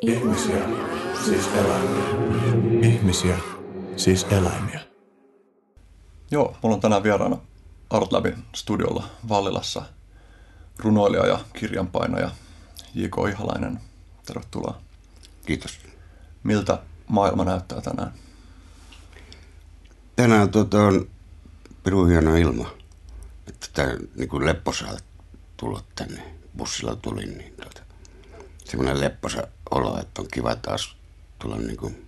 Ihmisiä, siis eläimiä. Ihmisiä, siis eläimiä. Joo, mulla on tänään vieraana Artlabin studiolla Vallilassa runoilija ja kirjanpainaja J.K. Ihalainen. Tervetuloa. Kiitos. Miltä maailma näyttää tänään? Tänään tuota, on pirun hieno ilma. Että tämä niin kuin lepposa tullut tänne. Bussilla tulin, niin tuota, semmoinen lepposa olo, että on kiva taas tulla niin kuin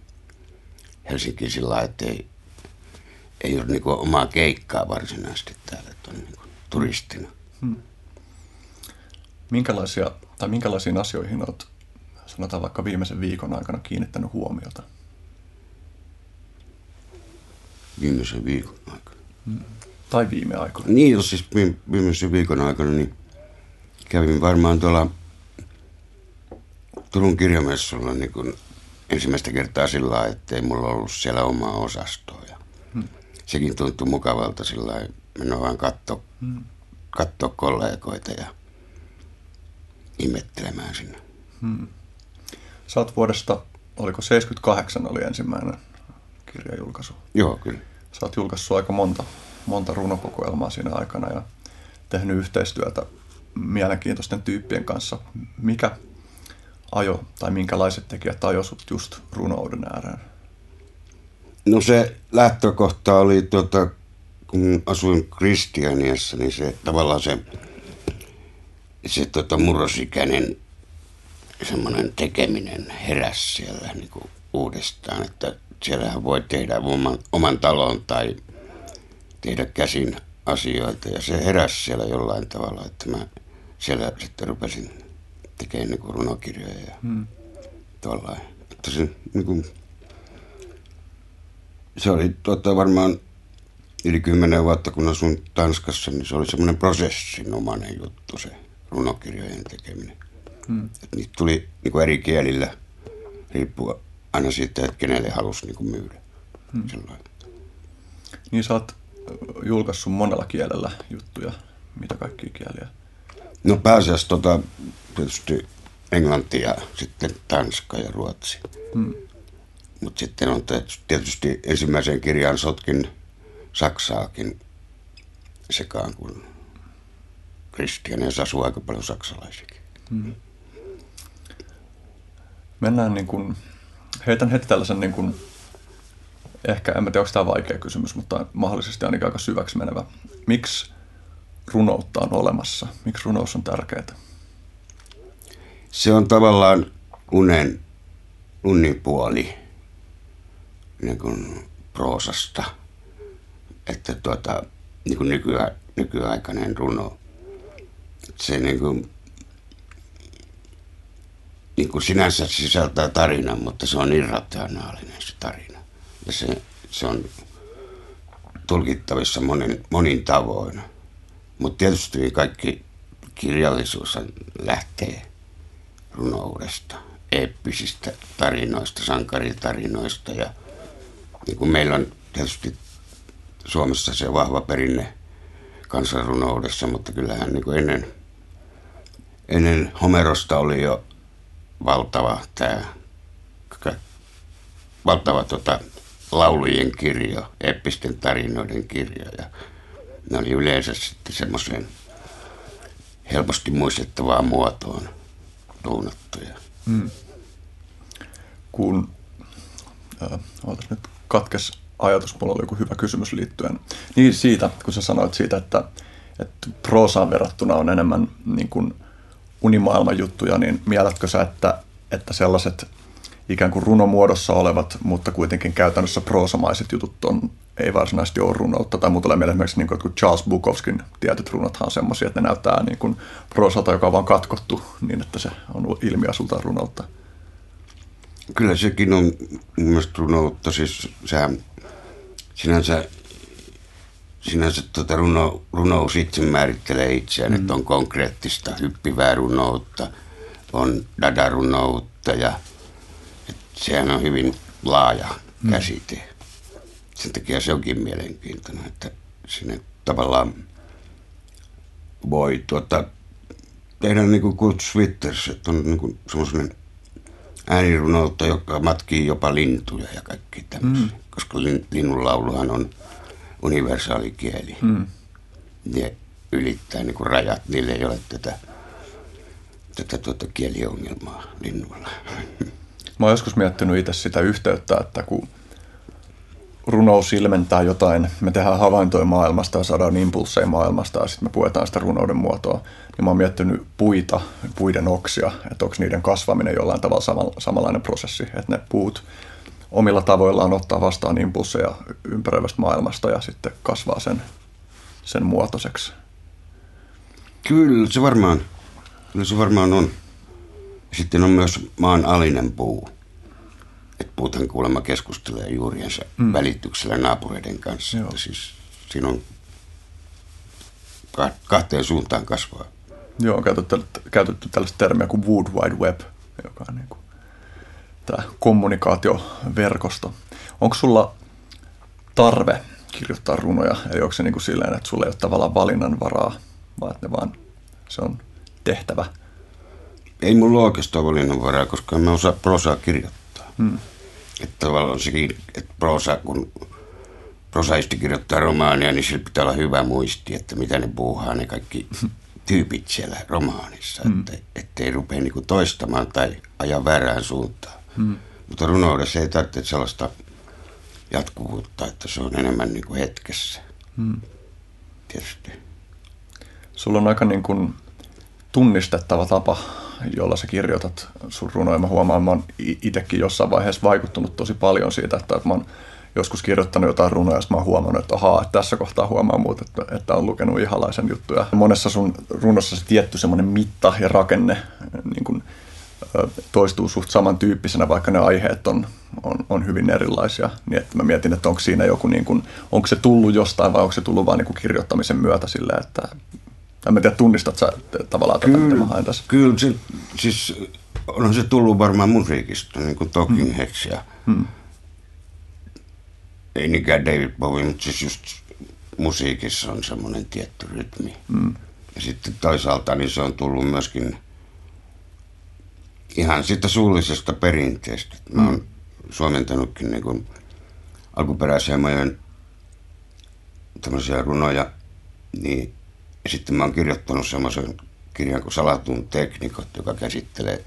Helsinkiin sillä lailla, että ei, ei ole niin kuin omaa keikkaa varsinaisesti täällä, että on niin kuin turistina. Hmm. Minkälaisia, tai minkälaisiin asioihin olet, sanotaan vaikka viimeisen viikon aikana kiinnittänyt huomiota? Viimeisen viikon aikana. Hmm. Tai viime aikoina. Niin, jos siis viimeisen viikon aikana, niin kävin varmaan tuolla Turun kirjamessulla niin kuin ensimmäistä kertaa sillä lailla, että ei mulla ollut siellä omaa osastoa. Ja hmm. Sekin tuntui mukavalta sillä lailla, mennä vaan katsoa, hmm. katsoa kollegoita ja imettelemään sinne. Hmm. Sä oot vuodesta, oliko 78 oli ensimmäinen kirjajulkaisu? Joo, kyllä. Sä oot julkaissut aika monta, monta runokokoelmaa siinä aikana ja tehnyt yhteistyötä mielenkiintoisten tyyppien kanssa. Mikä ajo tai minkälaiset tekijät ajosut just runouden ääreen? No se lähtökohta oli, tuota, kun asuin Kristianiassa, niin se tavallaan se, se tota, murrosikäinen semmoinen tekeminen heräsi siellä niin kuin uudestaan, että siellähän voi tehdä oman, oman talon tai tehdä käsin asioita ja se heräsi siellä jollain tavalla, että mä siellä sitten rupesin tekemään niin kuin runokirjoja ja hmm. Että se, niin kuin, se oli tuota, varmaan yli kymmenen vuotta, kun asun Tanskassa, niin se oli semmoinen prosessinomainen juttu se runokirjojen tekeminen. Hmm. Et niitä tuli niin kuin eri kielillä, riippuu aina siitä, että kenelle halusi niin kuin myydä. Hmm. Niin sä oot julkaissut monella kielellä juttuja, mitä kaikkia kieliä? No pääasiassa tota, tietysti englanti ja sitten tanska ja ruotsi. Hmm. Mutta sitten on tietysti ensimmäisen kirjan sotkin saksaakin sekaan, kun Kristian asuu aika paljon saksalaisikin. Hmm. Mennään niin kuin, heitän heti tällaisen niin kuin, ehkä, en tiedä onko tämä vaikea kysymys, mutta mahdollisesti ainakin aika syväksi menevä. Miksi runoutta on olemassa? Miksi runous on tärkeää? Se on tavallaan unen, unipuoli niin kuin proosasta. Että tuota, niin kuin nykyä, nykyaikainen runo, se niin kuin, niin kuin sinänsä sisältää tarinan, mutta se on irrationaalinen se tarina. Ja se, se on tulkittavissa monin, monin tavoin. Mutta tietysti kaikki kirjallisuus lähtee runoudesta, eeppisistä tarinoista, sankaritarinoista. Ja niin kuin meillä on tietysti Suomessa se vahva perinne kansanrunoudessa, mutta kyllähän niin kuin ennen, ennen Homerosta oli jo valtava tämä valtava tota, laulujen kirjo, eeppisten tarinoiden kirjo. Ja ne oli yleensä sitten semmoiseen helposti muistettavaan muotoon duunattuja. Mm. Kun, äh, nyt katkes ajatus, mulla oli joku hyvä kysymys liittyen. Niin siitä, kun sä sanoit siitä, että, että proosaan verrattuna on enemmän niin kuin unimaailman juttuja, niin mielätkö sä, että, että sellaiset ikään kuin runomuodossa olevat, mutta kuitenkin käytännössä proosamaiset jutut on, ei varsinaisesti ole runoutta. Tai muuta mieleen esimerkiksi niin kuin Charles Bukowskin tietyt runothan on semmoisia, että ne näyttää niin kuin proosalta, joka on vaan katkottu niin, että se on ilmiasulta runoutta. Kyllä sekin on mun mielestä runoutta. Siis sehän sinänsä, sinänsä tuota runo, runous itse määrittelee itseään, mm. että on konkreettista, hyppivää runoutta, on dadarunoutta ja – sehän on hyvin laaja mm. käsite. Sen takia se onkin mielenkiintoinen, että sinne tavallaan voi tuota, tehdä niin kuin Kurt Switters, että on niin kuin semmoinen äänirunoutta, joka matkii jopa lintuja ja kaikki tämmöisiä. Mm. Koska lin, linnunlauluhan on universaali kieli. Mm. Ne ylittää niin kuin rajat, niille ei ole tätä, tätä tuota kieliongelmaa linnuilla. Mä oon joskus miettinyt itse sitä yhteyttä, että kun runous ilmentää jotain, me tehdään havaintoja maailmasta ja saadaan impulseja maailmasta ja sitten me puetaan sitä runouden muotoa, niin mä oon miettinyt puita, puiden oksia, että onko niiden kasvaminen jollain tavalla samanlainen prosessi, että ne puut omilla tavoillaan ottaa vastaan impulseja ympäröivästä maailmasta ja sitten kasvaa sen, sen muotoiseksi. Kyllä se varmaan, kyllä se varmaan on. Sitten on myös maan alinen puu. Että puuthan kuulemma keskustelee juuriensa mm. välityksellä naapureiden kanssa. Että siis siinä on kahteen suuntaan kasvaa. Joo, on käytetty, käytetty tällaista termiä kuin Wood Wide Web, joka on niin kuin tämä kommunikaatioverkosto. Onko sulla tarve kirjoittaa runoja, eli onko se niin kuin silleen, että sulla ei ole tavallaan valinnanvaraa, vaan että ne vaan se on tehtävä? Ei mulla oikeastaan valinnanvaraa, koska en mä osaa prosaa kirjoittaa. Hmm. Että tavallaan sekin, että prosa, kun prosaisti kirjoittaa romaania, niin sillä pitää olla hyvä muisti, että mitä ne puuhaa ne kaikki tyypit siellä romaanissa, hmm. että ettei rupea niinku toistamaan tai ajaa väärään suuntaan. Hmm. Mutta runoudessa ei tarvitse sellaista jatkuvuutta, että se on enemmän niin kuin hetkessä. Hmm. Tietysti. Sulla on aika niin kuin tunnistettava tapa, jolla sä kirjoitat sun runoja. Mä huomaan, mä oon itsekin jossain vaiheessa vaikuttunut tosi paljon siitä, että mä oon joskus kirjoittanut jotain runoja, ja mä oon huomannut, että ahaa, että tässä kohtaa huomaa muut, että, että on lukenut ihalaisen juttuja. Monessa sun runossa se tietty semmoinen mitta ja rakenne niin kuin, toistuu suht samantyyppisenä, vaikka ne aiheet on, on, on hyvin erilaisia. Niin että mä mietin, että onko siinä joku, niin kuin, onko se tullut jostain vai onko se tullut vain niin kirjoittamisen myötä silleen, että en mä tiedä, tunnistat sä tavallaan tätä, kyllä, mitä mä haen tässä? Kyllä, se, siis onhan se tullut varmaan musiikista, niin kuin Talking hmm. Heads ja hmm. ei niinkään David Bowie, mutta siis just musiikissa on semmoinen tietty rytmi. Hmm. Ja sitten toisaalta niin se on tullut myöskin ihan siitä suullisesta perinteestä. Mä oon hmm. suomentanutkin niin kuin alkuperäiseen tämmöisiä runoja, niin ja sitten mä oon kirjoittanut semmoisen kirjan kuin Salatun teknikot, joka käsittelee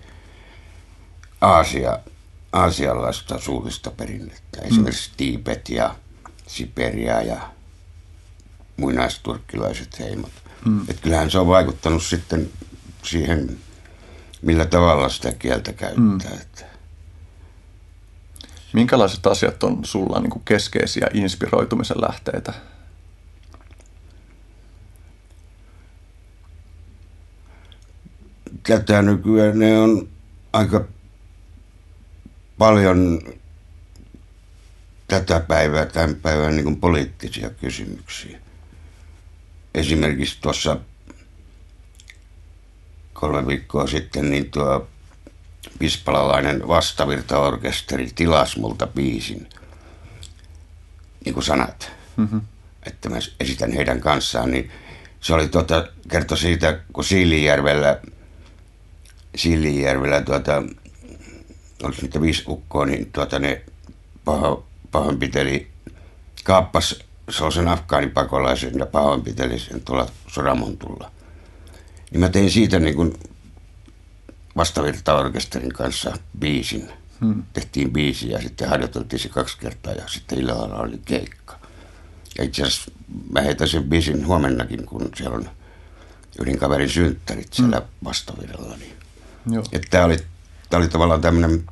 Aasia, aasialaista suullista perinnettä. Mm. Esimerkiksi Tiibet ja Siberia ja muinaisturkkilaiset heimot. Mm. Et kyllähän se on vaikuttanut sitten siihen, millä tavalla sitä kieltä käyttää. Mm. Että. Minkälaiset asiat on sulla niin keskeisiä inspiroitumisen lähteitä? Tätä nykyään ne on aika paljon tätä päivää, tämän päivän niin kuin poliittisia kysymyksiä. Esimerkiksi tuossa kolme viikkoa sitten niin tuo pispalalainen vastavirtaorkesteri tilasi multa biisin, niin kuin sanat, mm-hmm. että mä esitän heidän kanssaan, niin se oli tuota, kertoi siitä, kun Siilijärvellä – Siljijärvellä tuota, oliko niitä viisi ukkoa, niin tuota ne paho, pahoinpiteli, kaappas sellaisen afgaanipakolaisen ja pahoinpiteli sen tuolla Soramontulla. Niin mä tein siitä niin kuin vastavirtaorkesterin kanssa biisin. Hmm. Tehtiin biisi ja sitten harjoiteltiin se kaksi kertaa ja sitten illalla oli keikka. Ja itse asiassa mä heitän sen biisin huomennakin, kun siellä on yhden kaverin synttärit siellä hmm. vastavirralla. Niin tämä oli, oli tavallaan tämmöinen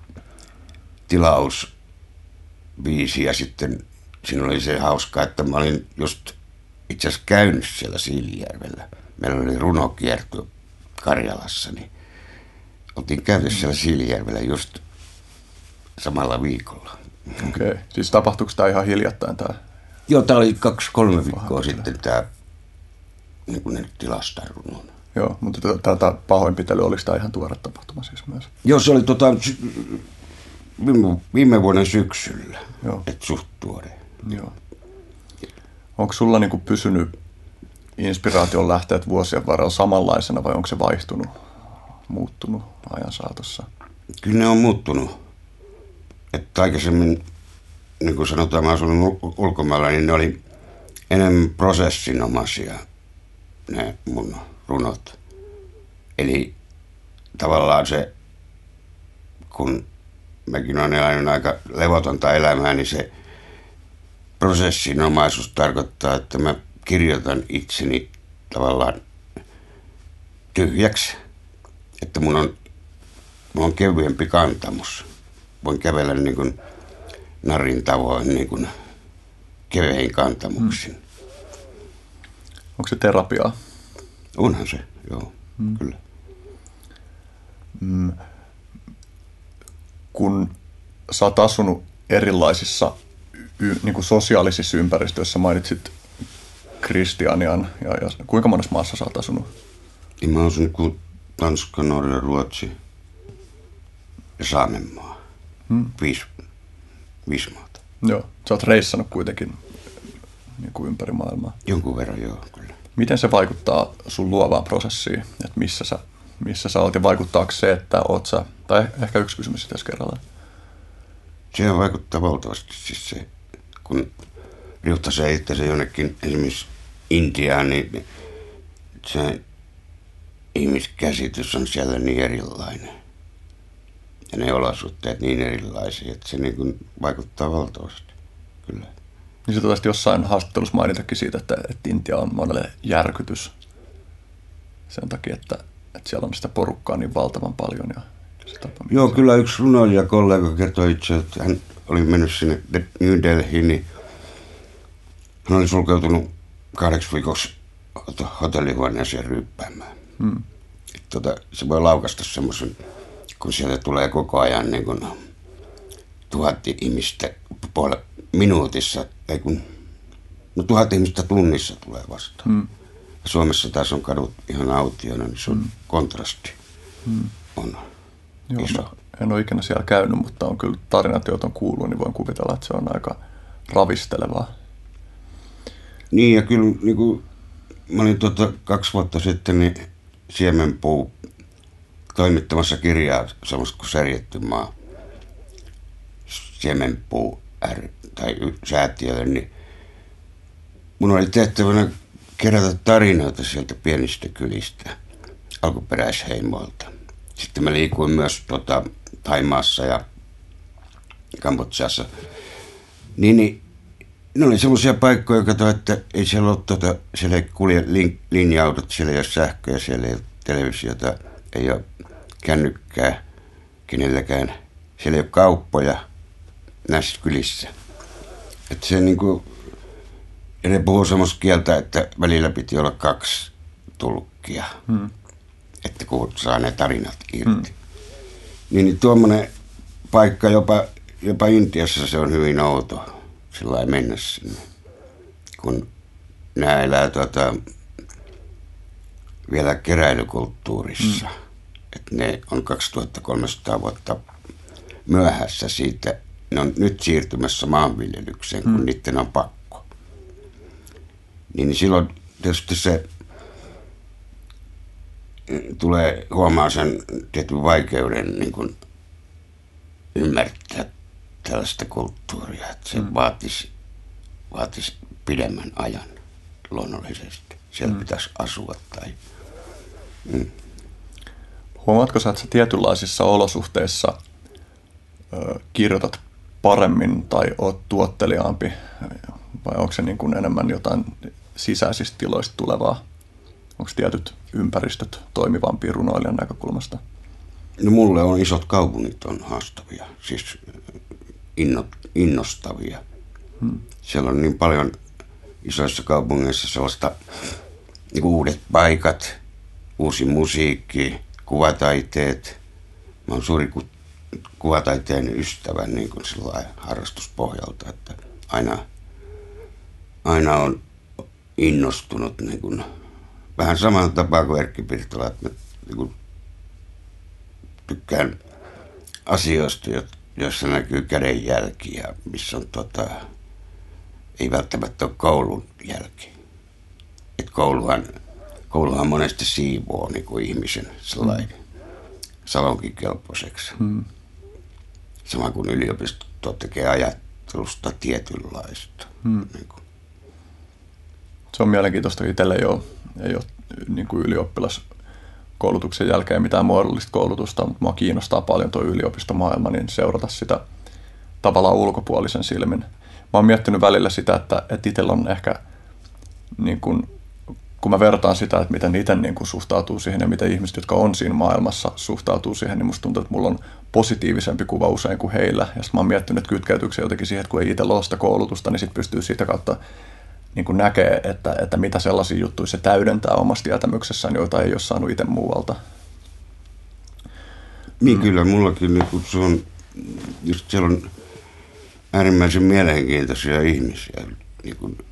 tilausbiisi ja sitten siinä oli se hauska, että mä olin just itse asiassa käynyt siellä Siilijärvellä. Meillä oli runokierto Karjalassa, niin oltiin käynyt siellä Siilijärvellä just samalla viikolla. Okei, okay. siis tapahtuiko tämä ihan hiljattain tämä? Joo, tämä oli kaksi-kolme viikkoa sitten tämä niin kuin tilastarunon. Joo, mutta tätä pahoinpitely olisi tämä ihan tuore tapahtuma siis myös. Joo, se oli tota, viime, viime vuoden syksyllä, Joo. et suht tuore. Joo. Onko sulla niinku pysynyt inspiraation lähteet vuosien varrella samanlaisena vai onko se vaihtunut, muuttunut ajan saatossa? kyllä ne on muuttunut. Että aikaisemmin, niin kuin sanotaan, mä asunut ul- ulkomailla, niin ne oli enemmän prosessinomaisia, ne mun runot. Eli tavallaan se, kun mäkin olen elänyt aika levotonta elämää, niin se prosessinomaisuus tarkoittaa, että mä kirjoitan itseni tavallaan tyhjäksi. Että mun on, mun on kevyempi kantamus. Voin kävellä niin kuin narin tavoin niin kuin kevein kantamuksin. Onko se terapiaa? Onhan se, joo, mm. kyllä. kun sä oot asunut erilaisissa y, niin kuin sosiaalisissa ympäristöissä, mainitsit Kristianian, ja, ja kuinka monessa maassa sä oot asunut? Niin mä asun kuin Tanska, Norja, Ruotsi ja Saamenmaa. Hmm. Viisi, viisi maata. Joo, sä oot reissannut kuitenkin niin kuin ympäri maailmaa. Jonkun verran, joo, kyllä. Miten se vaikuttaa sun luovaan prosessiin, että missä sä, missä sä oot ja vaikuttaako se, että oot sä, tai ehkä yksi kysymys tässä kerralla. Se vaikuttaa valtavasti siis se, kun riuttasee itse jonnekin esimerkiksi Intiaan, niin se ihmiskäsitys on siellä niin erilainen. Ja ne olosuhteet niin erilaisia, että se niin kuin vaikuttaa valtavasti. Kyllä. Niin sä taisit jossain haastattelussa mainitakin siitä, että, että Intia on monelle järkytys sen takia, että, että siellä on sitä porukkaa niin valtavan paljon. Ja se tapa, Joo, se... kyllä yksi runoilija kollega kertoi itse, että hän oli mennyt sinne New Delhiin, niin hän oli sulkeutunut kahdeksi viikoksi hotellihuoneeseen ryyppäämään. Hmm. Tota, se voi laukasta semmoisen, kun sieltä tulee koko ajan niin kuin tuhat ihmistä puolella minuutissa, ei kun, no tuhat ihmistä tunnissa tulee vastaan. Hmm. Suomessa taas on kadut ihan autioina, niin se on hmm. kontrasti. Hmm. On Joo, iso. en ole ikinä siellä käynyt, mutta on kyllä tarinat, joita on kuullut, niin voin kuvitella, että se on aika ravistelevaa. Niin ja kyllä niin kuin, mä olin tuota, kaksi vuotta sitten niin Siemenpuu toimittamassa kirjaa semmoista kuin Särjetty maa. Siemenpuu R tai säätiölle, niin mun oli tehtävänä kerätä tarinoita sieltä pienistä kylistä, alkuperäisheimoilta. Sitten mä liikuin myös tota, Taimaassa ja Kambodsassa. Niin, niin ne oli semmoisia paikkoja, kato, että ei siellä ole, tota, siellä ei kulje lin, linja-autot, siellä ei ole sähköä, siellä ei ole televisiota, ei ole kännykkää kenelläkään. Siellä ei ole kauppoja näissä kylissä. Että se niinku, ja ne puhuu semmoista kieltä, että välillä piti olla kaksi tulkkia, hmm. että kun saa ne tarinat irti. Hmm. Niin, niin tuommoinen paikka jopa, jopa Intiassa se on hyvin outo sillä mennä sinne. Kun nämä elää tuota, vielä keräilykulttuurissa. Mm. Että ne on 2300 vuotta myöhässä siitä. Ne on nyt siirtymässä maanviljelykseen, kun mm. niiden on pakko. Niin, silloin tietysti se tulee huomaa sen tietyn vaikeuden niin kuin ymmärtää tällaista kulttuuria, että se mm. vaatisi, vaatisi pidemmän ajan luonnollisesti. Siellä mm. pitäisi asua tai... Mm. Huomaatko sä, että sä tietynlaisissa olosuhteissa ö, kirjoitat paremmin tai oot tuotteliaampi vai onko se niin kuin enemmän jotain sisäisistä tiloista tulevaa? Onko tietyt ympäristöt toimivampia runoilijan näkökulmasta? No mulle on isot kaupungit on haastavia. Siis inno, innostavia. Hmm. Siellä on niin paljon isoissa kaupungeissa sellaista niin uudet paikat, uusi musiikki, kuvataiteet. Mä oon suuri kuvataiteen ystävä niin kuin harrastuspohjalta, että aina, aina on innostunut niin kuin, vähän saman tapaa kuin Erkki Pirtola, että mä niin kuin, tykkään asioista, jotka jossa näkyy kädenjälki ja missä on tota, ei välttämättä ole koulun jälki. Et kouluhan, kouluhan monesti siivoo niin kuin ihmisen sellainen salonkikelpoiseksi. Hmm. Sama kuin yliopisto tekee ajattelusta tietynlaista. Hmm. Niin kuin. Se on mielenkiintoista. Itselle ei ole, ei ole niin kuin ylioppilaskoulutuksen jälkeen mitään muodollista koulutusta, mutta mua kiinnostaa paljon tuo yliopistomaailma, niin seurata sitä tavallaan ulkopuolisen silmin. Mä oon miettinyt välillä sitä, että, että itsellä on ehkä niin kuin kun mä vertaan sitä, että miten itse niin kuin suhtautuu siihen ja miten ihmiset, jotka on siinä maailmassa, suhtautuu siihen, niin musta tuntuu, että mulla on positiivisempi kuva usein kuin heillä. Ja sitten mä oon miettinyt, että kytkeytyykö jotenkin siihen, että kun ei itse ole koulutusta, niin sitten pystyy siitä kautta niin kuin näkee, että, että mitä sellaisia juttuja se täydentää omasta tietämyksessään, joita ei ole saanut itse muualta. Niin kyllä, mullakin niin kuin se on, just siellä on äärimmäisen mielenkiintoisia ihmisiä, niin että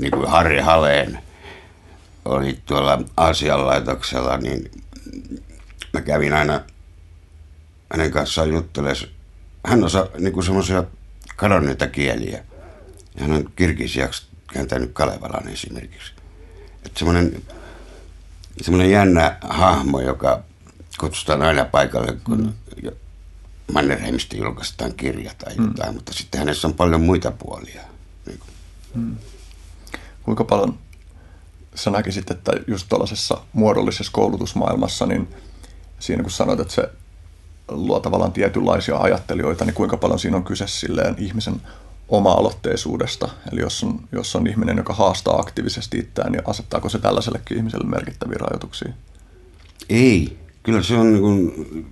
niin kuin Harri Haleen oli tuolla Aasian laitoksella, niin mä kävin aina hänen kanssaan juttelemaan. Hän osaa niin semmoisia kadonneita kieliä. Hän on kirkisiaksi kääntänyt Kalevalan esimerkiksi. Että semmoinen, semmoinen jännä hahmo, joka kutsutaan aina paikalle, kun mm. Mannerheimista julkaistaan kirja tai mm. jotain, mm. mutta sitten hänessä on paljon muita puolia. Niin kuin. Mm. Kuinka paljon sä näkisit, että just tuollaisessa muodollisessa koulutusmaailmassa, niin siinä kun sanoit, että se luo tavallaan tietynlaisia ajattelijoita, niin kuinka paljon siinä on kyse silleen ihmisen oma-aloitteisuudesta. Eli jos on, jos on ihminen, joka haastaa aktiivisesti itseään, niin asettaako se tällaisellekin ihmiselle merkittäviä rajoituksia? Ei. Kyllä se on niin kuin,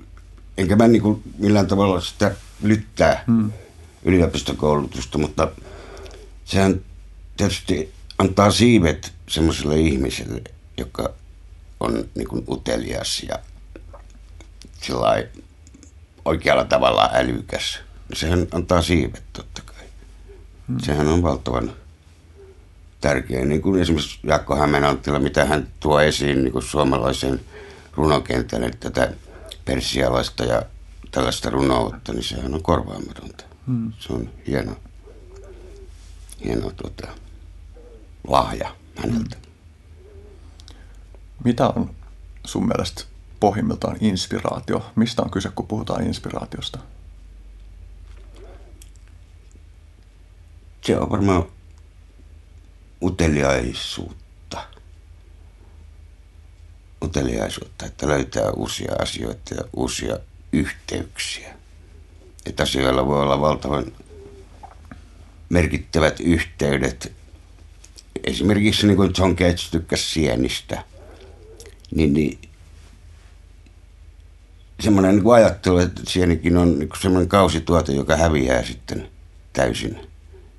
enkä mä niin kuin millään tavalla sitä lyttää hmm. yliopistokoulutusta, mutta sehän tietysti antaa siivet semmoiselle ihmiselle, joka on niin kuin utelias ja oikealla tavalla älykäs. Sehän antaa siivet totta kai. Hmm. Sehän on valtavan tärkeä. Niin kuin esimerkiksi Jaakko Hämeenanttila, mitä hän tuo esiin niin kuin suomalaisen runokentän, että tätä persialaista ja tällaista runoutta, niin sehän on korvaamatonta. Hmm. Se on hieno, hieno tuota, lahja häneltä. Hmm. Mitä on sun mielestä pohjimmiltaan inspiraatio? Mistä on kyse, kun puhutaan inspiraatiosta? Se on varmaan uteliaisuutta. Uteliaisuutta, että löytää uusia asioita ja uusia yhteyksiä. Että asioilla voi olla valtavan merkittävät yhteydet. Esimerkiksi niin kuin John Cage tykkäsi sienistä, niin, niin semmoinen niin ajattelu, että sienikin on niin semmoinen kausituote, joka häviää sitten täysin,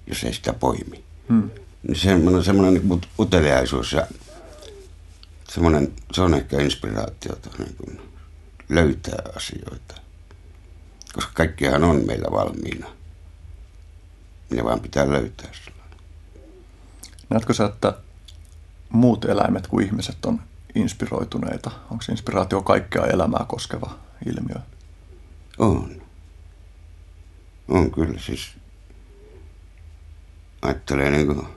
jos ei sitä poimi. Hmm. Niin semmoinen, semmoinen niin uteliaisuus ja semmoinen, se on ehkä inspiraatiota niin kuin löytää asioita. Koska kaikkihan on meillä valmiina. Ne vaan pitää löytää. Näetkö sä, että muut eläimet kuin ihmiset on inspiroituneita? Onko inspiraatio kaikkea elämää koskeva ilmiö? On. On kyllä siis. Ajattelee niin kuin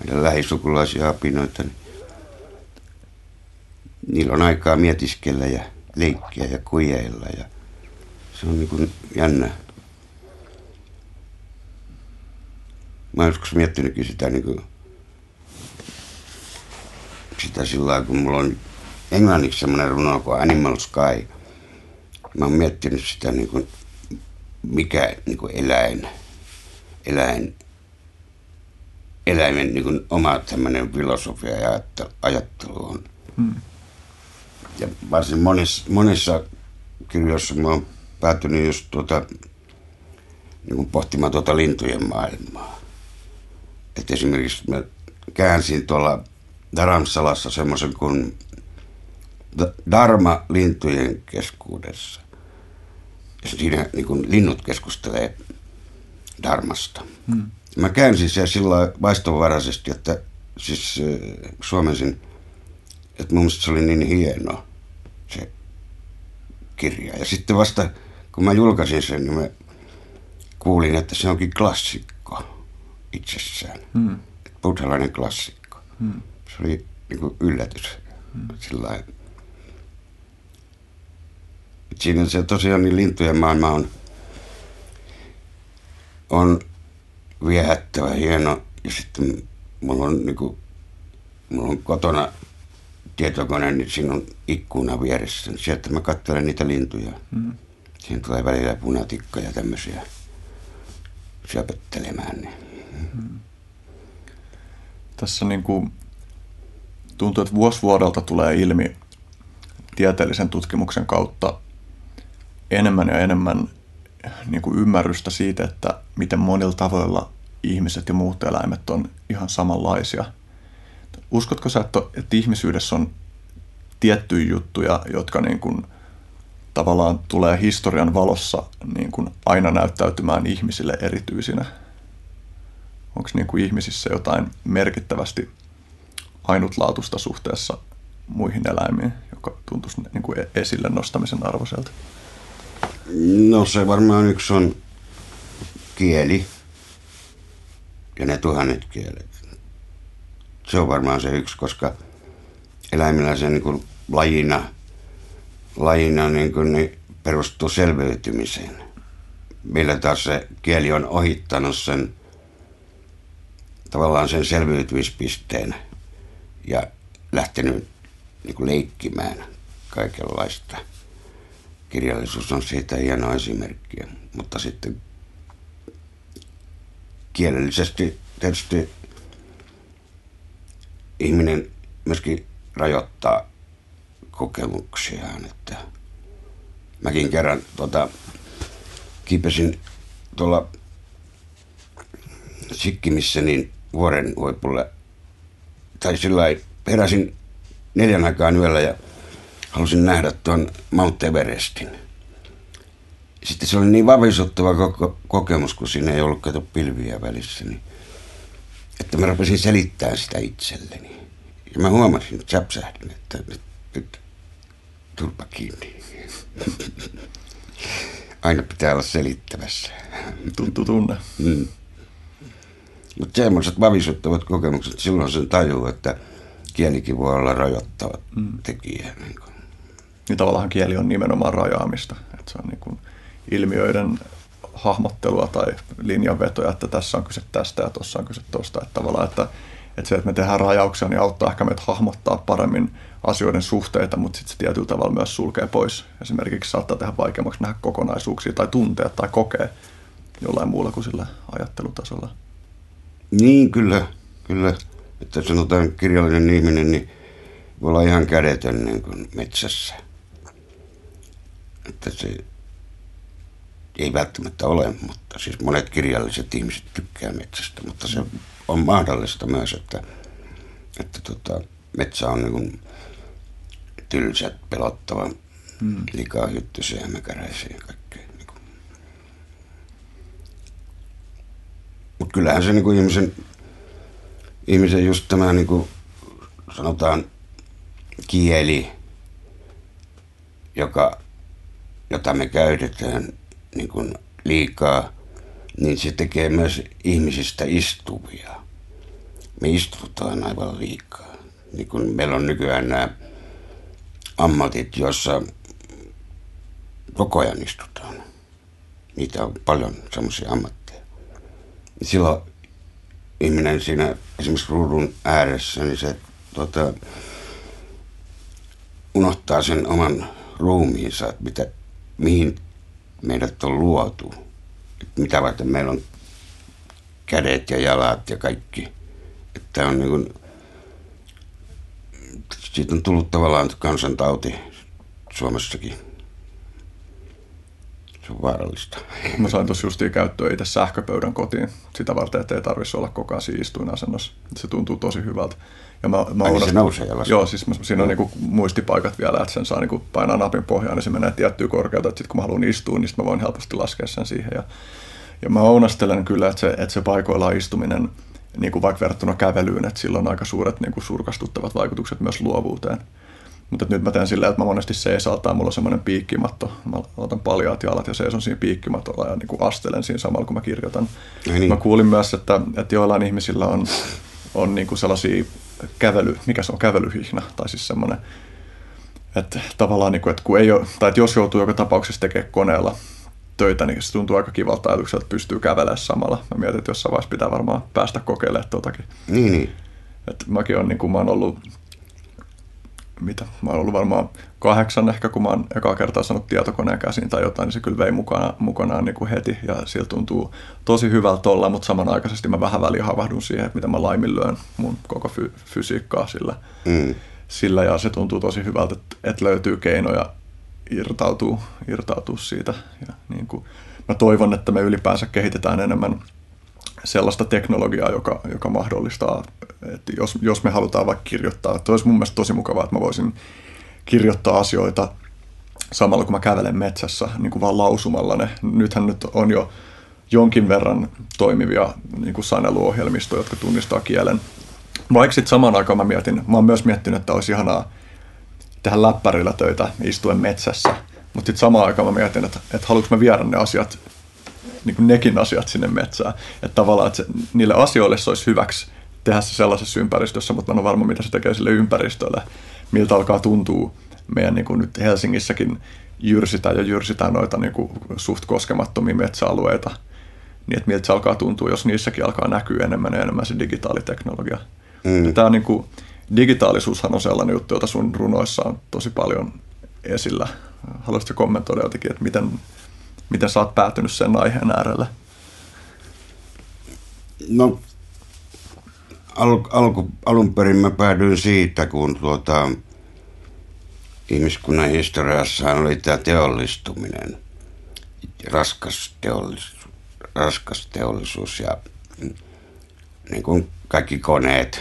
meidän lähisukulaisia apinoita, niin niillä on aikaa mietiskellä ja leikkiä ja kujeilla ja se on niin kuin jännä. Mä oon joskus miettinytkin sitä niin kuin, sitä sillä kun mulla on englanniksi semmoinen runo kuin Animal Sky. Mä oon miettinyt sitä niin kuin, mikä niin kuin eläin, eläin, eläimen niin kuin oma tämmöinen filosofia ja ajattelu on. Hmm. Ja varsin monissa, monissa kirjoissa mä oon päätynyt just tuota, niin kuin pohtimaan tuota lintujen maailmaa. Että esimerkiksi mä käänsin tuolla Dharamsalassa semmoisen kuin Dharma lintujen keskuudessa. Ja siinä niin kuin linnut keskustelee Dharmasta. Hmm. Mä käänsin sen sillä vaistovaraisesti, että siis äh, suomensin, että mun mielestä se oli niin hieno se kirja. Ja sitten vasta kun mä julkaisin sen, niin mä kuulin, että se onkin klassikko itsessään. Hmm. Buddhalainen klassikko. Hmm. Se oli niin kuin yllätys. Hmm. Sillain. siinä se tosiaan niin lintujen maailma on, on viehättävä, hieno. Ja sitten mulla on, niin kuin, mulla on kotona tietokone, niin siinä on ikkuna vieressä. Sieltä mä katselen niitä lintuja. Mm. Siinä tulee välillä punatikka ja tämmöisiä syöpöttelemään. Niin. Mm. Tässä niin kuin tuntuu, että vuosi vuodelta tulee ilmi tieteellisen tutkimuksen kautta enemmän ja enemmän niin kuin ymmärrystä siitä, että miten monilla tavoilla ihmiset ja muut eläimet on ihan samanlaisia. Uskotko sä, että, että ihmisyydessä on tiettyjä juttuja, jotka niin kuin tavallaan tulee historian valossa niin kuin aina näyttäytymään ihmisille erityisinä? Onko niin kuin ihmisissä jotain merkittävästi ainutlaatuista suhteessa muihin eläimiin, joka tuntuisi niin kuin esille nostamisen arvoiselta? No se varmaan yksi on kieli ja ne tuhannet kielet. Se on varmaan se yksi, koska eläimillä se niin kuin lajina, lajina niin kuin, niin perustuu selviytymiseen. Millä taas se kieli on ohittanut sen tavallaan sen selviytymispisteen ja lähtenyt niin kuin leikkimään kaikenlaista. Kirjallisuus on siitä hieno esimerkki, mutta sitten kielellisesti tietysti ihminen myöskin rajoittaa kokemuksiaan. Että mäkin kerran tota, kipesin tuolla Sikkimissä niin vuoren huipulle, tai sillä heräsin neljän aikaan yöllä ja halusin nähdä tuon Mount Everestin. Sitten se oli niin vavisuttava koko, kokemus, kun siinä ei ollut kato pilviä välissä, niin, että mä rupesin selittämään sitä itselleni. Ja mä huomasin, että säpsähdin, että nyt, nyt turpa kiinni. Aina pitää olla selittävässä. Tuntuu tunne. Mm. Mutta semmoiset vavisuttavat kokemukset, silloin sen tajuu, että kielikin voi olla rajoittava mm. tekijä. Niin, kuin. niin tavallaan kieli on nimenomaan rajaamista. Että se on niin kuin ilmiöiden hahmottelua tai linjanvetoja, että tässä on kyse tästä ja tuossa on kyse tuosta. Että tavallaan, että, että se, että me tehdään rajauksia, niin auttaa ehkä meitä hahmottaa paremmin asioiden suhteita, mutta sitten se tietyllä tavalla myös sulkee pois. Esimerkiksi saattaa tehdä vaikeammaksi nähdä kokonaisuuksia tai tuntea tai kokea jollain muulla kuin sillä ajattelutasolla. Niin, kyllä. Kyllä. Että sanotaan kirjallinen ihminen, niin voi olla ihan kädetön niin kuin metsässä. Että se ei välttämättä ole, mutta siis monet kirjalliset ihmiset tykkää metsästä, mutta se on mahdollista myös, että, että tota, metsä on niin kuin tylsät, pelottava, hmm. liikaa hyttysiä ja mäkäräisiä ja kaikkea. Niin mutta kyllähän se niin kuin ihmisen, ihmisen just tämä niin kuin sanotaan kieli, joka, jota me käytetään niin kuin liikaa, niin se tekee myös ihmisistä istuvia. Me istutaan aivan liikaa. Niin kuin meillä on nykyään nämä ammatit, joissa koko ajan istutaan. Niitä on paljon semmoisia ammatteja. Silloin ihminen siinä esimerkiksi ruudun ääressä, niin se tota, unohtaa sen oman ruumiinsa, että mitä, mihin meidät on luotu. Että mitä varten meillä on kädet ja jalat ja kaikki. Että on niin kuin, siitä on tullut tavallaan kansantauti Suomessakin. Se on vaarallista. Mä sain tuossa justiin käyttöön itse sähköpöydän kotiin sitä varten, että ei tarvitsisi olla koko ajan siinä istuinasennossa. Se tuntuu tosi hyvältä. Ja mä, mä Ai, se nousee ja Joo, siis mä, siinä on niinku muistipaikat vielä, että sen saa niinku painaa napin pohjaan, niin se menee tiettyä korkeutta. Sitten kun mä haluan istua, niin mä voin helposti laskea sen siihen. Ja, ja mä ounastelen kyllä, että se, että se paikoillaan istuminen, niin kuin vaikka verrattuna kävelyyn, että sillä on aika suuret niin kuin surkastuttavat vaikutukset myös luovuuteen. Mutta nyt mä teen silleen, että mä monesti seisaaltaan, mulla on semmoinen piikkimatto. Mä otan paljaat jalat ja seison siinä piikkimatolla ja niin kuin astelen siinä samalla, kun mä kirjoitan. niin. Mä kuulin myös, että, että joillain ihmisillä on, on niin kuin sellaisia kävely, mikä se on, kävelyhihna, tai siis semmoinen että tavallaan, niin kuin, että, kun ei ole, tai että jos joutuu joka tapauksessa tekemään koneella töitä, niin se tuntuu aika kivalta ajatukselta, että pystyy kävelemään samalla. Mä mietin, että jossain vaiheessa pitää varmaan päästä kokeilemaan totakin. Niin, niin. Et mäkin on, niin kuin mä oon ollut, mitä, mä oon ollut varmaan kahdeksan ehkä, kun mä oon ekaa kertaa saanut tietokoneen käsiin tai jotain, niin se kyllä vei mukana, mukanaan niin kuin heti ja sillä tuntuu tosi hyvältä olla, mutta samanaikaisesti mä vähän väliin havahdun siihen, että miten mä laiminlyön mun koko fy- fysiikkaa sillä, Mm. sillä ja se tuntuu tosi hyvältä, että, että löytyy keinoja irtautua, irtautua siitä. Ja niin kuin, mä toivon, että me ylipäänsä kehitetään enemmän sellaista teknologiaa, joka, joka mahdollistaa, että jos, jos me halutaan vaikka kirjoittaa, että olisi mun mielestä tosi mukavaa, että mä voisin kirjoittaa asioita samalla kun mä kävelen metsässä, niin kuin vaan lausumalla ne. Nythän nyt on jo jonkin verran toimivia niin kuin saneluohjelmistoja, jotka tunnistaa kielen. Vaikka sitten samaan aikaan mä mietin, mä oon myös miettinyt, että olisi ihanaa tehdä läppärillä töitä istuen metsässä, mutta sitten samaan aikaan mä mietin, että, että haluanko mä viedä ne asiat, niin kuin nekin asiat sinne metsään. Että tavallaan, että se, niille asioille se olisi hyväksi tehdä se sellaisessa ympäristössä, mutta mä en ole varma, mitä se tekee sille ympäristölle, miltä alkaa tuntua meidän niin kuin nyt Helsingissäkin jyrsitään ja jyrsitään noita niin kuin suht koskemattomia metsäalueita, niin että miltä se alkaa tuntua, jos niissäkin alkaa näkyä enemmän ja enemmän se digitaaliteknologia. Mm. Tämä niin kuin, digitaalisuushan on sellainen juttu, jota sun runoissa on tosi paljon esillä. Haluaisitko kommentoida jotenkin, että miten, miten sä oot päätynyt sen aiheen äärelle? No, al, alku, alun perin mä päädyin siitä, kun tuota, ihmiskunnan historiassa oli tämä teollistuminen, raskas teollisuus, raskas teollisuus ja niin kuin kaikki koneet,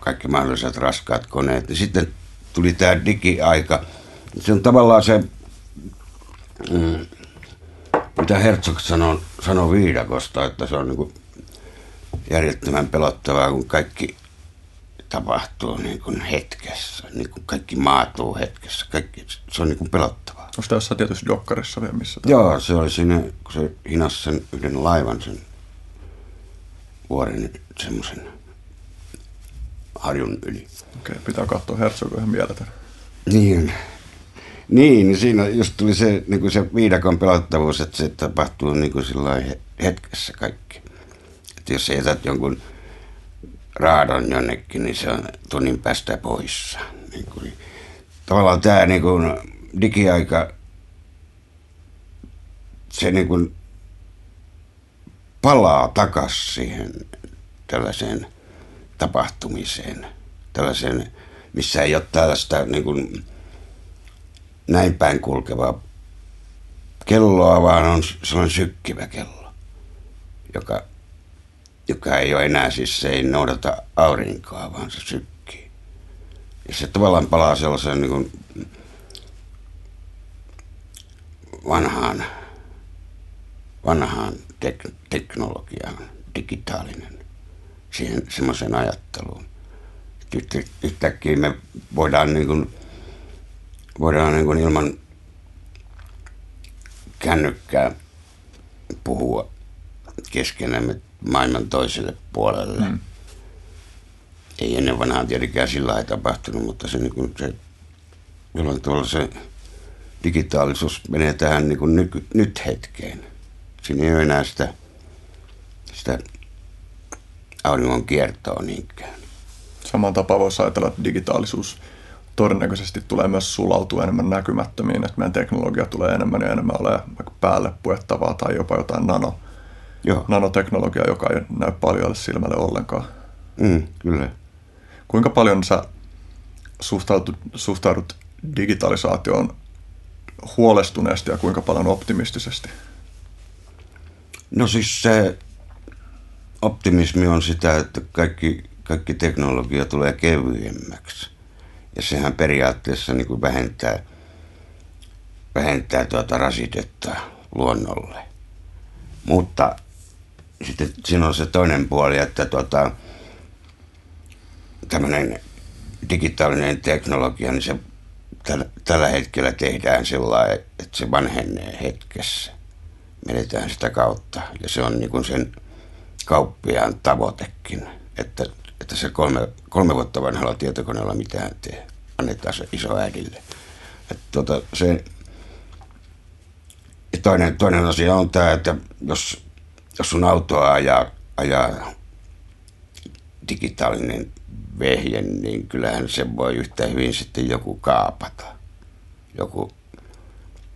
kaikki mahdolliset raskaat koneet. Ja sitten tuli tämä digiaika. Se on tavallaan se, mm, mitä Herzog sanoi, sanoi viidakosta, että se on niin kuin järjettömän pelottavaa, kun kaikki tapahtuu niin kuin hetkessä, niin kuin kaikki maatuu hetkessä. Kaikki, se on niin kuin pelottavaa. Onko jossain tietysti dokkarissa vielä missä? Joo, se oli siinä, kun se hinasi sen yhden laivan sen vuoren semmoisen harjun yli. Okei, pitää katsoa Herzog ihan mieletön. Niin. Niin, niin siinä just tuli se, niin kuin se viidakon pelottavuus, että se tapahtuu niin kuin he- hetkessä kaikki. Että jos jätät jonkun raadon jonnekin, niin se on tunnin päästä poissa. Niin kuin, tavallaan tämä niin kuin digiaika, se niin kuin palaa takas siihen tällaiseen tapahtumiseen, tällaiseen, missä ei ole tällaista niin kuin, näin päin kulkevaa kelloa, vaan on sellainen sykkivä kello, joka, joka ei ole enää siis, se ei noudata aurinkoa, vaan se sykkii. Ja se tavallaan palaa sellaiseen niin kuin vanhaan, vanhaan tek- teknologiaan, digitaalinen, siihen semmoiseen ajatteluun. Yhtä, yhtäkkiä me voidaan niin kuin, voidaan niin kuin ilman kännykkää puhua keskenämme maailman toiselle puolelle. Mm. Ei ennen vanhaan tietenkään sillä lailla tapahtunut, mutta se, niin kuin se jollain tavalla se digitaalisuus menee tähän niin kuin nyky, nyt hetkeen. Siinä ei ole enää sitä, sitä auringon kiertoa niinkään. Samaan tapaan voisi ajatella, että digitaalisuus todennäköisesti tulee myös sulautua enemmän näkymättömiin, että meidän teknologia tulee enemmän ja enemmän olemaan vaikka päälle puettavaa tai jopa jotain nano, Joo, nanoteknologiaa, joka ei näy paljolle silmälle ollenkaan. mm, kyllä. Kuinka paljon sä suhtaudut, suhtaudut digitalisaatioon huolestuneesti ja kuinka paljon optimistisesti? No siis se optimismi on sitä, että kaikki, kaikki teknologia tulee kevyemmäksi. Ja sehän periaatteessa niin kuin vähentää, vähentää tuota rasitetta luonnolle. Mutta sitten siinä on se toinen puoli, että tuota, tämmöinen digitaalinen teknologia, niin se tällä, tällä hetkellä tehdään sillä että se vanhenee hetkessä. Menetään sitä kautta. Ja se on niin kuin sen kauppiaan tavoitekin, että että se kolme, kolme vuotta vanhalla tietokoneella mitään tee. Annetaan se isoäidille. Että tota, se, ja toinen, toinen asia on tämä, että jos, jos sun autoa ajaa, ajaa digitaalinen vehje, niin kyllähän se voi yhtä hyvin sitten joku kaapata. Joku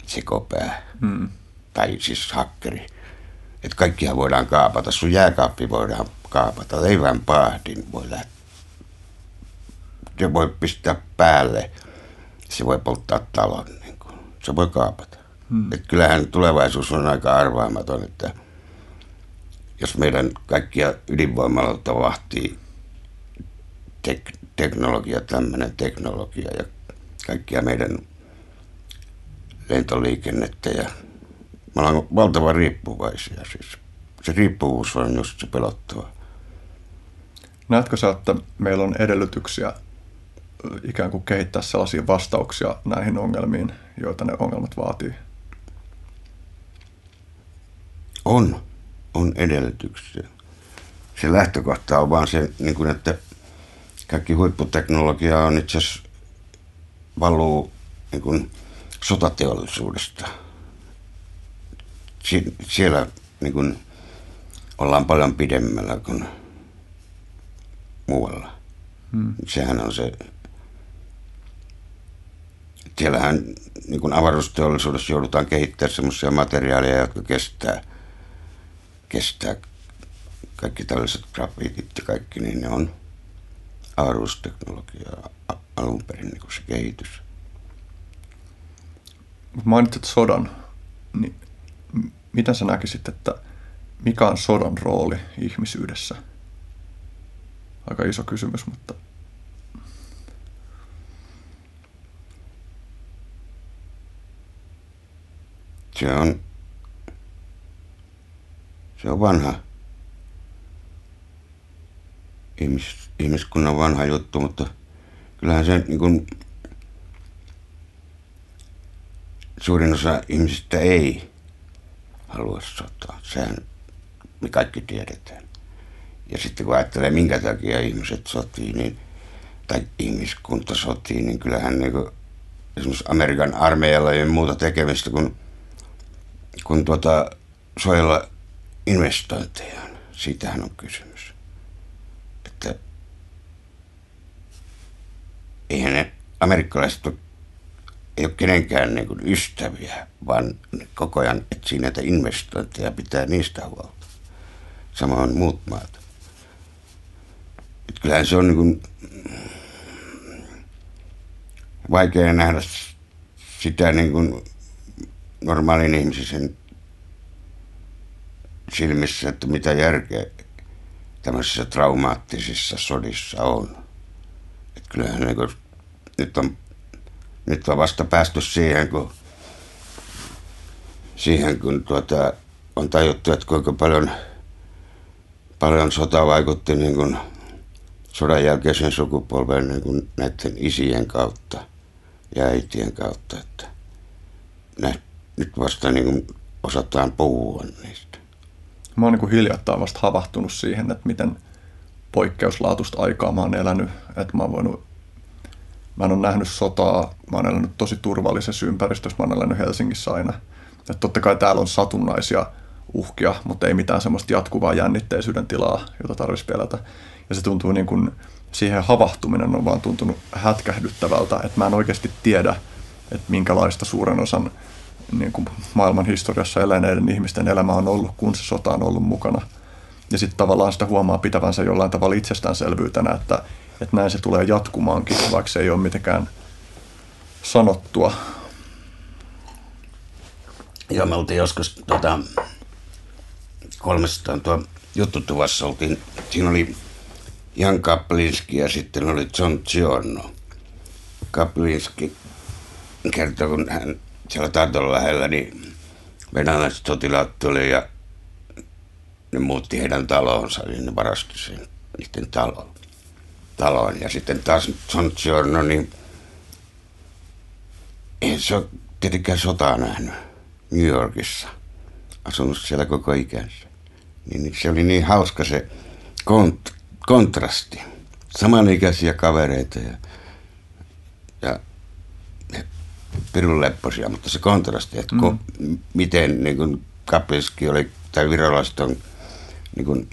sekopää. Mm. Tai siis hakkeri. Että kaikkia voidaan kaapata. Sun jääkaappi voidaan kaapata. Leivän pahdin voi lähteä. Se voi pistää päälle. Se voi polttaa talon. Niin kuin. Se voi kaapata. Hmm. Et kyllähän tulevaisuus on aika arvaamaton, että jos meidän kaikkia ydinvoimaloita vahtii tek- teknologia, tämmöinen teknologia ja kaikkia meidän lentoliikennettä ja me ollaan valtavan riippuvaisia. Siis se riippuvuus on just se pelottava. Näetkö sä, että meillä on edellytyksiä ikään kuin kehittää sellaisia vastauksia näihin ongelmiin, joita ne ongelmat vaatii? On. On edellytyksiä. Se lähtökohta on vaan se, niin kuin, että kaikki huipputeknologia on itse asiassa valuu niin kuin sotateollisuudesta. Sie- siellä niin kuin, ollaan paljon pidemmällä kuin muualla. Hmm. Sehän on se... Siellähän niin kuin avaruusteollisuudessa joudutaan kehittämään sellaisia materiaaleja, jotka kestää, kestää kaikki tällaiset grafiitit ja kaikki, niin ne on avaruusteknologiaa alun perin niin kuin se kehitys. Mainitsit sodan, niin mitä sä näkisit, että mikä on sodan rooli ihmisyydessä? Aika iso kysymys, mutta... Se on, se on vanha ihmis, ihmiskunnan vanha juttu, mutta kyllähän se niin kuin, suurin osa ihmisistä ei halua sotaa. Sehän me kaikki tiedetään. Ja sitten kun ajattelee, minkä takia ihmiset sotii, niin, tai ihmiskunta sotii, niin kyllähän niin kuin, esimerkiksi Amerikan armeijalla ei ole muuta tekemistä kuin, kuin tuota, suojella investointeja. Siitähän on kysymys. Että eihän ne amerikkalaiset ole ei ole kenenkään niin kuin ystäviä, vaan koko ajan etsii näitä investointeja ja pitää niistä huolta. Samoin muut maat. Et kyllähän se on niin kuin vaikea nähdä sitä niin kuin normaalin ihmisen silmissä, että mitä järkeä tämmöisissä traumaattisissa sodissa on. Et kyllähän niin kuin, nyt on nyt on vasta päästy siihen, kun, siihen, kun tuota, on tajuttu, että kuinka paljon, paljon sota vaikutti niin kuin sodan jälkeisen sukupolven niin kuin näiden isien kautta ja äitien kautta. Että nyt vasta niin kuin osataan puhua niistä. Mä oon niin kuin hiljattain vasta havahtunut siihen, että miten poikkeuslaatusta aikaa mä oon elänyt. Että mä oon voinut Mä en ole nähnyt sotaa, mä oon elänyt tosi turvallisessa ympäristössä, mä oon elänyt Helsingissä aina. Et totta kai täällä on satunnaisia uhkia, mutta ei mitään semmoista jatkuvaa jännitteisyyden tilaa, jota tarvitsisi pelätä. Ja se tuntuu niin kuin, siihen havahtuminen on vaan tuntunut hätkähdyttävältä, että mä en oikeasti tiedä, että minkälaista suuren osan niin kuin maailman historiassa eläneiden ihmisten elämä on ollut, kun se sota on ollut mukana. Ja sitten tavallaan sitä huomaa pitävänsä jollain tavalla itsestäänselvyytenä, että että näin se tulee jatkumaankin, vaikka se ei ole mitenkään sanottua. Joo, me oltiin joskus tota, 300 tuo juttutuvassa oltiin, siinä oli Jan Kaplinski ja sitten oli John Giorno. Kaplinski kertoi, kun hän siellä Tarton lähellä, niin venäläiset sotilaat tuli ja ne muutti heidän talonsa, niin ne varasti sen niiden talon taloon. Ja sitten taas John Giorno, niin ei se ole tietenkään sotaa nähnyt New Yorkissa. Asunut siellä koko ikänsä. Niin se oli niin hauska se kont- kontrasti. Samanikäisiä kavereita ja, ja, pirun lepposia, mutta se kontrasti, että mm. ko, miten niin kuin Kapelski oli, tai virolaiset on niin kuin,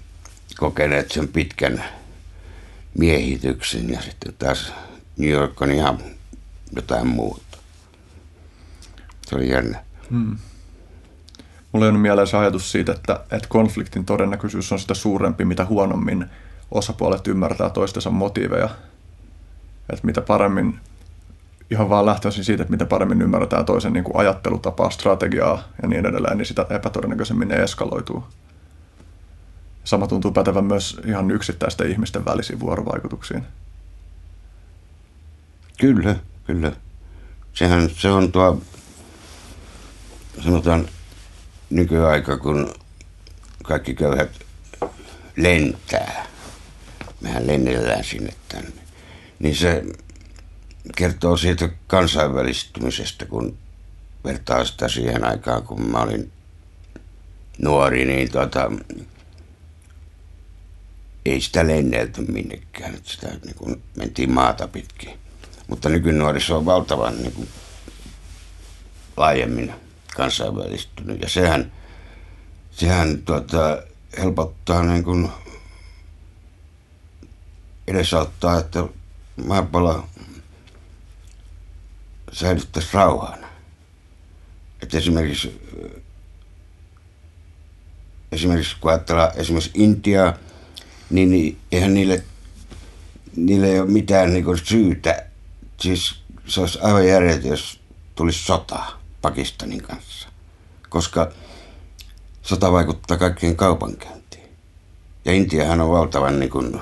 kokeneet sen pitkän miehityksen ja sitten taas New York on ihan jotain muuta. Se oli jännä. Hmm. Mulla on mielessä ajatus siitä, että, että konfliktin todennäköisyys on sitä suurempi, mitä huonommin osapuolet ymmärtää toistensa motiiveja. Että mitä paremmin, ihan vaan lähtöisin siitä, että mitä paremmin ymmärretään toisen niin kuin ajattelutapaa, strategiaa ja niin edelleen, niin sitä epätodennäköisemmin ne eskaloituu. Sama tuntuu pätevän myös ihan yksittäisten ihmisten välisiin vuorovaikutuksiin. Kyllä, kyllä. Sehän se on tuo, sanotaan nykyaika, kun kaikki köyhät lentää. Mehän lennellään sinne tänne. Niin se kertoo siitä kansainvälistymisestä, kun vertaa sitä siihen aikaan, kun mä olin nuori, niin tuota, ei sitä lennelty minnekään. Että sitä niin kuin mentiin maata pitkin. Mutta nykynuoriso on valtavan niin kuin, laajemmin kansainvälistynyt. Ja sehän, sehän tuota, helpottaa niin kuin, edesauttaa, että maapallo säilyttäisi rauhan. Että esimerkiksi, esimerkiksi kun ajatellaan esimerkiksi Intiaa, niin, eihän niille, niille ei ole mitään niin syytä. Siis se olisi aivan järjettä, jos tulisi sota Pakistanin kanssa. Koska sota vaikuttaa kaikkien kaupankäyntiin. Ja Intiahan on valtavan niin kuin,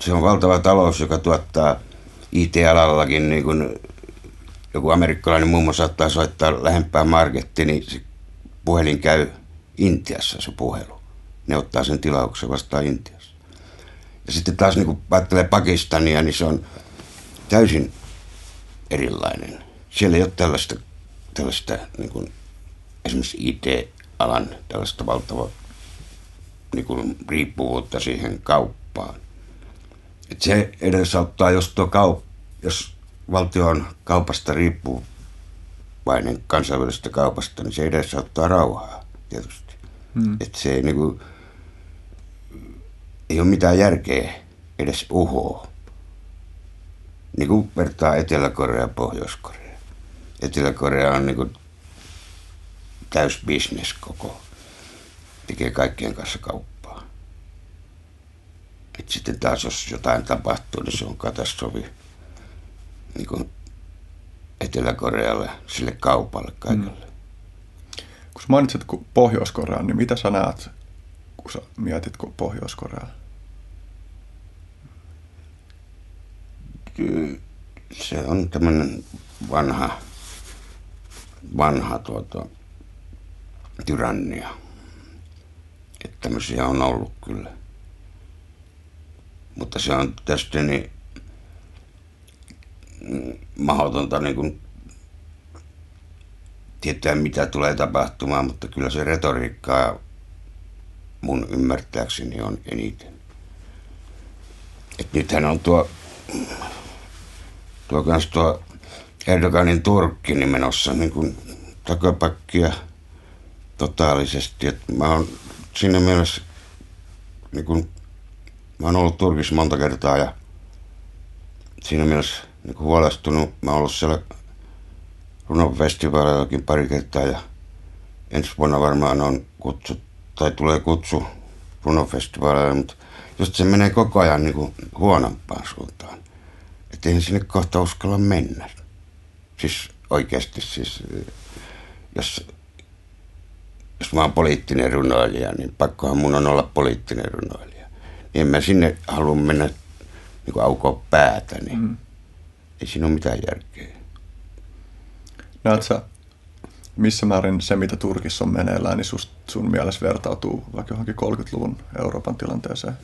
se on valtava talous, joka tuottaa IT-alallakin niin kuin, joku amerikkalainen mummo saattaa soittaa lähempää markettiin, niin se puhelin käy Intiassa se puhelu ne ottaa sen tilauksen vastaan Intiassa. Ja sitten taas niin kun ajattelee Pakistania, niin se on täysin erilainen. Siellä ei ole tällaista, tällaista niin kuin esimerkiksi IT-alan tällaista valtavaa niin kuin riippuvuutta siihen kauppaan. Se edesauttaa, jos, tuo kaup- jos valtio on kaupasta riippuvainen kansainvälisestä kaupasta, niin se edesauttaa rauhaa tietysti. Hmm. Että se ei niin kuin, ei ole mitään järkeä edes uhoa. Niin kuin vertaa Etelä-Korea ja Pohjois-Korea. Etelä-Korea on niin kuin täys bisnes koko. Tekee kaikkien kanssa kauppaa. Et sitten taas jos jotain tapahtuu, niin se on katastrofi niin kuin Etelä-Korealle, sille kaupalle, kaikille. Mm. Kun sä mainitsit Pohjois-Korean, niin mitä sä näet kun sä mietit Pohjois-Koreaa? Se on tämmöinen vanha, vanha tuota, tyrannia. Että tämmöisiä on ollut kyllä. Mutta se on tästä niin mahdotonta niin kuin tietää, mitä tulee tapahtumaan, mutta kyllä se retoriikkaa mun ymmärtääkseni on eniten. Et nythän on tuo, tuo kans tuo Erdoganin Turkki niin menossa niin kuin takapakkia totaalisesti. Et mä oon siinä mielessä, niin kuin, mä oon ollut Turkissa monta kertaa ja siinä mielessä niin huolestunut. Mä oon ollut siellä runofestivaalillakin pari kertaa ja ensi vuonna varmaan on kutsut tai tulee kutsu runofestivaaleille, mutta just se menee koko ajan niin kuin huonompaan suuntaan. Että eihän sinne kohta uskalla mennä. Siis oikeasti siis, jos, jos mä oon poliittinen runoilija, niin pakkohan mun on olla poliittinen runoilija. Niin en mä sinne halua mennä niin aukoa päätä, niin mm. ei siinä ole mitään järkeä. Näet sä missä määrin se, mitä Turkissa on meneillään, niin sust, sun mielestä vertautuu vaikka johonkin 30-luvun Euroopan tilanteeseen?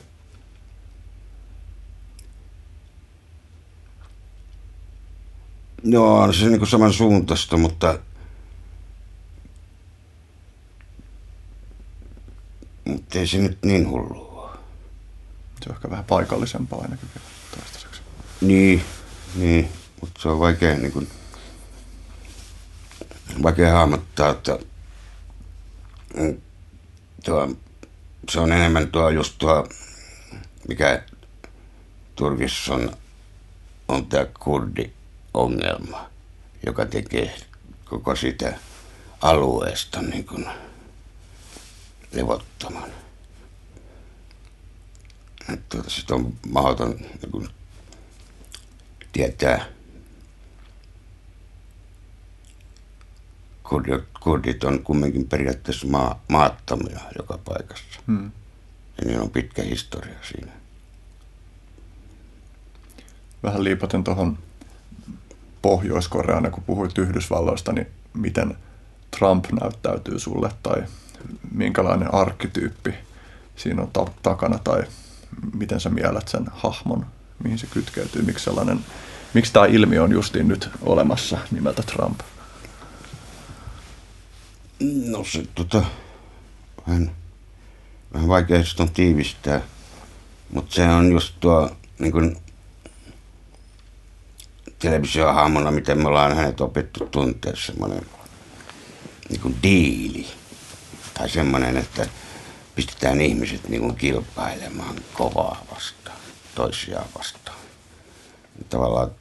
Joo, on se niin kuin saman suuntaista, mutta, mutta ei se nyt niin hullu On ehkä vähän paikallisempaa ainakin vielä toistaiseksi. Niin, niin. mutta se on vaikea, niin kuin, vaikea hahmottaa, että tuo, se on enemmän tuo just tuo, mikä Turkissa on, on tämä kurdi-ongelma, joka tekee koko sitä alueesta niin kuin levottoman. Että tuota, on mahdoton niin kuin, tietää, kurdit, kurdit on kumminkin periaatteessa maa, maattomia joka paikassa. Hmm. Ja niillä on pitkä historia siinä. Vähän liipaten tuohon Pohjois-Koreaan, kun puhuit Yhdysvalloista, niin miten Trump näyttäytyy sulle tai minkälainen arkkityyppi siinä on ta- takana tai miten sä mielät sen hahmon, mihin se kytkeytyy, miksi, sellainen, miksi tämä ilmiö on justiin nyt olemassa nimeltä Trump? No se tota, vähän, vähän vaikea on tiivistää, mutta se on just tuo niin kuin, televisiohahmona, miten me ollaan hänet opittu tuntea semmoinen niin diili. Tai semmoinen, että pistetään ihmiset niin kuin kilpailemaan kovaa vastaan, toisiaan vastaan. Tavallaan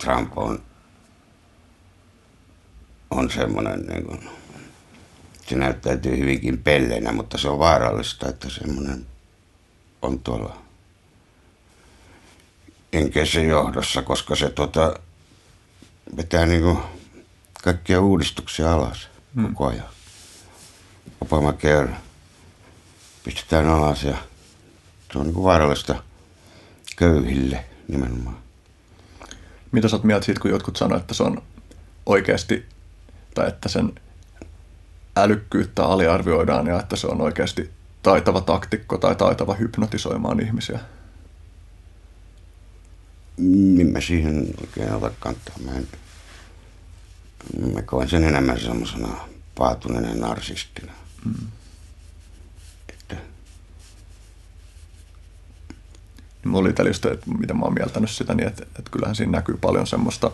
Trump on, on semmoinen, niin kuin, se näyttäytyy hyvinkin pelleinä, mutta se on vaarallista, että semmoinen on tuolla enkeisen johdossa, koska se tota, vetää niin kuin kaikkia uudistuksia alas mm. koko ajan. Obamacare pistetään alas ja se on niin kuin vaarallista köyhille nimenomaan. Mitä sä oot mieltä siitä, kun jotkut sanoo, että se on oikeasti, tai että sen älykkyyttä aliarvioidaan ja että se on oikeasti taitava taktikko tai taitava hypnotisoimaan ihmisiä? Niin mä siihen oikein ota kantaa. Mä, en, mä koen sen enemmän semmoisena paatuneena narsistina. Mm. Oli että mitä mä oon mieltänyt sitä, niin että, että kyllähän siinä näkyy paljon semmoista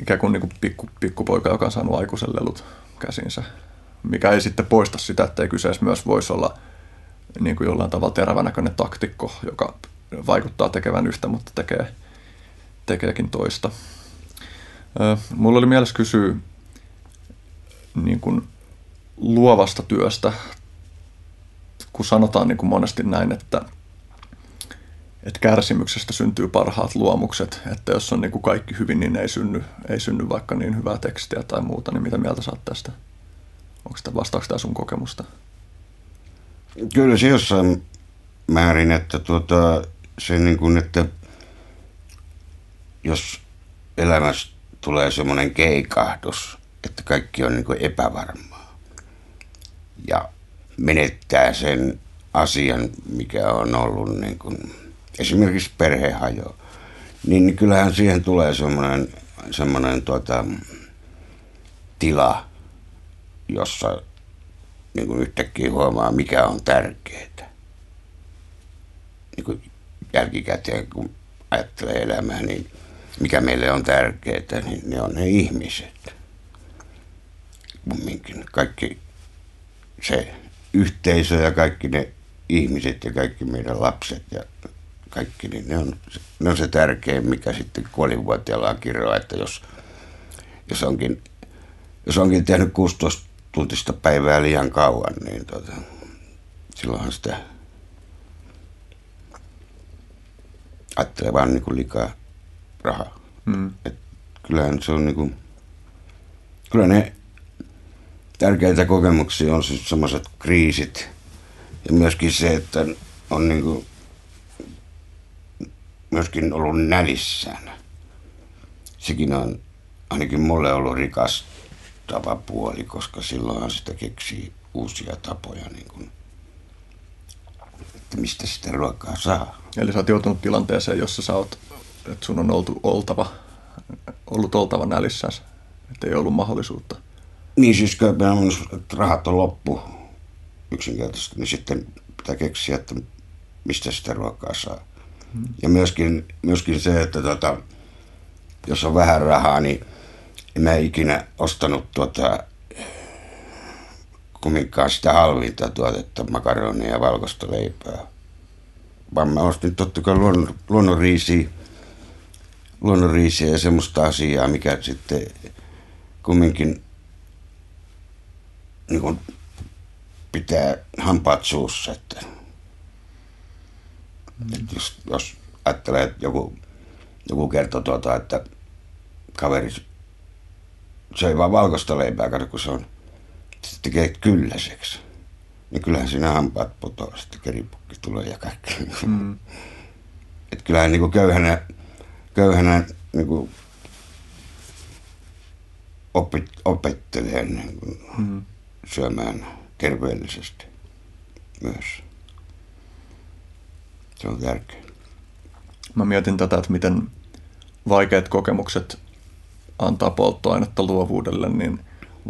ikään kuin, niin kuin pikku, pikkupoika, joka on saanut aikuisen lelut käsinsä, mikä ei sitten poista sitä, että ei kyseessä myös voisi olla niin kuin jollain tavalla terävänäköinen taktikko, joka vaikuttaa tekevän yhtä, mutta tekee, tekeekin toista. Mulla oli mielessä kysyä niin kuin luovasta työstä, kun sanotaan niin kuin monesti näin, että, että kärsimyksestä syntyy parhaat luomukset, että jos on niin kuin kaikki hyvin, niin ei synny, ei synny vaikka niin hyvää tekstiä tai muuta, niin mitä mieltä saat tästä? Onko sitä, vastaako tämä sun kokemusta? Kyllä se jossain määrin, että tuota, se niin kuin, että jos elämässä tulee semmoinen keikahdus, että kaikki on niin kuin epävarmaa ja menettää sen asian, mikä on ollut niin kuin, esimerkiksi perhehajo, niin kyllähän siihen tulee semmoinen, semmoinen tuota, tila, jossa niin kuin yhtäkkiä huomaa, mikä on tärkeää. Niin kuin jälkikäteen, kun ajattelee elämää, niin mikä meille on tärkeää, niin ne on ne ihmiset. Kumminkin kaikki se yhteisö ja kaikki ne ihmiset ja kaikki meidän lapset ja kaikki, niin ne on, ne on se tärkein, mikä sitten kuolinvuotiaalla kirjoa, että jos, jos, onkin, jos onkin tehnyt 16 tuntista päivää liian kauan, niin tota, silloinhan sitä ajattelee vaan niin kuin liikaa rahaa. Mm. Et kyllähän se on niin kuin, kyllä ne tärkeitä kokemuksia on siis semmoiset kriisit ja myöskin se, että on niin kuin myöskin ollut nälissään. Sekin on ainakin mulle ollut rikastava puoli, koska silloinhan sitä keksii uusia tapoja, niin kuin, että mistä sitä ruokaa saa. Eli sä oot joutunut tilanteeseen, jossa sä oot, että sun on oltu oltava, ollut oltava nälissään, että ei ollut mahdollisuutta. Niin siis kun rahat on loppu yksinkertaisesti, niin sitten pitää keksiä, että mistä sitä ruokaa saa. Ja myöskin, myöskin se, että tota, jos on vähän rahaa, niin en mä ikinä ostanut tuota, kumminkaan sitä halvinta tuotetta, makaronia ja valkoista leipää. Vaan mä ostin totta kai luonnon, luonnonriisiä, ja semmoista asiaa, mikä sitten kumminkin niin kuin pitää hampaat suussa. Että, mm. jos, jos ajattelee, että joku, joku kertoo tuota, että kaveri söi vaan valkoista leipää, kato kun se on, se tekee kylläiseksi. Niin kyllähän siinä hampaat putoaa, sitten keripukki tulee ja kaikki. Mm. että kyllähän niin köyhänä, köyhänä niin kuin opit, opettelee niin kuin mm. syömään terveellisesti myös. Se on tärkeää. Mä mietin tätä, että miten vaikeat kokemukset antaa polttoainetta luovuudelle, niin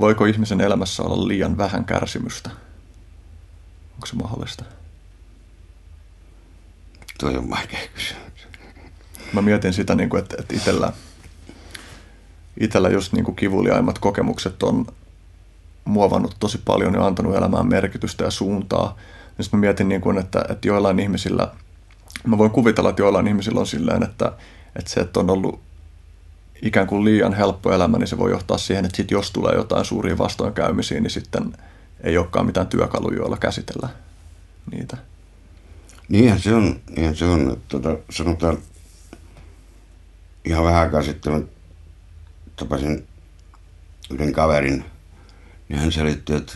voiko ihmisen elämässä olla liian vähän kärsimystä? Onko se mahdollista? Tuo on vaikea kysymys. Mä mietin sitä, niin että, itsellä, itsellä just niin kuin kivuliaimmat kokemukset on muovannut tosi paljon ja antanut elämään merkitystä ja suuntaa. Ja sitten mä mietin, niin kuin, että, että joillain ihmisillä, mä voin kuvitella, että joillain ihmisillä on silleen, että, että se, että on ollut ikään kuin liian helppo elämä, niin se voi johtaa siihen, että sit jos tulee jotain suuria vastoinkäymisiä, niin sitten ei olekaan mitään työkaluja, joilla käsitellä niitä. Niinhän se on. Niinhän se on. Tuota, sanotaan ihan vähän aikaa sitten tapasin yhden kaverin, niin hän selitti, että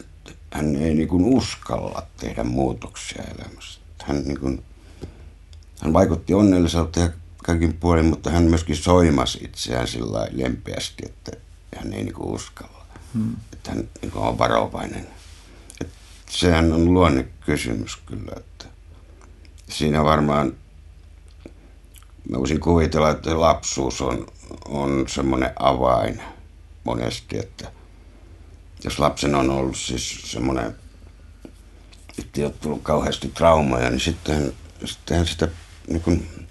hän ei niin kuin uskalla tehdä muutoksia elämässä. Hän, niin kuin, hän vaikutti onnelliselta ja kaikin puolin, mutta hän myöskin soimasi itseään sillä lempeästi, että hän ei niin uskalla. Hmm. Että hän niin on varovainen. Et sehän on luonnekysymys kyllä, että siinä varmaan mä voisin kuvitella, että lapsuus on, on semmoinen avain monesti, että jos lapsen on ollut siis semmoinen, että ei ole tullut kauheasti traumaja, niin sitten, sittenhän sitä niin kuin,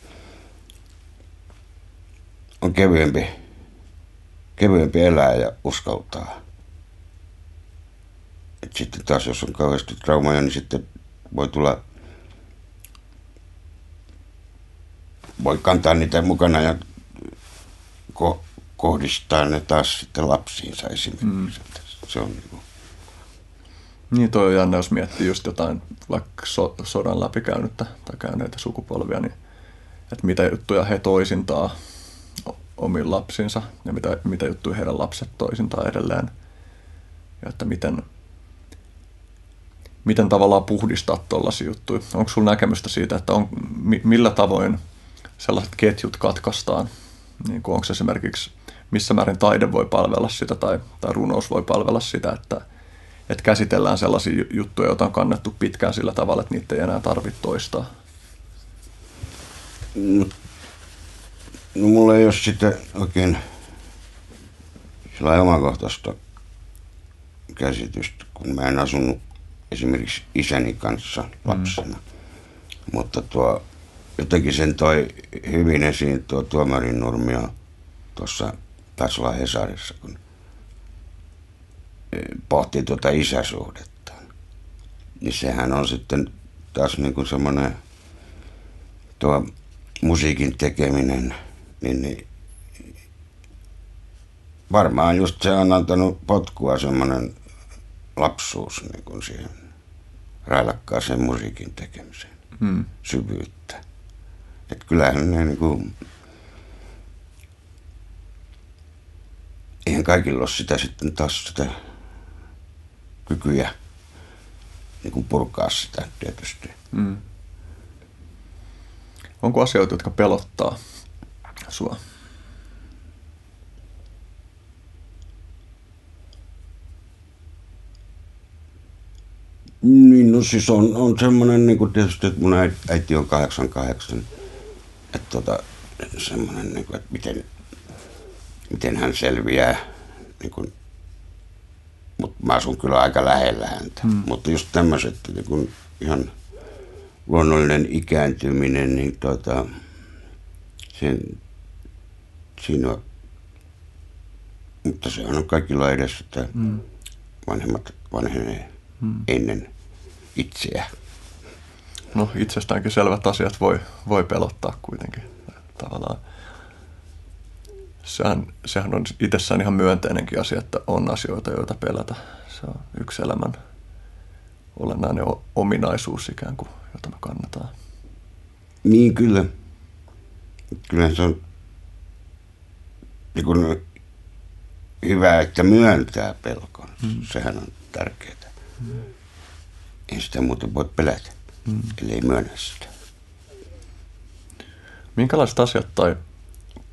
on kevyempi, kevyempi elää ja uskaltaa. Et sitten taas, jos on kauheasti traumaja, niin sitten voi tulla, voi kantaa niitä mukana ja ko- kohdistaa ne taas sitten lapsiinsa esimerkiksi. Mm. Se on niin kuin... Niin toi on jännä, jos miettii just jotain vaikka so- sodan läpikäynyttä tai käyneitä sukupolvia, niin että mitä juttuja he toisintaa omiin lapsinsa ja mitä, mitä juttuja heidän lapset toisintaan edelleen. Ja että miten, miten tavallaan puhdistaa tuollaisia juttuja. Onko sinulla näkemystä siitä, että on, millä tavoin sellaiset ketjut katkaistaan? Niin kuin onko esimerkiksi, missä määrin taide voi palvella sitä tai, tai runous voi palvella sitä, että, että käsitellään sellaisia juttuja, joita on kannettu pitkään sillä tavalla, että niitä ei enää tarvitse toistaa? No, No mulla ei ole sitä oikein sillä omakohtaista käsitystä, kun mä en asunut esimerkiksi isäni kanssa lapsena. Mm. Mutta tuo, jotenkin sen toi hyvin esiin tuo tuomarin Nurmio tuossa Tasla Hesarissa, kun pohti tuota isäsuhdetta. Niin sehän on sitten taas niin kuin semmoinen tuo musiikin tekeminen – niin, niin varmaan just se on antanut potkua semmoinen lapsuus niin kuin siihen railakkaaseen musiikin tekemiseen, hmm. syvyyttä. Että kyllähän ne niin kuin, eihän kaikilla ole sitä sitten taas sitä kykyä niin kuin purkaa sitä tietysti. Hmm. Onko asioita, jotka pelottaa sua? Niin, no siis on, on semmoinen niin kuin tietysti, että mun äiti on 88, että tota, semmoinen, niin kuin, että miten, miten hän selviää, niin kuin, mutta mä asun kyllä aika lähellä häntä, hmm. mutta just tämmöiset niin kuin, ihan luonnollinen ikääntyminen, niin tota, sen, siinä on, mutta se on kaikilla edessä, että mm. vanhemmat vanhenee mm. ennen itseä. No itsestäänkin selvät asiat voi, voi pelottaa kuitenkin tavallaan. Sehän, sehän on itsessään ihan myönteinenkin asia, että on asioita, joita pelätä. Se on yksi elämän olennainen ominaisuus ikään kuin, jota me kannataan. Niin, kyllä. Kyllä se on niin kuin hyvä, että myöntää pelkon. Mm. Sehän on tärkeää. Mm. Ei sitä muuten voi pelätä, mm. ellei myönnä sitä. Minkälaiset asiat tai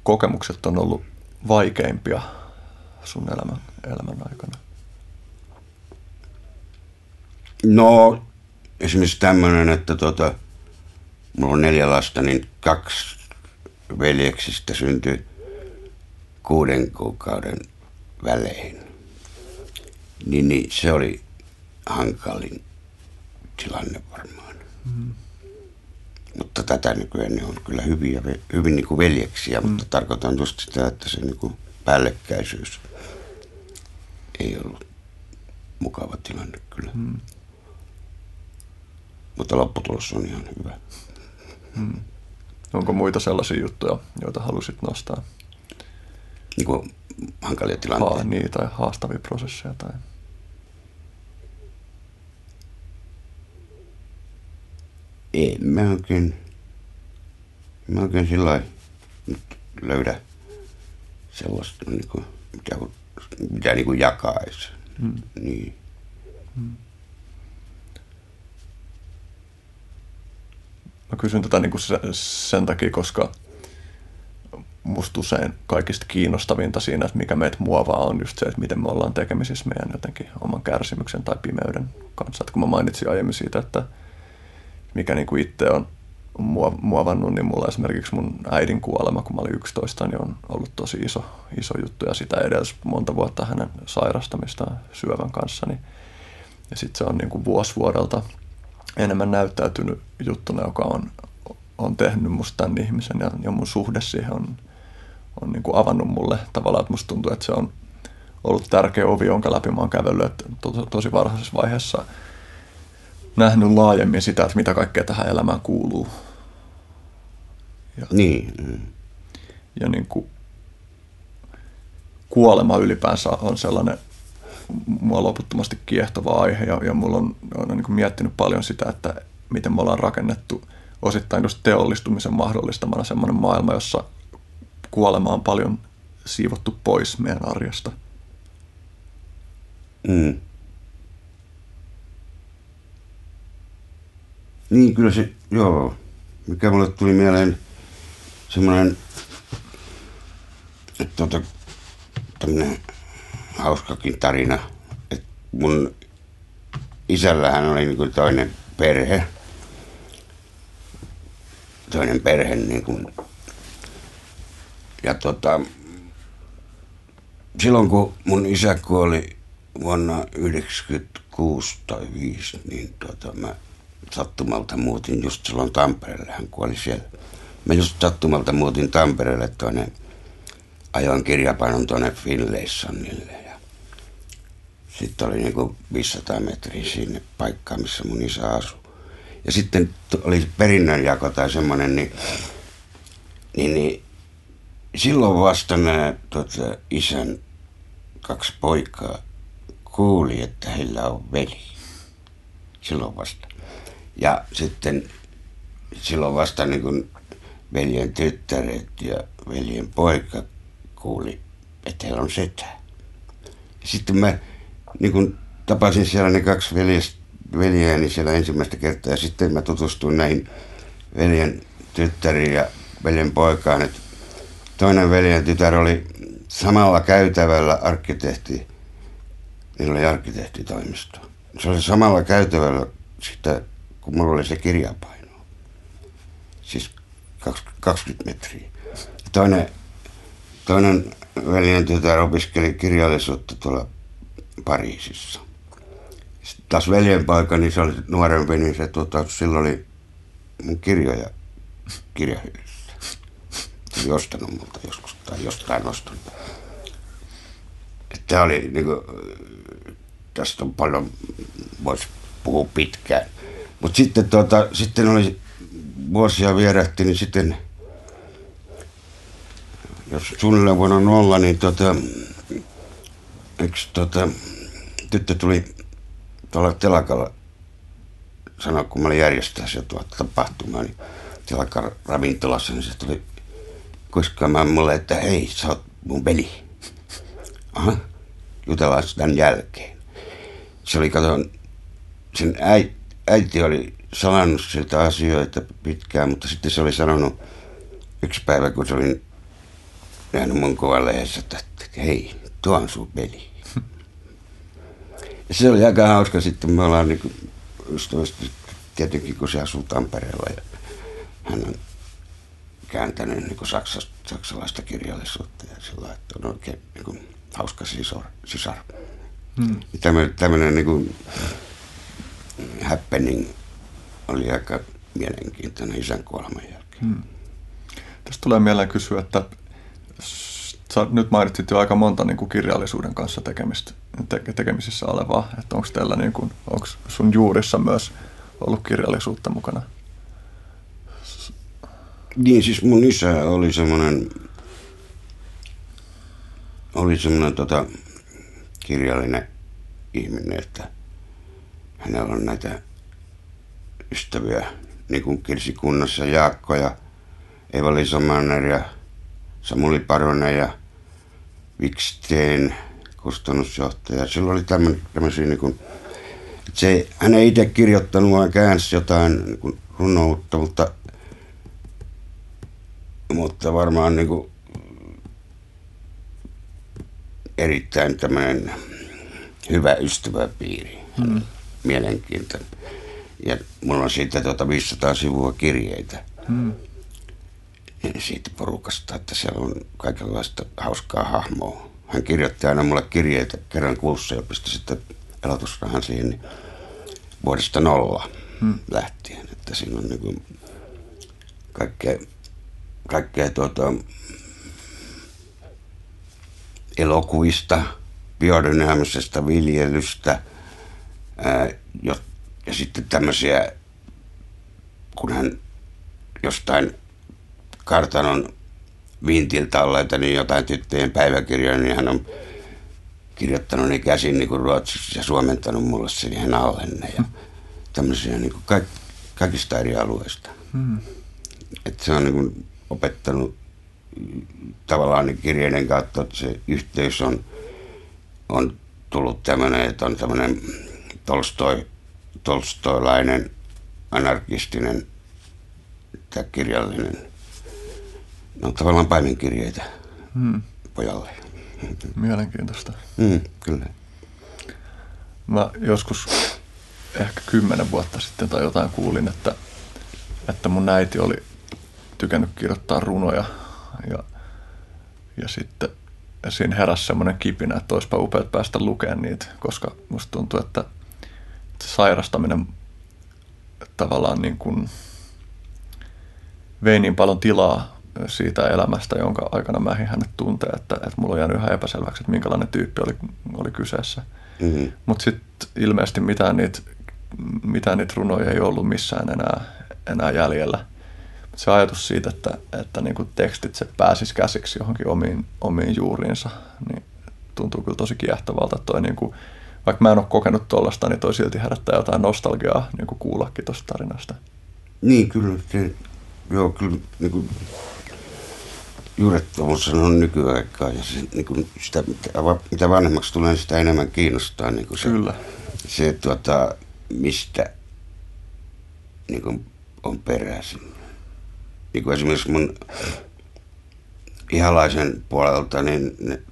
kokemukset on ollut vaikeimpia sun elämän, elämän aikana? No, esimerkiksi tämmöinen, että tota, mulla on neljä lasta, niin kaksi veljeksistä syntyi kuuden kuukauden välein. Niin, niin se oli hankalin tilanne varmaan. Mm. Mutta tätä nykyään ne on kyllä hyviä, hyvin niin kuin veljeksiä, mm. mutta tarkoitan just sitä, että se niin kuin päällekkäisyys ei ollut mukava tilanne kyllä. Mm. Mutta lopputulos on ihan hyvä. Mm. Onko muita sellaisia juttuja, joita halusit nostaa? Niin kuin hankalia tilanteita? Ha, niin, tai haastavia prosesseja tai... Ei mä oikein, mä oikein sillä nyt löydä sellaista, niin kuin, mitä, mitä niin kuin jakaisi. Hmm. Niin. Hmm. Mä kysyn tätä niin kuin sen takia, koska musta usein kaikista kiinnostavinta siinä, että mikä meitä muovaa, on just se, että miten me ollaan tekemisissä meidän jotenkin oman kärsimyksen tai pimeyden kanssa. Että kun mä mainitsin aiemmin siitä, että mikä niin kuin itse on muovannut, niin mulla esimerkiksi mun äidin kuolema, kun mä olin 11, niin on ollut tosi iso, iso juttu ja sitä edes monta vuotta hänen sairastamistaan syövän kanssa. Niin, ja sitten se on niin kuin vuosi vuodelta enemmän näyttäytynyt juttuna, joka on, on tehnyt musta tämän ihmisen ja, ja mun suhde siihen on, on niin kuin avannut mulle tavallaan, että musta tuntuu, että se on ollut tärkeä ovi, jonka läpi mä oon kävellyt, että to, tosi varhaisessa vaiheessa nähnyt laajemmin sitä, että mitä kaikkea tähän elämään kuuluu. Ja, niin. Ja niin kuin, kuolema ylipäänsä on sellainen mua loputtomasti kiehtova aihe ja, ja mulla on, on niin kuin miettinyt paljon sitä, että miten me ollaan rakennettu osittain just teollistumisen mahdollistamana semmoinen maailma, jossa kuolema on paljon siivottu pois meidän arjesta. Mm. Niin, kyllä se, joo. Mikä mulle tuli mieleen semmoinen, että tota, tämmöinen hauskakin tarina. että mun isällähän oli niin kuin toinen perhe. Toinen perhe niin kuin, ja tota, silloin kun mun isä kuoli vuonna 96 tai 5, niin tota, mä sattumalta muutin just silloin Tampereelle. Hän kuoli siellä. Mä just sattumalta muutin Tampereelle tuonne, ajoin kirjapainon tuonne Finlaysonille. Ja sitten oli niinku 500 metriä sinne paikkaan, missä mun isä asui. Ja sitten oli perinnönjako tai semmoinen, niin, niin, niin silloin vasta nämä tota, isän kaksi poikaa kuuli, että heillä on veli. Silloin vasta. Ja sitten silloin vasta niin kuin veljen tyttäret ja veljen poika kuuli, että heillä on setä. Sitten mä niin kuin tapasin siellä ne kaksi veljestä, veljeäni siellä ensimmäistä kertaa ja sitten mä tutustuin näihin veljen tyttäriin ja veljen poikaan, että toinen veljen tytär oli samalla käytävällä arkkitehti, niillä oli arkkitehtitoimisto. Se oli samalla käytävällä sitä kun mulla oli se kirjapaino. Siis 20 metriä. Toinen, toinen veljen tytär opiskeli kirjallisuutta tuolla Pariisissa. Sitten taas veljenpoika, niin se oli nuorempi, niin se tuota, silloin oli mun kirjoja kirjahyllyssä. Se oli ostanut multa joskus tai jostain ostanut. Tämä oli niin kuin, tästä on paljon, voisi puhua pitkään. Mutta sitten, tuota, sitten oli vuosia vierähti, niin sitten, jos suunnilleen vuonna nolla, niin tuota, yksi tuota, tyttö tuli tuolla telakalla sanoa, kun mä olin järjestää se tuota tapahtumaa, niin telakan ravintolassa, niin se tuli kuiskaamaan mulle, että hei, sä oot mun veli. Aha, jutellaan tämän jälkeen. Se oli, kato, sen äiti, äiti oli salannut siltä asioita pitkään, mutta sitten se oli sanonut yksi päivä, kun se oli nähnyt mun lehdessä, että hei, tuo on sun veli. Ja se oli aika hauska sitten, me ollaan niin ystävästi, tietenkin kun se asuu Tampereella ja hän on kääntänyt niin saksasta, saksalaista kirjallisuutta ja sillä että on oikein niin kuin, hauska sisar. sisar. Hmm. Tämmöinen niin kuin, happening oli aika mielenkiintoinen isän kuoleman jälkeen. Hmm. Tästä tulee mieleen kysyä, että sä nyt mainitsit jo aika monta niin kuin kirjallisuuden kanssa tekemistä, te, tekemisissä olevaa, että onko teillä niin kuin, onko sun juurissa myös ollut kirjallisuutta mukana? Niin, siis mun isä oli semmoinen, oli semmoinen tota, kirjallinen ihminen, että hänellä on näitä ystäviä, niin kuin Kirsi Kunnassa Jaakko ja Eva-Liisa Manner ja Samuli Paronen ja Viksteen kustannusjohtaja. Sillä oli tämmöisiä niin kuin, se, hän ei itse kirjoittanut, vaan käänsi jotain niin kuin runoutta, mutta, mutta varmaan niin kuin, erittäin tämmöinen hyvä ystäväpiiri. Hmm. Mielenkiintoinen. Ja mulla on siitä tuota 500 sivua kirjeitä. Hmm siitä porukasta, että siellä on kaikenlaista hauskaa hahmoa. Hän kirjoitti aina mulle kirjeitä kerran kuussa ja pisti sitten elatusrahan siihen niin vuodesta nolla hmm. lähtien. Että siinä on niin kaikkea, kaikkea tuota, elokuvista, biodynaamisesta viljelystä ää, jo, ja sitten tämmöisiä, kun hän jostain kartanon vintiltä olleita niin jotain tyttöjen päiväkirjoja, niin hän on kirjoittanut ne käsin niin kuin ruotsiksi ja suomentanut mulle sen ihan allenne ja tämmöisiä niin kuin kaik, kaikista eri alueista. Hmm. Että se on niin kuin opettanut tavallaan niin kirjeiden kautta, että se yhteys on, on tullut tämmöinen, että on tämmöinen Tolstoi, tolstoilainen anarkistinen tämä kirjallinen ne on tavallaan paimenkirjeitä hmm. pojalle. Mielenkiintoista. Hmm, kyllä. Mä joskus ehkä kymmenen vuotta sitten tai jotain kuulin, että, että mun äiti oli tykännyt kirjoittaa runoja ja, ja sitten ja siinä heräsi semmoinen kipinä, että olisipa upeat päästä lukemaan niitä, koska musta tuntuu, että sairastaminen tavallaan niin kuin vei niin paljon tilaa siitä elämästä, jonka aikana mä hänet tuntee, että, että mulla on jäänyt yhä epäselväksi, että minkälainen tyyppi oli, oli kyseessä. Mm-hmm. Mutta sitten ilmeisesti mitään niitä, mitään niitä runoja ei ollut missään enää, enää jäljellä. Se ajatus siitä, että, että niinku tekstit se pääsisi käsiksi johonkin omiin, omiin juuriinsa, niin tuntuu kyllä tosi kiehtovalta. Toi niinku, vaikka mä en ole kokenut tuollaista, niin toi silti herättää jotain nostalgiaa niinku kuullakin tuosta tarinasta. Niin, kyllä. Se, joo, kyllä niin kuin juurettomuus on nykyaikaa ja se, niin kuin sitä, mitä vanhemmaksi tulee, niin sitä enemmän kiinnostaa niin kuin se, Kyllä. se tuota, mistä niin kuin on peräisin. Niin kuin esimerkiksi mun ihalaisen puolelta, niin ne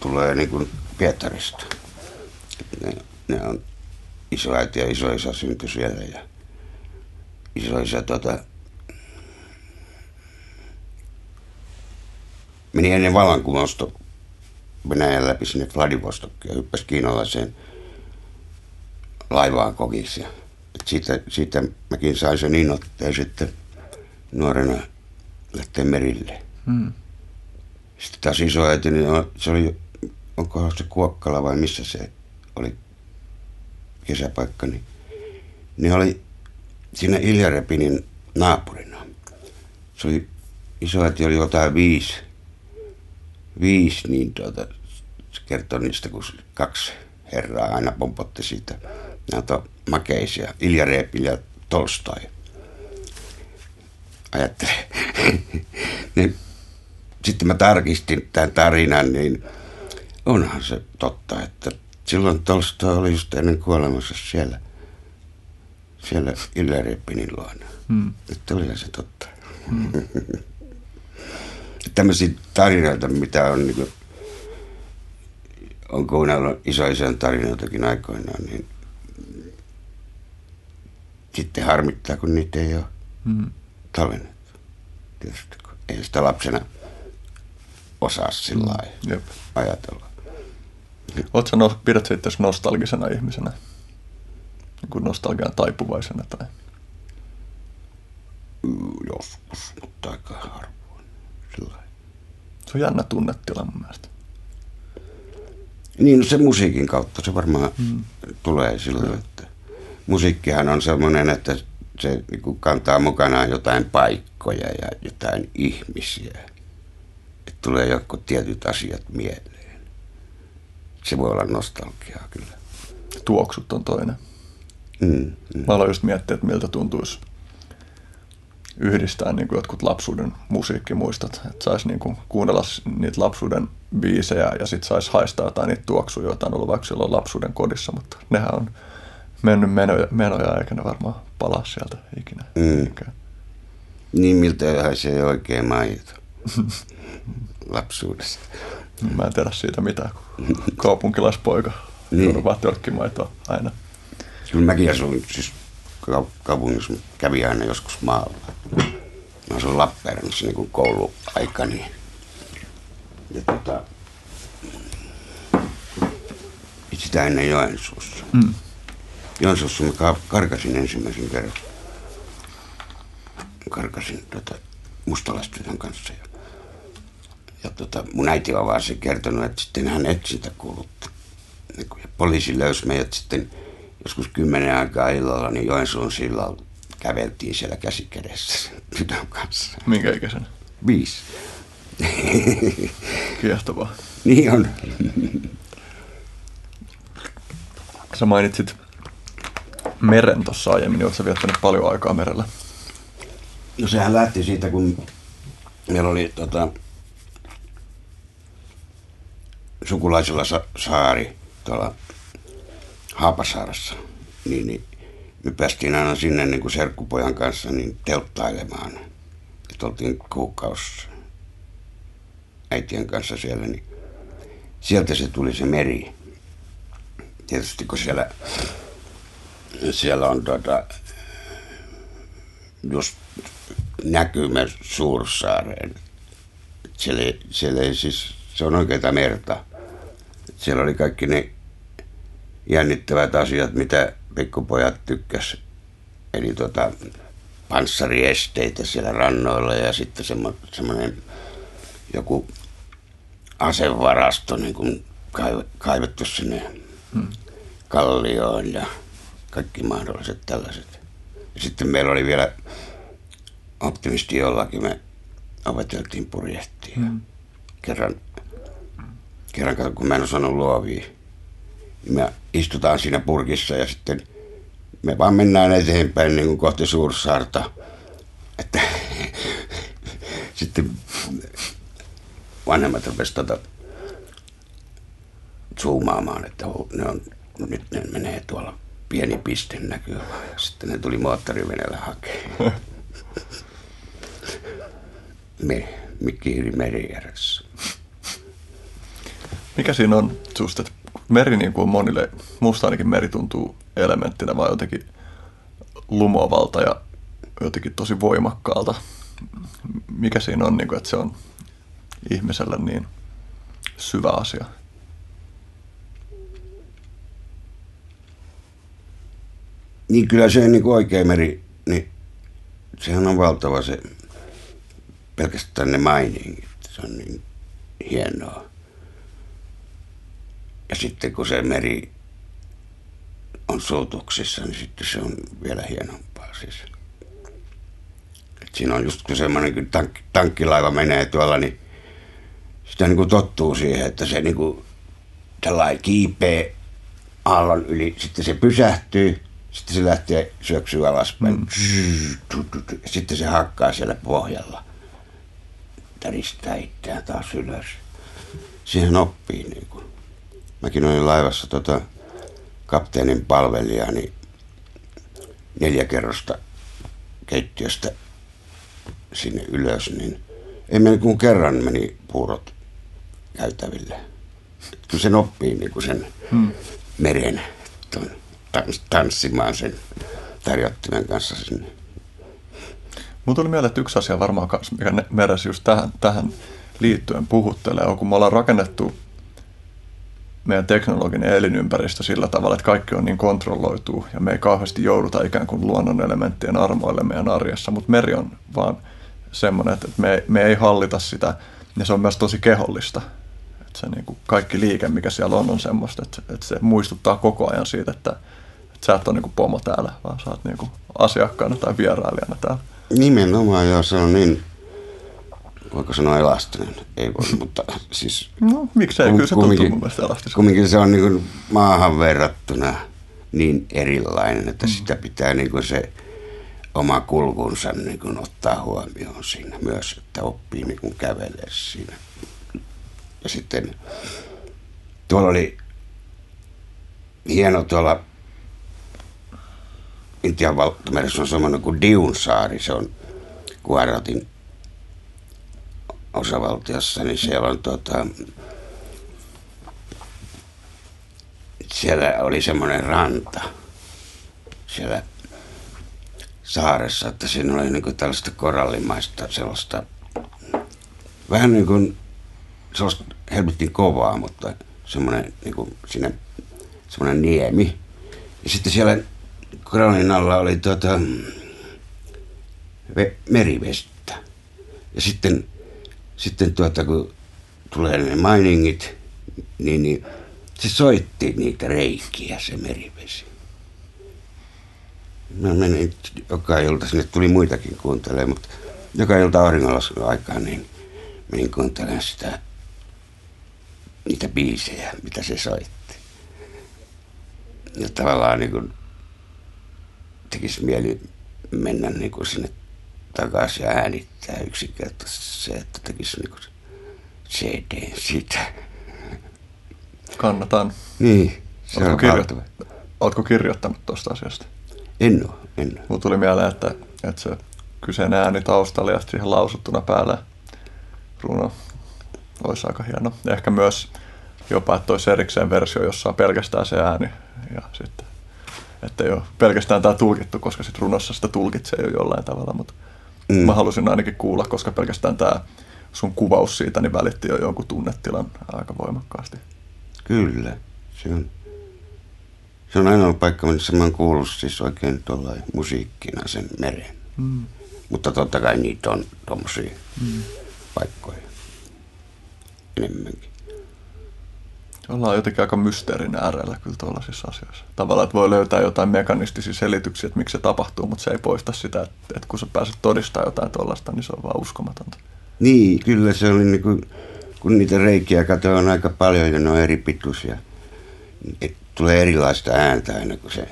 tulee niin kuin Pietarista. Ne, ne on isoäiti ja isoisä syntyi siellä ja isoisä tuota, meni ennen vallankumousta Venäjän läpi sinne Vladivostokkiin ja hyppäsi kiinalaiseen laivaan kokissa. Et siitä, siitä mäkin sain sen innoitteen sitten nuorena lähteä merille. Mm. Sitten taas isoäiti, niin se oli, onkohan se Kuokkala vai missä se oli kesäpaikka, niin, niin oli siinä Ilja Repinin naapurina. Se oli, isoäiti oli jotain viisi, viisi niin tuota, se kertoi niistä, kun kaksi herraa aina pompotti siitä näitä makeisia, Ilja Repin ja Tolstoi. Ajattele. niin, sitten mä tarkistin tämän tarinan, niin onhan se totta, että silloin Tolstoi oli just ennen kuolemansa siellä, siellä Repinin luona. Mm. Että olihan se totta. Tämmöisiä tarinoita, mitä on, niin kuin, on kuunnellut isoisän tarinoitakin aikoinaan, niin sitten harmittaa, kun niitä ei ole Mm. tallennettu. Tietysti, kun ei sitä lapsena osaa sillä lailla Jep. ajatella. Oletko no, pidät sä itse nostalgisena ihmisenä? Niin kuin nostalgian taipuvaisena tai... Mm, Joskus, mutta aika harvoin. Sillä lailla. Se on jännä tunnetila mun mielestä. Niin, no se musiikin kautta se varmaan mm. tulee silloin, että musiikkihan on semmoinen, että se niin kuin kantaa mukanaan jotain paikkoja ja jotain ihmisiä. Että tulee joku tietyt asiat mieleen. Se voi olla nostalgiaa kyllä. Tuoksut on toinen. Mm, mm. Mä aloin just miettiä, että miltä tuntuisi yhdistää niin kuin jotkut lapsuuden musiikkimuistot. Että saisi niin kuin kuunnella niitä lapsuuden biisejä ja sitten saisi haistaa jotain niitä tuoksuja, joita on ollut vaikka silloin lapsuuden kodissa. Mutta nehän on mennyt menoja, menoja eikä ne varmaan palaa sieltä ikinä. Mm. Niin miltä se ei oikein mainita lapsuudesta. Mä en tiedä siitä mitään, kun kaupunkilaispoika Niin. niin. tölkkimaitoa aina. Kyllä mäkin asuin siis kau- kaupungissa, kävin aina joskus maalla. Mä asuin Lappeenrannassa niin kuin kouluaikani. Ja tota, sitä ennen Joensuussa. Mm. Joensuussa mä ka- karkasin ensimmäisen kerran. Karkasin tota, mustalaistytön kanssa. Ja, ja tota, mun äiti on vaan se kertonut, että sitten hän etsintä kuulutti. Niin Ja poliisi löysi meidät sitten joskus kymmenen aikaa illalla, niin Joensuun sillalla käveltiin siellä käsi kädessä sen tytön kanssa. Minkä ikäisenä? Viisi. Kiehtovaa. niin on. Sä mainitsit meren tuossa aiemmin, niin sä viettänyt paljon aikaa merellä? No sehän lähti siitä, kun meillä oli tota, sukulaisella sa- saari tuolla Haapasaarassa. Niin, niin me päästiin aina sinne niin kuin serkkupojan kanssa niin telttailemaan. Että oltiin kuukausi äitien kanssa siellä, niin sieltä se tuli se meri. Tietysti kun siellä, siellä on tota, just näkymä Suursaareen. Siellä, siellä ei siis, se on oikeita merta. Siellä oli kaikki ne jännittävät asiat, mitä pikkupojat tykkäs. Eli tota, panssariesteitä siellä rannoilla ja sitten semmo, semmoinen joku asevarasto niin kuin kaiv- kaivettu sinne kallioon ja kaikki mahdolliset tällaiset. Ja sitten meillä oli vielä optimisti jollakin, me opeteltiin purjehtia. Mm. Kerran, kerran kato, kun mä en osannut luovia, niin me istutaan siinä purkissa ja sitten me vaan mennään eteenpäin niin kuin kohti Suursaarta. Että sitten vanhemmat rupesivat tota zoomaamaan, että ne on, nyt ne menee tuolla pieni piste näkyy vaan. Ja sitten ne tuli moottoriveneellä hakemaan. Me, Mikiiri Merijärjessä. Mikä siinä on susta, että meri niin kuin monille, musta ainakin meri tuntuu elementtinä vaan jotenkin lumovalta ja jotenkin tosi voimakkaalta. Mikä siinä on, niin kuin, että se on ihmiselle niin syvä asia? Niin kyllä se niin kuin oikea meri, niin sehän on valtava se pelkästään ne mainingit. Se on niin hienoa. Ja sitten kun se meri on suutuksissa, niin sitten se on vielä hienompaa siis. Et siinä on just kun semmoinen, kun tank, tankkilaiva menee tuolla, niin sitä niin kuin tottuu siihen, että se niin kuin tällainen kiipee aallon yli, sitten se pysähtyy, sitten se lähtee syöksyä alaspäin. Mm. Sitten se hakkaa siellä pohjalla. Täristää itseään taas ylös. Siihen oppii niin kuin. Mäkin olin laivassa tota, kapteenin palvelija, niin neljä kerrosta keittiöstä sinne ylös, niin ei meni kuin kerran meni puurot käytäville. Kyllä sen oppii niin kuin sen hmm. meren ton, tans, tanssimaan sen tarjottimen kanssa sinne. Mun tuli mieleen, että yksi asia varmaan kanssa, mikä meressä just tähän, tähän liittyen puhuttelee, on kun me ollaan rakennettu meidän teknologinen elinympäristö sillä tavalla, että kaikki on niin kontrolloitu ja me ei kauheasti jouduta ikään kuin luonnon elementtien armoille meidän arjessa, mutta meri on vaan semmoinen, että me, me ei hallita sitä ja se on myös tosi kehollista. Että se niin kuin kaikki liike, mikä siellä on, on semmoista, että, että se muistuttaa koko ajan siitä, että, että sä et ole niin kuin pomo täällä, vaan sä oot niin kuin asiakkaana tai vierailijana täällä. Nimenomaan, joo, se on niin voiko sanoa elastinen, ei voi, mutta siis... No, miksei, kyllä se tuntuu mun mielestä elastisen. Kumminkin se on niin kuin maahan verrattuna niin erilainen, että mm. sitä pitää niin kuin se oma kulkunsa niin kuin ottaa huomioon siinä myös, että oppii niin kuin kävelee siinä. Ja sitten tuolla oli hieno tuolla Intian valtameressä on semmoinen kuin Diunsaari, se on Kuaratin osavaltiossa, niin siellä on tota, siellä oli semmoinen ranta siellä saaressa, että siinä oli niin kuin tällaista korallimaista sellaista, vähän niin kuin sellaista helvetin kovaa, mutta semmoinen niin kuin siinä, semmoinen niemi. Ja sitten siellä korallin alla oli tota, merivettä. Ja sitten sitten tuota, kun tulee ne mainingit, niin, niin se soitti niitä reikiä, se merivesi. Mä menin joka ilta, sinne tuli muitakin kuuntelemaan, mutta joka ilta auringonlaskun aikaan, niin menin kuuntelemaan sitä, niitä biisejä, mitä se soitti. Ja tavallaan niin kuin tekisi mieli mennä niin kuin sinne takaisin ja äänittää yksinkertaisesti se, että tekisi niin CD siitä. Kannatan. Niin, se Oletko, on kirjo... Oletko kirjoittanut tuosta asiasta? En ole, en ole. Mulla tuli mieleen, että, että se kyseinen ääni taustalla ja siihen lausuttuna päällä runo olisi aika hieno. Ja ehkä myös jopa, että olisi erikseen versio, jossa on pelkästään se ääni ja sitten että ei ole pelkästään tämä tulkittu, koska sitten runossa sitä tulkitsee jo jollain tavalla, mutta mm. mä halusin ainakin kuulla, koska pelkästään tämä sun kuvaus siitä niin välitti jo jonkun tunnetilan aika voimakkaasti. Kyllä, se on, se on ainoa paikka, missä mä oon kuullut siis oikein tuolla musiikkina sen meren. Mm. Mutta totta kai niitä on tuommoisia mm. paikkoja enemmänkin ollaan jotenkin aika mysteerin äärellä kyllä tuollaisissa asioissa. Tavallaan, että voi löytää jotain mekanistisia selityksiä, että miksi se tapahtuu, mutta se ei poista sitä, että, että kun sä pääset todistamaan jotain tuollaista, niin se on vaan uskomatonta. Niin, kyllä se oli niin kuin, kun niitä reikiä katsoa on aika paljon ja ne on eri pituisia. Et tulee erilaista ääntä aina, kun se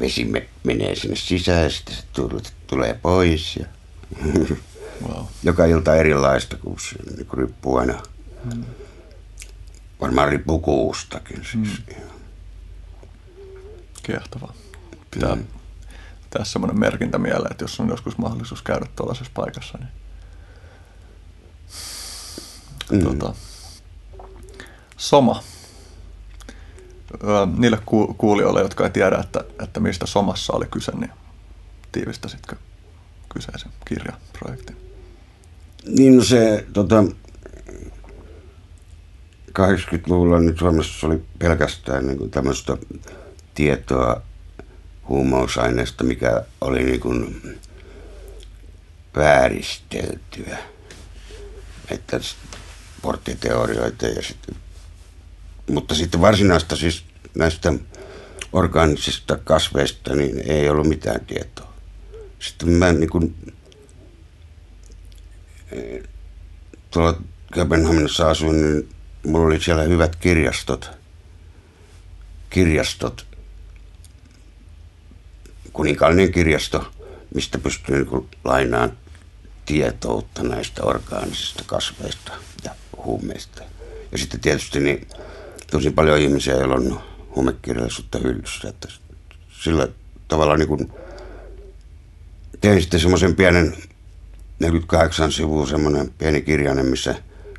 vesi me, menee sinne sisään ja sitten se tulee pois. Ja wow. Joka ilta erilaista, kun se niin riippuu aina. Hmm Varmaan riippuu kuustakin siis. Mm. Kiehtova. Pitää mm. tehdä semmoinen merkintä mieleen, että jos on joskus mahdollisuus käydä tuollaisessa paikassa, niin mm. tota, Soma. Niille kuulijoille, jotka ei tiedä, että, että mistä Somassa oli kyse, niin tiivistäisitkö kyseisen kirjaprojektin? Niin no se tota, 80-luvulla nyt Suomessa oli pelkästään niin tämmöistä tietoa huumausaineesta, mikä oli niin kuin vääristeltyä. Että porttiteorioita ja sitten, mutta sitten varsinaista siis näistä orgaanisista kasveista niin ei ollut mitään tietoa. Sitten mä niin kuin, tuolla Kööpenhaminassa asuin, niin mulla oli siellä hyvät kirjastot. Kirjastot. Kuninkaallinen kirjasto, mistä pystyi niin lainaan tietoutta näistä orgaanisista kasveista ja huumeista. Ja sitten tietysti niin tosi paljon ihmisiä, joilla on huumekirjallisuutta hyllyssä. Että sillä tavalla niin kuin tein sitten semmoisen pienen 48 sivua semmoinen pieni kirjainen, missä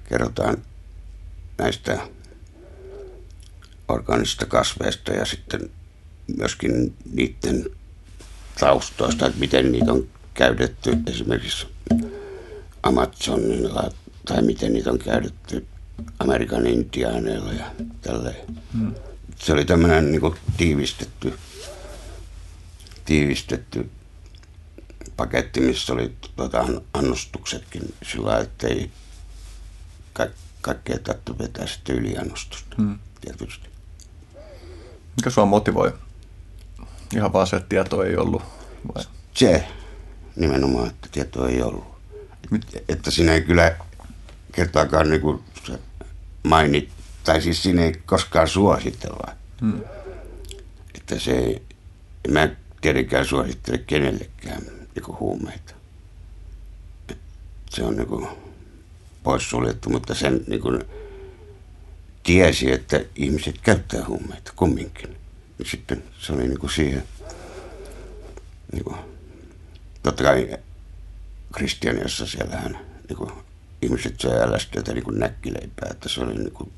kerrotaan näistä orgaanisista kasveista ja sitten myöskin niiden taustoista, että miten niitä on käytetty esimerkiksi Amazonilla tai miten niitä on käytetty Amerikan intiaaneilla ja tälleen. Hmm. Se oli tämmöinen niin tiivistetty, tiivistetty paketti, missä oli tuota, annostuksetkin sillä että ei ka- kaikkea tarvitse vetää sitten yliannostusta hmm. tietysti. Mikä sua motivoi? Ihan vaan se, että tieto ei ollut? Vai? Se nimenomaan, että tieto ei ollut. Mit? Että siinä ei kyllä kertaakaan niin kuin mainit, tai siis siinä ei koskaan suositella. Hmm. Että se ei, mä tietenkään suosittele kenellekään niin huumeita. Se on niin kuin poissuljettu, mutta sen niin kuin tiesi, että ihmiset käyttää huumeita kumminkin. Ja sitten se oli niin kuin siihen, niin kuin, totta kai Kristianiassa siellähän niin kuin, ihmiset söi LSDtä niin kuin näkkileipää, että se oli niin kuin,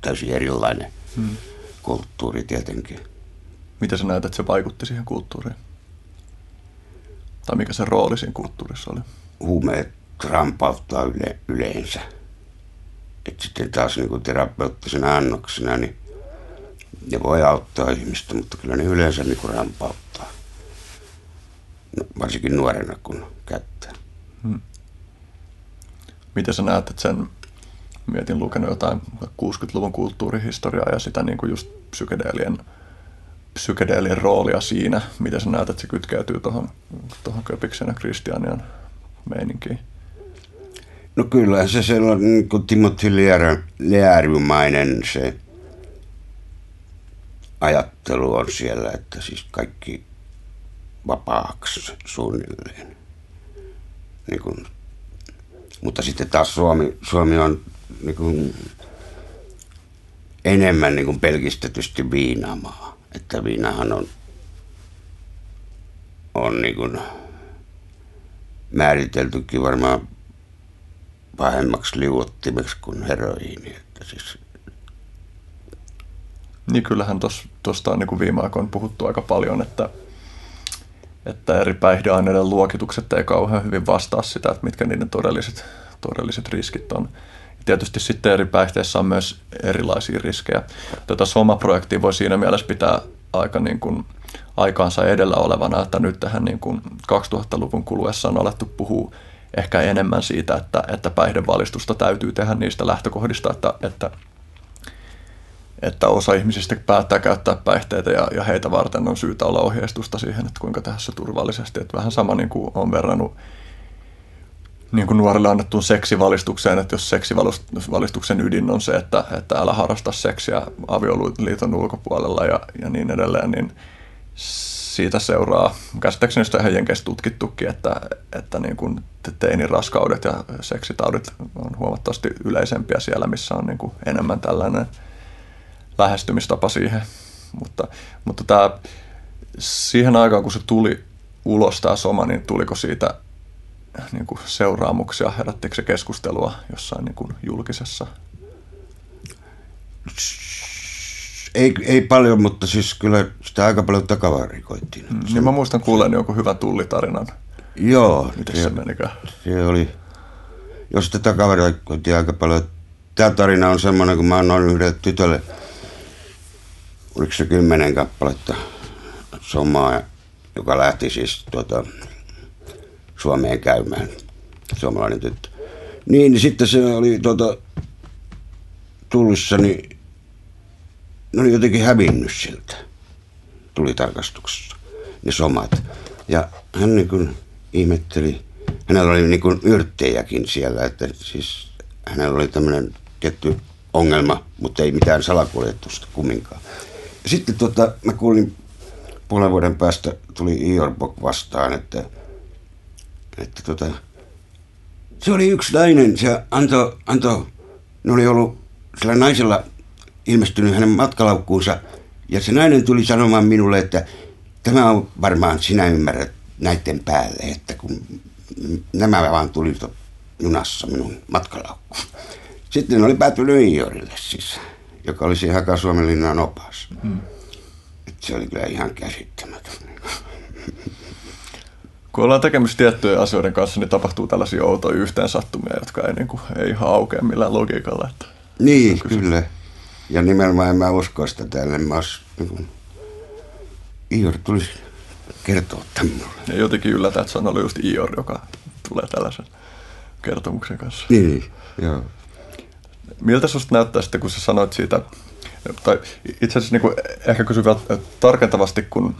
täysin erilainen hmm. kulttuuri tietenkin. Mitä sä näet, että se vaikutti siihen kulttuuriin? Tai mikä se rooli siinä kulttuurissa oli? Huumeet rampauttaa yle, yleensä. Et sitten taas niin kuin terapeuttisena annoksena, niin ne voi auttaa ihmistä, mutta kyllä ne yleensä niin kuin rampauttaa. No, varsinkin nuorena, kun käyttää. Hmm. Miten sä näet, että sen, mietin lukenut jotain 60-luvun kulttuurihistoriaa ja sitä niin kuin just psykedeelien psykedeelien roolia siinä, miten sä näet, että se kytkeytyy tuohon tohon Köpiksen ja Kristianian meininkiin? No kyllä se sellainen niin kuin Timothy Learymainen se ajattelu on siellä, että siis kaikki vapaaksi suunnilleen. Niin kuin, mutta sitten taas Suomi, Suomi on niin kuin, enemmän niin kuin pelkistetysti viinamaa. Että viinahan on, on niin kuin määriteltykin varmaan pahemmaksi liuottimeksi kuin heroiini. Että siis... Niin kyllähän tuosta on niin viime aikoina puhuttu aika paljon, että, että eri päihdeaineiden luokitukset ei kauhean hyvin vastaa sitä, että mitkä niiden todelliset, todelliset riskit on. Ja tietysti sitten eri päihteissä on myös erilaisia riskejä. Tätä Soma-projektia voi siinä mielessä pitää aika niin kuin aikaansa edellä olevana, että nyt tähän niin kuin 2000-luvun kuluessa on alettu puhua ehkä enemmän siitä, että, että päihdevalistusta täytyy tehdä niistä lähtökohdista, että, että, että osa ihmisistä päättää käyttää päihteitä ja, ja heitä varten on syytä olla ohjeistusta siihen, että kuinka tehdä se turvallisesti. Että vähän sama niin kuin on verrannut niin kuin nuorille annettuun seksivalistukseen, että jos seksivalistuksen ydin on se, että, että älä harrasta seksiä avioliiton ulkopuolella ja, ja niin edelleen, niin siitä seuraa, käsittääkseni sitä ihan jenkeissä tutkittukin, että, että niin kuin teiniraskaudet ja seksitaudit on huomattavasti yleisempiä siellä, missä on niin kuin enemmän tällainen lähestymistapa siihen. Mutta, mutta tämä, siihen aikaan, kun se tuli ulos tämä soma, niin tuliko siitä niin kuin seuraamuksia, herättikö se keskustelua jossain niin kuin julkisessa? Ei, ei paljon, mutta siis kyllä sitä aika paljon takavarikoittiin. Mm, niin mä muistan kuulen jonkun hyvän tullitarinan. Joo. Miten se, se menikään? Se oli, jos sitä takavarikoittiin aika paljon. Tämä tarina on semmoinen, kun mä annoin yhdelle tytölle, oliko se kymmenen kappaletta somaa, joka lähti siis tuota, Suomeen käymään, suomalainen tyttö. Niin, niin sitten se oli tuota, tullissa, niin ne oli jotenkin hävinnyt siltä tuli tarkastuksessa, ne somat. Ja hän niin kuin ihmetteli, hänellä oli niin kuin yrttejäkin siellä, että siis hänellä oli tämmöinen tietty ongelma, mutta ei mitään salakuljetusta kumminkaan. Sitten tota, mä kuulin puolen vuoden päästä tuli Iorbok vastaan, että, että tota, se oli yksi nainen, se antoi, antoi, ne oli ollut sillä naisella ilmestynyt hänen matkalaukkuunsa, ja se nainen tuli sanomaan minulle, että tämä on varmaan sinä ymmärrät näiden päälle, että kun nämä vaan tuli junassa minun matkalaukkuun. Sitten oli päätynyt Iorille siis, joka oli siinä Haka-Suomen linnan opas. Hmm. se oli kyllä ihan käsittämätön. Kun ollaan tekemistä tiettyjen asioiden kanssa, niin tapahtuu tällaisia outoja yhteensattumia, jotka ei, niin kuin, ei ihan aukea millään logiikalla. Että niin, kyllä. Ja nimenomaan en mä usko sitä täällä. Mä ois, niin Ior tulisi kertoa tämmöinen. Ja jotenkin yllätä, että se on ollut just Ior, joka tulee tällaisen kertomuksen kanssa. Niin, joo. Miltä susta näyttää sitten, kun sä sanoit siitä, tai itse asiassa niin kuin ehkä kysyn vielä tarkentavasti, kun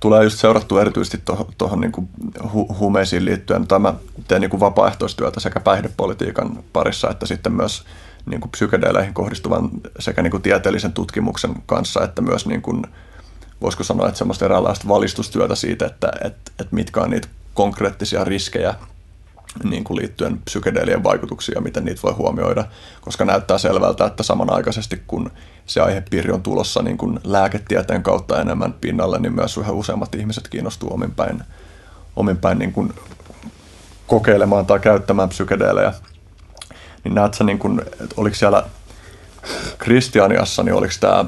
tulee just seurattua erityisesti tuohon niin hu- huumeisiin liittyen. Tämä teen niin kuin vapaaehtoistyötä sekä päihdepolitiikan parissa että sitten myös niin kuin psykedeleihin kohdistuvan sekä niin kuin tieteellisen tutkimuksen kanssa, että myös niin kuin, voisiko sanoa, että semmoista eräänlaista valistustyötä siitä, että, että, että mitkä on niitä konkreettisia riskejä niin kuin liittyen psykedeelien vaikutuksia, miten niitä voi huomioida, koska näyttää selvältä, että samanaikaisesti kun se aihepiiri on tulossa niin kuin lääketieteen kautta enemmän pinnalle, niin myös yhä useammat ihmiset kiinnostuu omin päin, omin päin niin kuin kokeilemaan tai käyttämään psykedeelejä niin näet sä, niin kun, että oliko siellä Kristianiassa, niin oliko tämä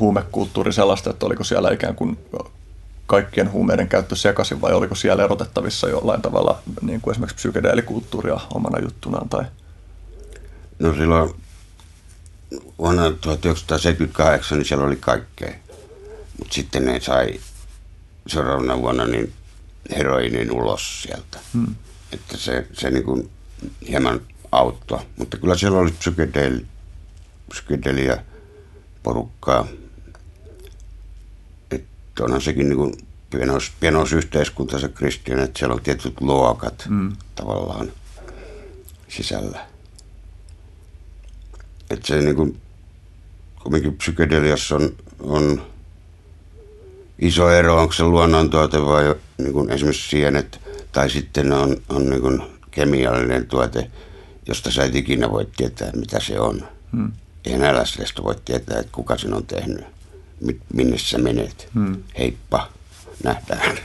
huumekulttuuri sellaista, että oliko siellä ikään kuin kaikkien huumeiden käyttö sekaisin vai oliko siellä erotettavissa jollain tavalla niin kuin esimerkiksi psykedeelikulttuuria omana juttunaan? Tai? No silloin vuonna 1978 niin siellä oli kaikkea, mutta sitten ne sai seuraavana vuonna niin heroinin ulos sieltä. Hmm. Että se, se niin kuin hieman auttaa. Mutta kyllä siellä oli psykedel, psykedelia porukkaa. Että onhan sekin niin kuin pienos, pienos yhteiskunta se kristian, että siellä on tietyt luokat mm. tavallaan sisällä. Että se niin kuin, kumminkin psykedeliassa on, on iso ero, onko se luonnontuote vai niin kuin esimerkiksi sienet, tai sitten on, on niin kuin kemiallinen tuote, josta sä et ikinä voi tietää, mitä se on. Hmm. Eihän LSDstä voi tietää, että kuka sen on tehnyt, minne sä menet. Hmm. Heippa, nähdään.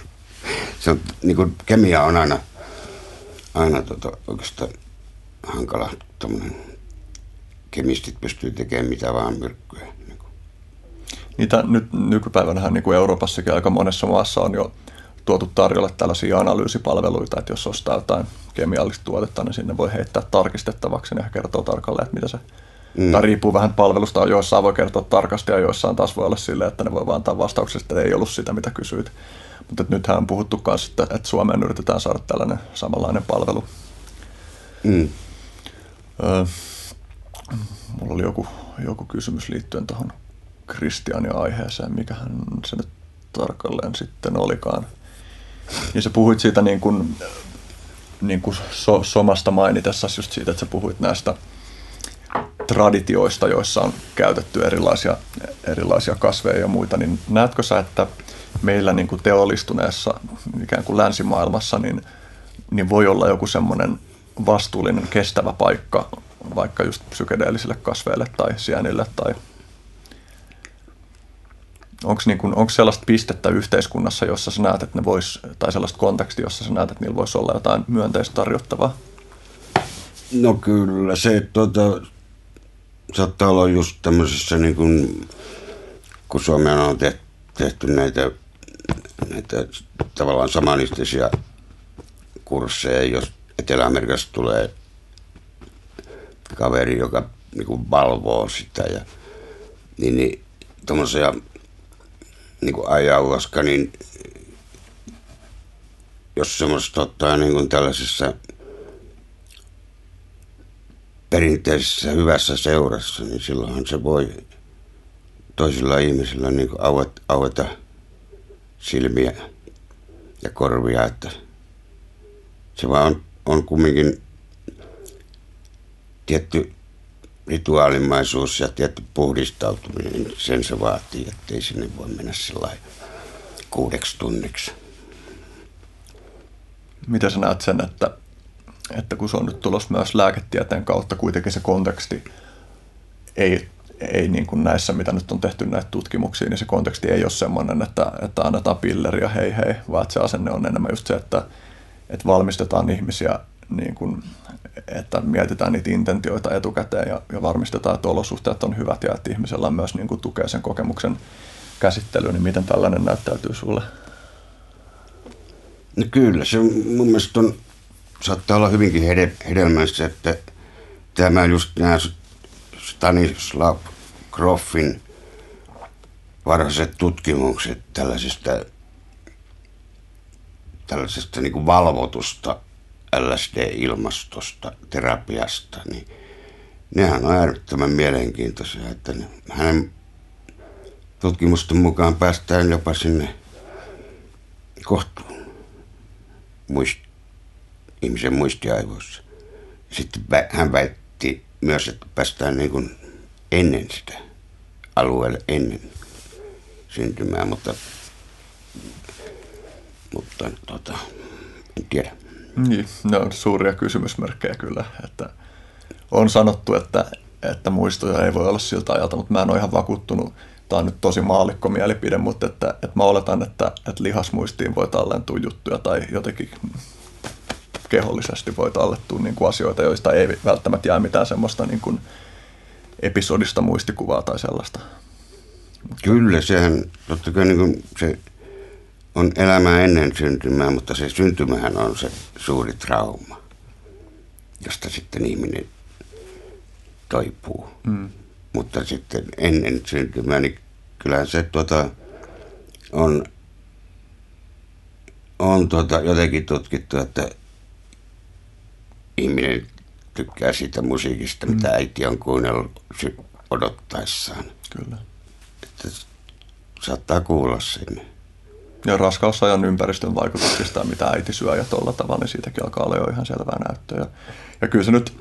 se on, niin kuin, kemia on aina, aina tota, oikeastaan hankala. Tommonen, kemistit pystyy tekemään mitä vaan myrkkyä. Niin Niitä nyt nykypäivänä niin kuin Euroopassakin aika monessa maassa on jo tuotu tarjolle tällaisia analyysipalveluita, että jos ostaa jotain kemiallista tuotetta, niin sinne voi heittää tarkistettavaksi ja kertoo tarkalleen, että mitä se Mm. Tai riippuu vähän palvelusta, joissain voi kertoa tarkasti ja joissain taas voi olla silleen, että ne voi vaan antaa vastauksesta, että ei ollut sitä, mitä kysyit. Mutta nythän on puhuttu myös, että, että Suomeen yritetään saada tällainen samanlainen palvelu. Mm. Öö, mulla oli joku, joku kysymys liittyen tuohon Kristianin aiheeseen, mikähän se nyt tarkalleen sitten olikaan. Ja sä puhuit siitä niin kuin, niin kuin so, somasta mainitessa just siitä, että sä puhuit näistä traditioista, joissa on käytetty erilaisia, erilaisia kasveja ja muita, niin näetkö sä, että meillä niin kuin teollistuneessa ikään kuin länsimaailmassa, niin, niin voi olla joku semmoinen vastuullinen, kestävä paikka vaikka just psykedeellisille kasveille tai sienille tai Onko niin kun, sellaista pistettä yhteiskunnassa, jossa sä näet, että ne vois, tai sellaista kontekstia, jossa sä näet, että niillä voisi olla jotain myönteistä tarjottavaa? No kyllä, se tota, saattaa olla just tämmöisessä, niin kun, kun Suomeen on tehty, näitä, näitä tavallaan samanistisia kursseja, jos Etelä-Amerikasta tulee kaveri, joka niin valvoo sitä ja niin, niin tuommoisia niin kuin ajauaska, niin jos semmoista ottaa niin kuin tällaisessa perinteisessä hyvässä seurassa, niin silloinhan se voi toisilla ihmisillä niin kuin aueta, aueta silmiä ja korvia, että se vaan on, on kumminkin tietty rituaalimaisuus ja tietty puhdistautuminen, sen se vaatii, ettei sinne voi mennä sillä kuudeksi tunniksi. Miten sä näet sen, että, että kun se on nyt tulos myös lääketieteen kautta, kuitenkin se konteksti ei, ei niin kuin näissä, mitä nyt on tehty näitä tutkimuksia, niin se konteksti ei ole semmoinen, että, että annetaan pilleria hei hei, vaan että se asenne on enemmän just se, että, että valmistetaan ihmisiä niin kuin, että mietitään niitä intentioita etukäteen ja, ja varmistetaan, että olosuhteet on hyvät ja että ihmisellä on myös niin kuin, tukea sen kokemuksen käsittelyyn, niin miten tällainen näyttäytyy sulle? No kyllä, se mun mielestä on, saattaa olla hyvinkin hede, hedelmällistä, että tämä just nämä Stanislav Groffin varhaiset tutkimukset tällaisesta, tällaisesta niin kuin valvotusta LSD-ilmastosta, terapiasta, niin nehän on äärettömän mielenkiintoisia, että ne, hänen tutkimusten mukaan päästään jopa sinne kohtuun muist, ihmisen muistiaivoissa. Sitten hän väitti myös, että päästään niin kuin ennen sitä alueelle, ennen syntymää, mutta, mutta tota, en tiedä. Niin, ne on suuria kysymysmerkkejä kyllä, että on sanottu, että, että muistoja ei voi olla siltä ajalta, mutta mä en ole ihan vakuuttunut, tämä on nyt tosi maallikko mielipide, mutta että, että mä oletan, että, että lihasmuistiin voi tallentua juttuja tai jotenkin kehollisesti voi tallettua niin kuin asioita, joista ei välttämättä jää mitään semmoista niin kuin episodista muistikuvaa tai sellaista. Kyllä, sehän totta kai niin kuin se on elämää ennen syntymää, mutta se syntymähän on se suuri trauma, josta sitten ihminen toipuu. Mm. Mutta sitten ennen syntymää, niin kyllähän se tuota, on, on tuota, jotenkin tutkittu, että ihminen tykkää siitä musiikista, mitä mm. äiti on kuunnellut odottaessaan. Kyllä. Että saattaa kuulla sinne. Ja raskausajan ympäristön vaikutuksista, mitä äiti syö ja tuolla tavalla, niin siitäkin alkaa olla jo ihan selvää näyttöä. Ja, ja kyllä se nyt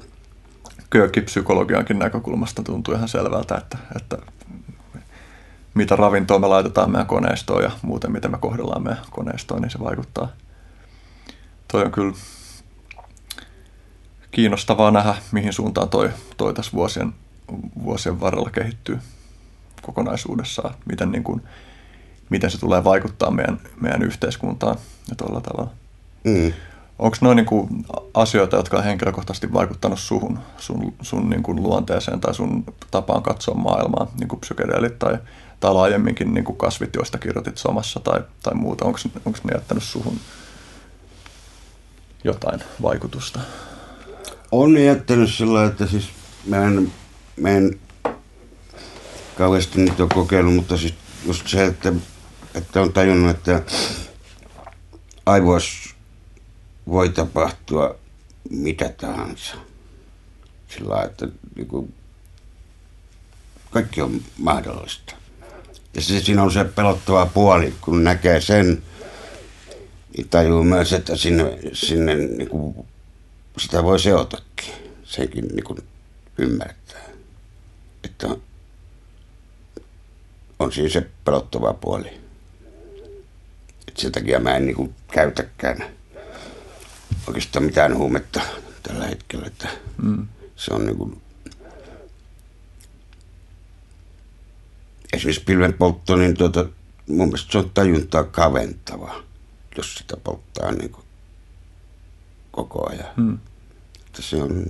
psykologiankin näkökulmasta tuntuu ihan selvältä, että, että mitä ravintoa me laitetaan meidän koneistoon ja muuten miten me kohdellaan meidän koneistoon, niin se vaikuttaa. Toi on kyllä kiinnostavaa nähdä, mihin suuntaan toi, toi tässä vuosien, vuosien varrella kehittyy kokonaisuudessaan, miten, niin kuin, miten se tulee vaikuttaa meidän, meidän yhteiskuntaan ja tuolla tavalla. Mm. Onko noin niin asioita, jotka on henkilökohtaisesti vaikuttanut suhun, sun, sun niin kuin luonteeseen tai sun tapaan katsoa maailmaa, niin kuin psykedeelit tai, tai laajemminkin niin kuin kasvit, joista kirjoitit somassa tai, tai muuta? Onko ne jättänyt suhun jotain vaikutusta? On jättänyt sillä että siis mä en, mä en kauheasti nyt ole kokeillut, mutta siis just se, että, että on tajunnut, että aivoissa voi tapahtua mitä tahansa. Sillä että niin kuin, kaikki on mahdollista. Ja se, siinä on se pelottava puoli, kun näkee sen, niin tajuu myös, että sinne, sinne niin kuin sitä voi seotakin. Senkin niin kuin ymmärtää. Että on, on siinä se pelottava puoli. Et sen takia mä en niin kuin käytäkään oikeastaan mitään huumetta tällä hetkellä. Että mm. Se on niin kuin, esimerkiksi pilvenpoltto, niin tuota, mun mielestä se on tajuntaa kaventava, jos sitä polttaa niin kuin koko ajan. Mm. Että se on...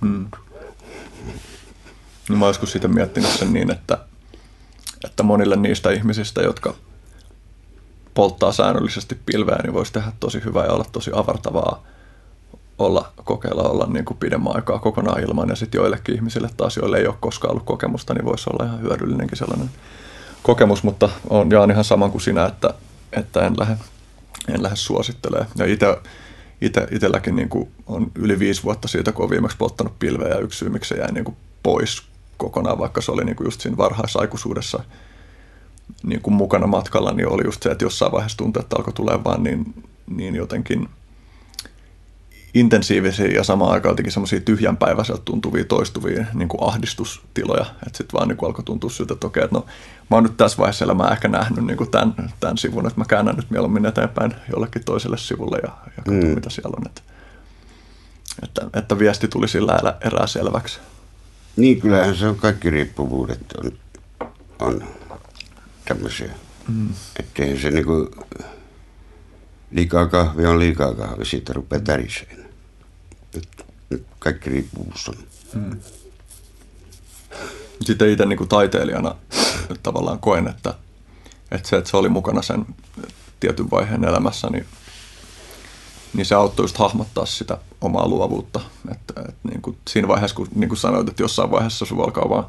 Mm. No mä joskus siitä miettinyt sen niin, että, että monille niistä ihmisistä, jotka polttaa säännöllisesti pilveä, niin voisi tehdä tosi hyvää ja olla tosi avartavaa olla, kokeilla olla niin kuin pidemmän aikaa kokonaan ilman. Ja sitten joillekin ihmisille taas, joille ei ole koskaan ollut kokemusta, niin voisi olla ihan hyödyllinenkin sellainen kokemus, mutta on jaan ihan saman kuin sinä, että, että en lähde, en lähde suosittelee. Ja itse ite, itselläkin niin kuin on yli viisi vuotta siitä, kun olen viimeksi polttanut pilveä ja yksi syy, miksi se jäi niin kuin pois kokonaan, vaikka se oli niin kuin just siinä varhaisaikuisuudessa niin kuin mukana matkalla, niin oli just se, että jossain vaiheessa tuntui, että alkoi tulee vaan niin, niin jotenkin intensiivisiä ja samaan aikaan jotenkin semmoisia tyhjänpäiväiseltä tuntuvia, toistuvia niin kuin ahdistustiloja. Että sitten vaan niin kuin alkoi tuntua siltä, että okei, että no mä oon nyt tässä vaiheessa elämää ehkä nähnyt niin kuin tämän, tämän sivun, että mä käännän nyt mieluummin eteenpäin jollekin toiselle sivulle ja, ja katson, mm. mitä siellä on. Että, että, että viesti tuli sillä erää selväksi. Niin, kyllähän se on kaikki riippuvuudet on, on tämmöisiä. Mm. Että se niinku, liikaa kahvi on liikaa kahvi, siitä rupeaa täriseen. Nyt, kaikki riippuvuus on. Mm. Sitten itse niin kuin taiteilijana tavallaan koen, että, että se, että se oli mukana sen tietyn vaiheen elämässä, niin, niin se auttoi just hahmottaa sitä omaa luovuutta. Että, että niin siinä vaiheessa, kun niin sanoit, että jossain vaiheessa sun alkaa vaan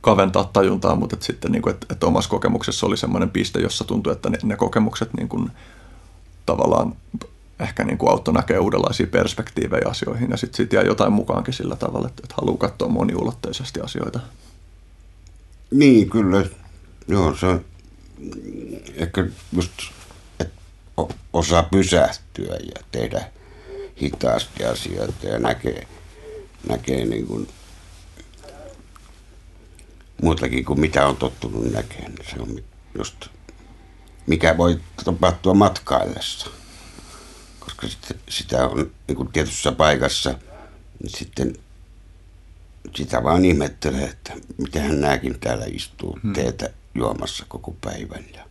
kaventaa tajuntaa, mutta että sitten niin kuin, että, että omassa kokemuksessa oli semmoinen piste, jossa tuntui, että ne, ne kokemukset niin kuin, tavallaan ehkä niin kuin auttoi näkee uudenlaisia perspektiivejä asioihin ja sitten sit jää jotain mukaankin sillä tavalla, että, että haluaa katsoa moniulotteisesti asioita. Niin, kyllä. Joo, se on ehkä just, että osaa pysähtyä ja tehdä hitaasti asioita ja näkee, näkee niin kuin muutakin kuin mitä on tottunut näkemään. Se on just, mikä voi tapahtua matkaillessa. Koska sitten, sitä on niin kuin tietyssä paikassa, niin sitten sitä vaan ihmettelee, että miten nämäkin täällä istuu hmm. teetä juomassa koko päivän. Ja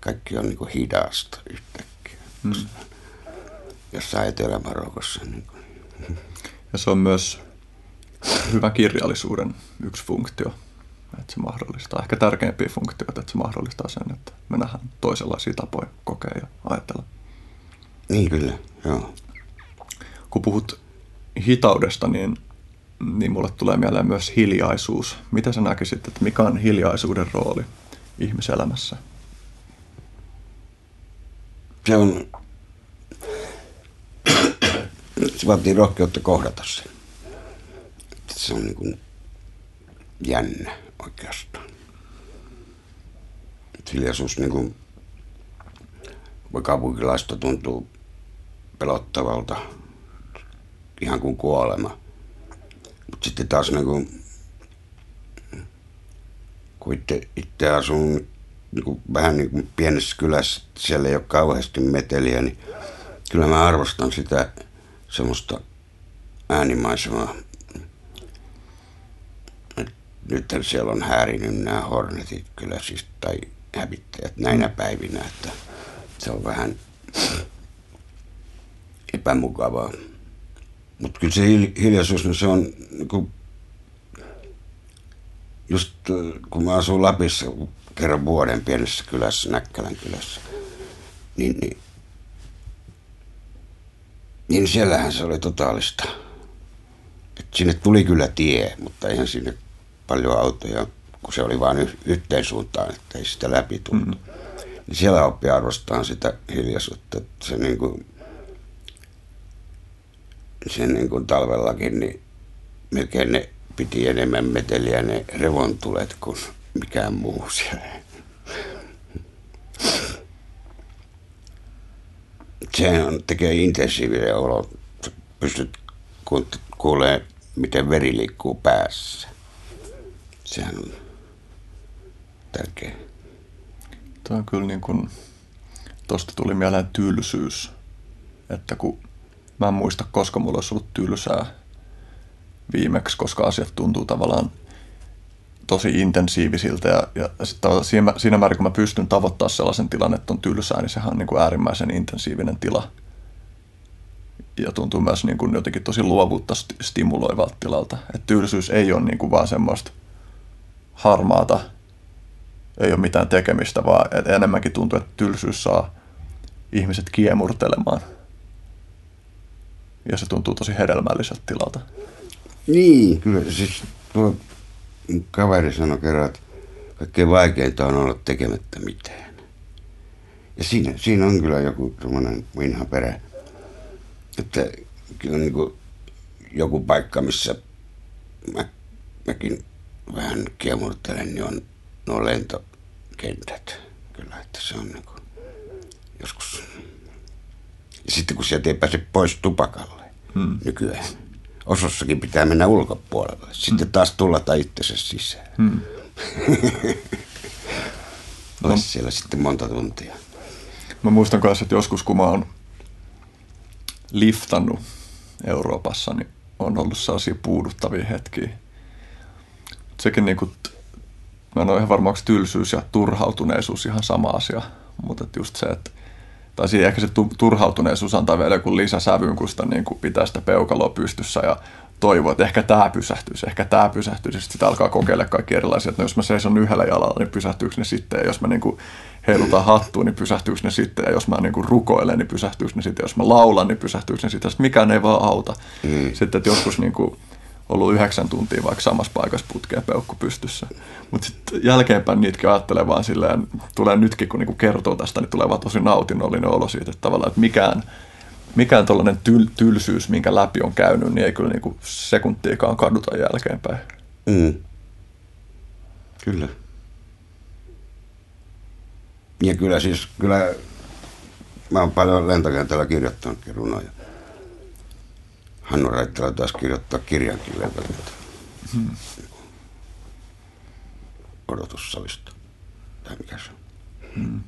kaikki on niin kuin hidasta yhtäkkiä. Hmm. Jossain Etelä-Marokossa. Niin kuin. Ja se on myös hyvän kirjallisuuden yksi funktio. Että se mahdollistaa, ehkä tärkeimpiä funktioita, että se mahdollistaa sen, että me nähdään toisenlaisia tapoja kokea ja ajatella. Niin kyllä, joo. Kun puhut hitaudesta, niin, niin mulle tulee mieleen myös hiljaisuus. Mitä sä näkisit, että mikä on hiljaisuuden rooli ihmiselämässä? Se on, se vaatii rohkeutta kohdata sen se on niin kuin jännä oikeastaan. Hiljaisuus niin kuin kaupunkilaista tuntuu pelottavalta, ihan kuin kuolema. Mutta sitten taas niin kuin, kun itse, itse asun niin kuin, vähän niin kuin pienessä kylässä, siellä ei ole kauheasti meteliä, niin kyllä mä arvostan sitä semmoista äänimaisemaa, nyt siellä on häirinyt nämä hornetit kyllä siis, tai hävittäjät näinä päivinä, että se on vähän epämukavaa. Mutta kyllä se hiljaisuus, niin se on niin kuin, just kun mä asun Lapissa kerran vuoden pienessä kylässä, Näkkälän kylässä, niin, niin, niin siellähän se oli totaalista. Et sinne tuli kyllä tie, mutta eihän sinne paljon autoja, kun se oli vain yhteen suuntaan, että ei sitä läpi tullut. Mm-hmm. Niin siellä oppi arvostaa sitä hiljaisuutta. Että se niin kuin, se niin kuin talvellakin, niin melkein ne piti enemmän meteliä ne revontulet kuin mikään muu siellä. Se on, tekee intensiivinen olo. Pystyt kuulemaan, miten veri liikkuu päässä. Sehän on tärkeä. Tuo on kyllä niin kuin, tosta tuli mieleen tylsyys. Että kun mä en muista, koska mulla olisi ollut tylsää viimeksi, koska asiat tuntuu tavallaan tosi intensiivisiltä ja, ja sitten siinä, siinä määrin, kun mä pystyn tavoittamaan sellaisen tilan, että on tylsää, niin sehän on niin kuin äärimmäisen intensiivinen tila. Ja tuntuu myös niin kuin jotenkin tosi luovuutta stimuloivalta tilalta. Että tylsyys ei ole niin kuin vaan semmoista harmaata, ei ole mitään tekemistä, vaan enemmänkin tuntuu, että tylsyys saa ihmiset kiemurtelemaan. Ja se tuntuu tosi hedelmälliseltä tilalta. Niin, kyllä. Siis tuo kaveri sanoi kerran, että kaikkein vaikeinta on olla tekemättä mitään. Ja siinä, siinä on kyllä joku semmoinen vinha perä. Että kyllä niin kuin joku paikka, missä mä, mäkin vähän kiemurtelen, niin on nuo lentokentät. Kyllä, että se on niin kuin joskus. Ja sitten kun sieltä ei pääse pois tupakalle hmm. nykyään. Osossakin pitää mennä ulkopuolelle. Sitten hmm. taas tullata itsensä sisään. Hmm. Olisi no. siellä sitten monta tuntia. Mä muistan myös, että joskus kun mä oon liftannut Euroopassa, niin on ollut sellaisia puuduttavia hetkiä. Sekin niin kuin, mä en ole ihan varma, onko tylsyys ja turhautuneisuus ihan sama asia, mutta just se, että tai siinä ehkä se turhautuneisuus antaa vielä joku lisäsävyn, kun sitä niin kuin pitää sitä peukaloa pystyssä ja toivoa, että ehkä tämä pysähtyisi, ehkä tämä pysähtyisi. Sitten sitä alkaa kokeilla kaikki erilaisia, että no jos mä seison yhdellä jalalla, niin pysähtyykö ne sitten. Ja jos mä niin kuin heilutan hattua, niin pysähtyykö ne sitten. Ja jos mä niin kuin rukoilen, niin pysähtyykö ne sitten. Jos mä laulan, niin pysähtyykö ne sitten. Sitten mikään ei vaan auta. Mm. Sitten, että joskus niin kuin ollut yhdeksän tuntia vaikka samassa paikassa putkeen peukku pystyssä. Mutta sitten jälkeenpäin niitäkin ajattelee vaan silleen, tulee nytkin kun niinku kertoo tästä, niin tulee vaan tosi nautinnollinen olo siitä, että tavallaan, että mikään, mikään tällainen tyl, tylsyys, minkä läpi on käynyt, niin ei kyllä niinku sekuntiikaan kaduta jälkeenpäin. Mm. Kyllä. Ja kyllä siis, kyllä mä oon paljon lentokentällä kirjoittanutkin runoja. Hannu Raittala taas kirjoittaa kirjankin lentokentällä. Hmm. Odotussalista. Tai mikä se on. Hmm.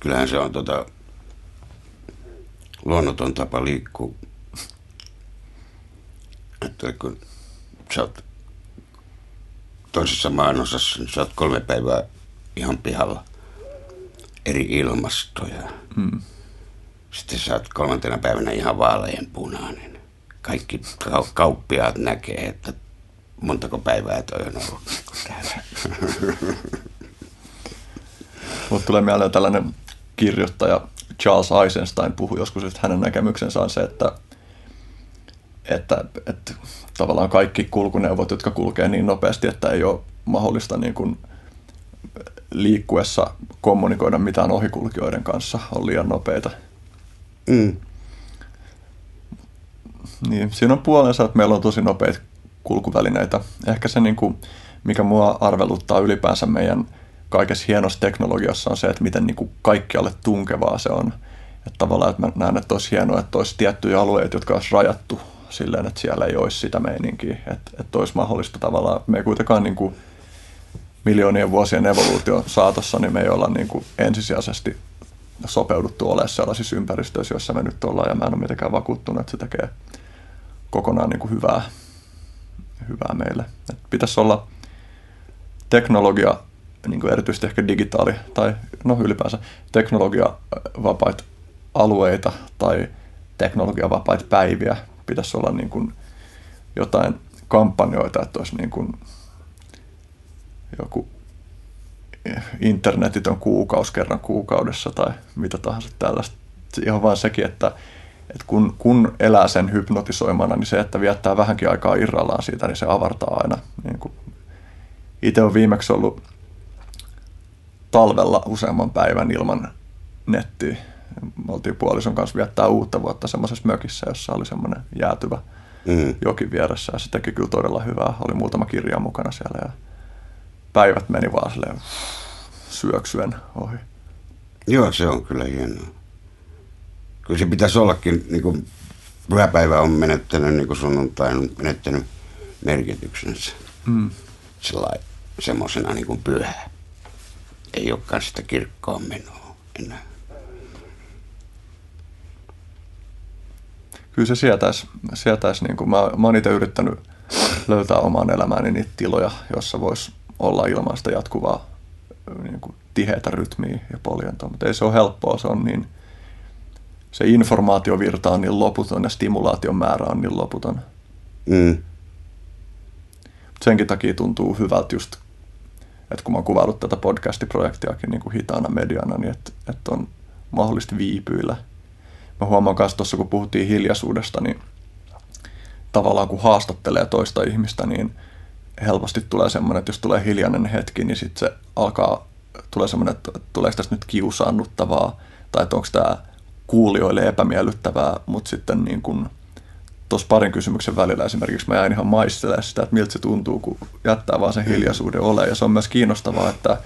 kyllähän se on tota, luonnoton tapa liikkua. Että kun sä oot toisessa maanosassa, niin sä oot kolme päivää ihan pihalla eri ilmastoja. Mm. Sitten sä oot kolmantena päivänä ihan vaalean punainen. Kaikki ka- kauppiaat näkee, että montako päivää toi on ollut täällä. Mutta tulee mieleen tällainen kirjoittaja Charles Eisenstein puhui joskus, että hänen näkemyksensä on se, että, että, että tavallaan kaikki kulkuneuvot, jotka kulkee niin nopeasti, että ei ole mahdollista niin kuin liikkuessa kommunikoida mitään ohikulkijoiden kanssa, on liian nopeita. Mm. Niin, siinä on puolensa, että meillä on tosi nopeita kulkuvälineitä. Ehkä se, niin kuin, mikä mua arveluttaa ylipäänsä meidän kaikessa hienossa teknologiassa on se, että miten niin kuin kaikkialle tunkevaa se on. Että tavallaan, että mä näen, että olisi hienoa, että olisi tiettyjä alueita, jotka olisi rajattu silleen, että siellä ei olisi sitä meininkiä, että, että olisi mahdollista tavallaan, me ei kuitenkaan niin kuin miljoonien vuosien evoluution saatossa, niin me ei olla niin kuin ensisijaisesti sopeuduttu olemaan sellaisissa ympäristöissä, joissa me nyt ollaan, ja mä en ole mitenkään vakuuttunut, että se tekee kokonaan niin kuin hyvää, hyvää meille. Että pitäisi olla teknologia, niin kuin erityisesti ehkä digitaali, tai no ylipäänsä teknologia vapaita alueita tai teknologiavapaita päiviä pitäisi olla niin kuin jotain kampanjoita, että olisi niin kuin joku internetit on kuukausi kerran kuukaudessa tai mitä tahansa tällaista. Ihan vain sekin, että, että kun, kun elää sen hypnotisoimana, niin se, että viettää vähänkin aikaa irrallaan siitä, niin se avartaa aina. Niin kuin itse on viimeksi ollut talvella useamman päivän ilman nettiä me oltiin puolison kanssa viettää uutta vuotta semmoisessa mökissä, jossa oli semmoinen jäätyvä mm. joki vieressä ja se teki kyllä todella hyvää. Oli muutama kirja mukana siellä ja päivät meni vaan silleen syöksyen ohi. Joo, se on kyllä hienoa. Kyllä se pitäisi ollakin, niin kuin pyhäpäivä on menettänyt, niin kuin sunnuntai on menettänyt merkityksensä. Mm. Sellainen, semmoisena niin kuin pyhä. Ei olekaan sitä kirkkoon menoa enää. Kyllä se sietäisi, sietäisi niin kuin mä, mä oon itse yrittänyt löytää omaan elämääni niitä tiloja, jossa voisi olla ilman sitä jatkuvaa niin kuin tiheätä rytmiä ja poljentoa, mutta ei se ole helppoa, se on niin, se informaatiovirta on niin loputon ja stimulaation määrä on niin loputon. Mm. Senkin takia tuntuu hyvältä just, että kun mä oon kuvaillut tätä podcastiprojektiakin niin kuin hitaana mediana, niin että, että on mahdollista viipyillä – mä huomaan myös tuossa, kun puhuttiin hiljaisuudesta, niin tavallaan kun haastattelee toista ihmistä, niin helposti tulee semmoinen, että jos tulee hiljainen hetki, niin sitten se alkaa, tulee semmoinen, että tuleeko tästä nyt kiusaannuttavaa, tai että onko tämä kuulijoille epämiellyttävää, mutta sitten niin kun tuossa parin kysymyksen välillä esimerkiksi mä jäin ihan maistelemaan sitä, että miltä se tuntuu, kun jättää vaan sen hiljaisuuden ole. Ja se on myös kiinnostavaa, että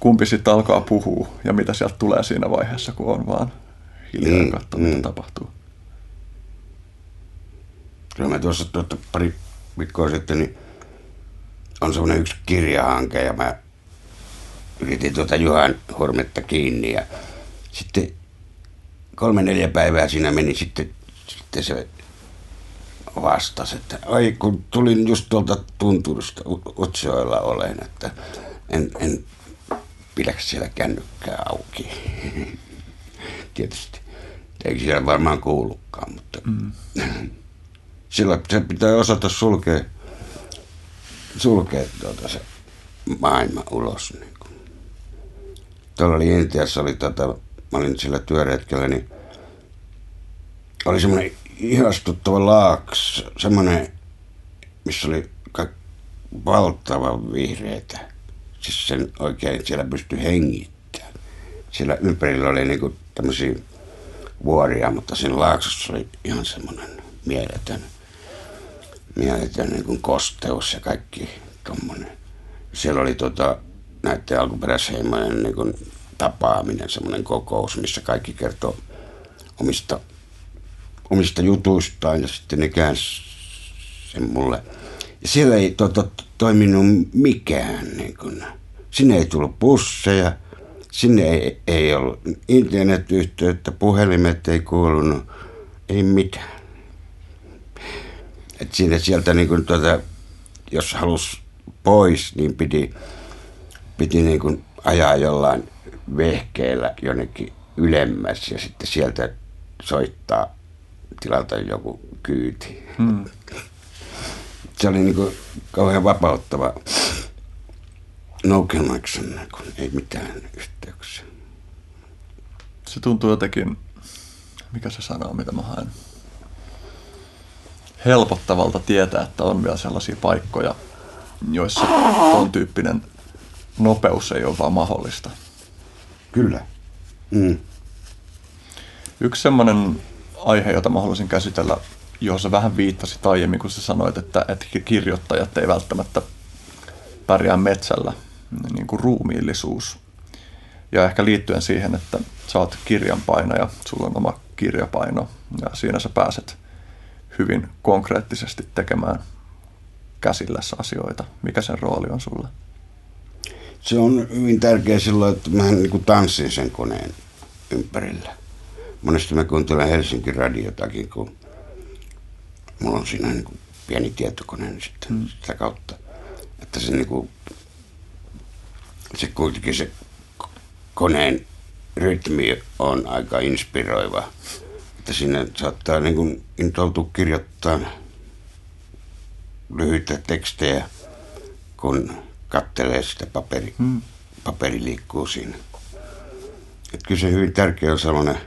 kumpi sitten alkaa puhua ja mitä sieltä tulee siinä vaiheessa, kun on vaan hiljaa mm, katsoa, mm. mitä tapahtuu. Kyllä mä tuossa tuota, pari viikkoa sitten, niin on semmoinen yksi kirjahanke ja mä yritin tuota Juhan Hormetta kiinni ja sitten kolme neljä päivää siinä meni sitten, sitten se vastasi, että ai kun tulin just tuolta tunturista Utsioilla olen, että en, en pidä siellä kännykkää auki. Tietysti. Eikä siellä varmaan kuulukaan, mutta mm. sillä se pitää osata sulkea, sulkea tuota se maailma ulos. Niin kuin. Tuolla oli Intiassa, oli tota, mä olin sillä työretkellä, niin oli semmoinen ihastuttava laaks, semmoinen, missä oli valtavan vihreitä. Sen oikein siellä pystyi hengittämään. Siellä ympärillä oli niinku tämmöisiä vuoria, mutta siinä laaksossa oli ihan semmoinen mieletön, mieletön niin kuin kosteus ja kaikki tommonen. Siellä oli tota, näiden alkuperäisheimojen niin kuin tapaaminen, semmoinen kokous, missä kaikki kertoo omista, omista jutuistaan ja sitten ne käänsi sen mulle. Ja siellä ei tota, toiminut mikään. Niin kun, sinne ei tullut busseja, sinne ei, ei ollut internetyhteyttä, puhelimet ei kuulunut, ei mitään. Et siinä sieltä niin kun, tuota, jos halus pois, niin piti, piti niin kun ajaa jollain vehkeellä jonnekin ylemmäs ja sitten sieltä soittaa tilata joku kyyti. Hmm. Se oli niin kuin kauhean vapauttava. No connection, kun ei mitään yhteyksiä. Se tuntuu jotenkin, mikä se sanoo, mitä mä haen, helpottavalta tietää, että on vielä sellaisia paikkoja, joissa on tyyppinen nopeus ei ole vaan mahdollista. Kyllä. Mm. Yksi semmoinen aihe, jota mä haluaisin käsitellä, johon sä vähän viittasit aiemmin, kun sä sanoit, että, että kirjoittajat ei välttämättä pärjää metsällä, niin kuin ruumiillisuus. Ja ehkä liittyen siihen, että sä oot kirjanpainaja, sulla on oma kirjapaino ja siinä sä pääset hyvin konkreettisesti tekemään käsillässä asioita. Mikä sen rooli on sulle? se on hyvin tärkeä silloin, että mä niin tanssin sen koneen ympärillä. Monesti mä kuuntelen Helsingin radiotakin, kun mulla on siinä niin kuin pieni tietokone niin sitten mm. sitä kautta. Että se, niin kuin, se kuitenkin se koneen rytmi on aika inspiroiva. Että siinä saattaa niin kuin intoutua kirjoittaa lyhyitä tekstejä, kun kattelee sitä paperi, hmm. paperi liikkuu siinä. Et kyllä se hyvin tärkeä on sellainen,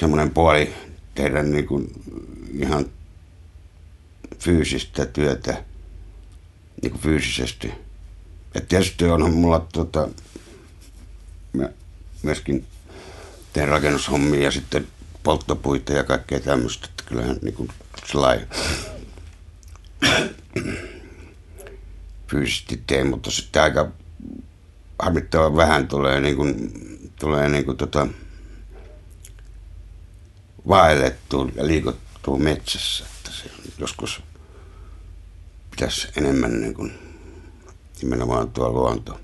sellainen puoli tehdä niin kuin ihan fyysistä työtä niin kuin fyysisesti. Et tietysti onhan mulla tota, mä myöskin teen rakennushommia ja sitten polttopuita ja kaikkea tämmöistä. Että kyllähän niin kuin sellainen fyysisesti teen, mutta sitten aika harmittavan vähän tulee niin kuin, tulee niin kuin tota, vaellettua ja liikuttua metsässä. Että se joskus pitäisi enemmän niin kuin, nimenomaan tuo luonto.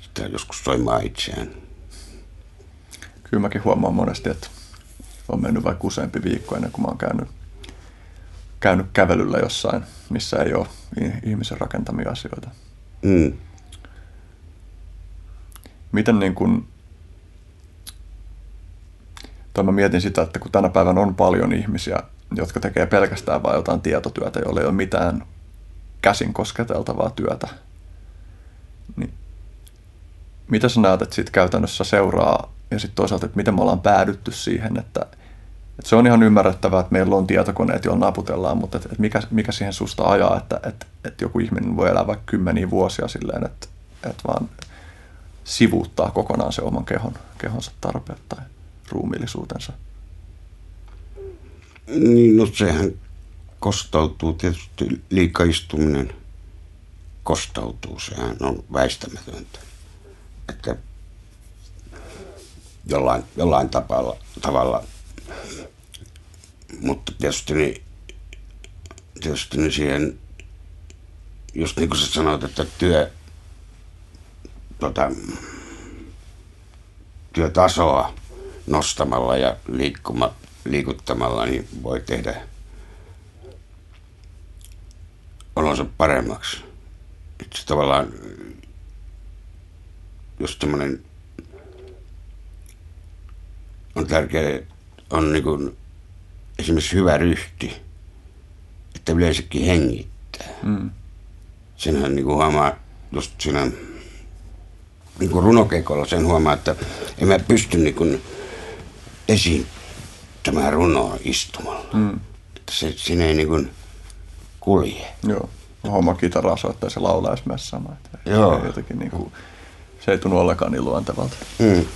Sitä joskus soimaa itseään. Kyllä mäkin huomaan monesti, että on mennyt vaikka useampi viikko ennen kuin mä oon käynyt käynyt kävelyllä jossain, missä ei ole ihmisen rakentamia asioita. Mm. Miten niin kuin, tai mä mietin sitä, että kun tänä päivänä on paljon ihmisiä, jotka tekee pelkästään vain jotain tietotyötä, joilla ei ole mitään käsin kosketeltavaa työtä, niin mitä sä näet, että siitä käytännössä seuraa ja sitten toisaalta, että miten me ollaan päädytty siihen, että, että se on ihan ymmärrettävää, että meillä on tietokoneet, joilla naputellaan, mutta että, että mikä, mikä siihen susta ajaa, että, että, että joku ihminen voi elää vaikka kymmeniä vuosia silleen, että, että vaan sivuuttaa kokonaan se oman kehon, kehonsa tarpeet tai ruumiillisuutensa. Niin, no sehän kostautuu tietysti liikaistuminen kostautuu, sehän on väistämätöntä. Että jollain, jollain tavalla, tavalla, mutta tietysti, niin, tietysti niin siihen, just niin kuin sä sanoit, että työ, tota, työtasoa nostamalla ja liikkuma, liikuttamalla, niin voi tehdä olonsa paremmaksi. Että se tavallaan just semmoinen on tärkeää, on niin kuin esimerkiksi hyvä ryhti, että yleensäkin hengittää. Mm. Senhän niin kuin huomaa just siinä niin kuin runokeikolla sen huomaa, että en mä pysty niin kuin esittämään runoa istumalla. Mm. Että se, siinä ei niin kuin kulje. Joo. Homma kitaraa soittaa se laulaa myös sama. Että Joo. Se, jotenkin niin kuin, se ei tunnu ollenkaan niin luontevalta. Mm.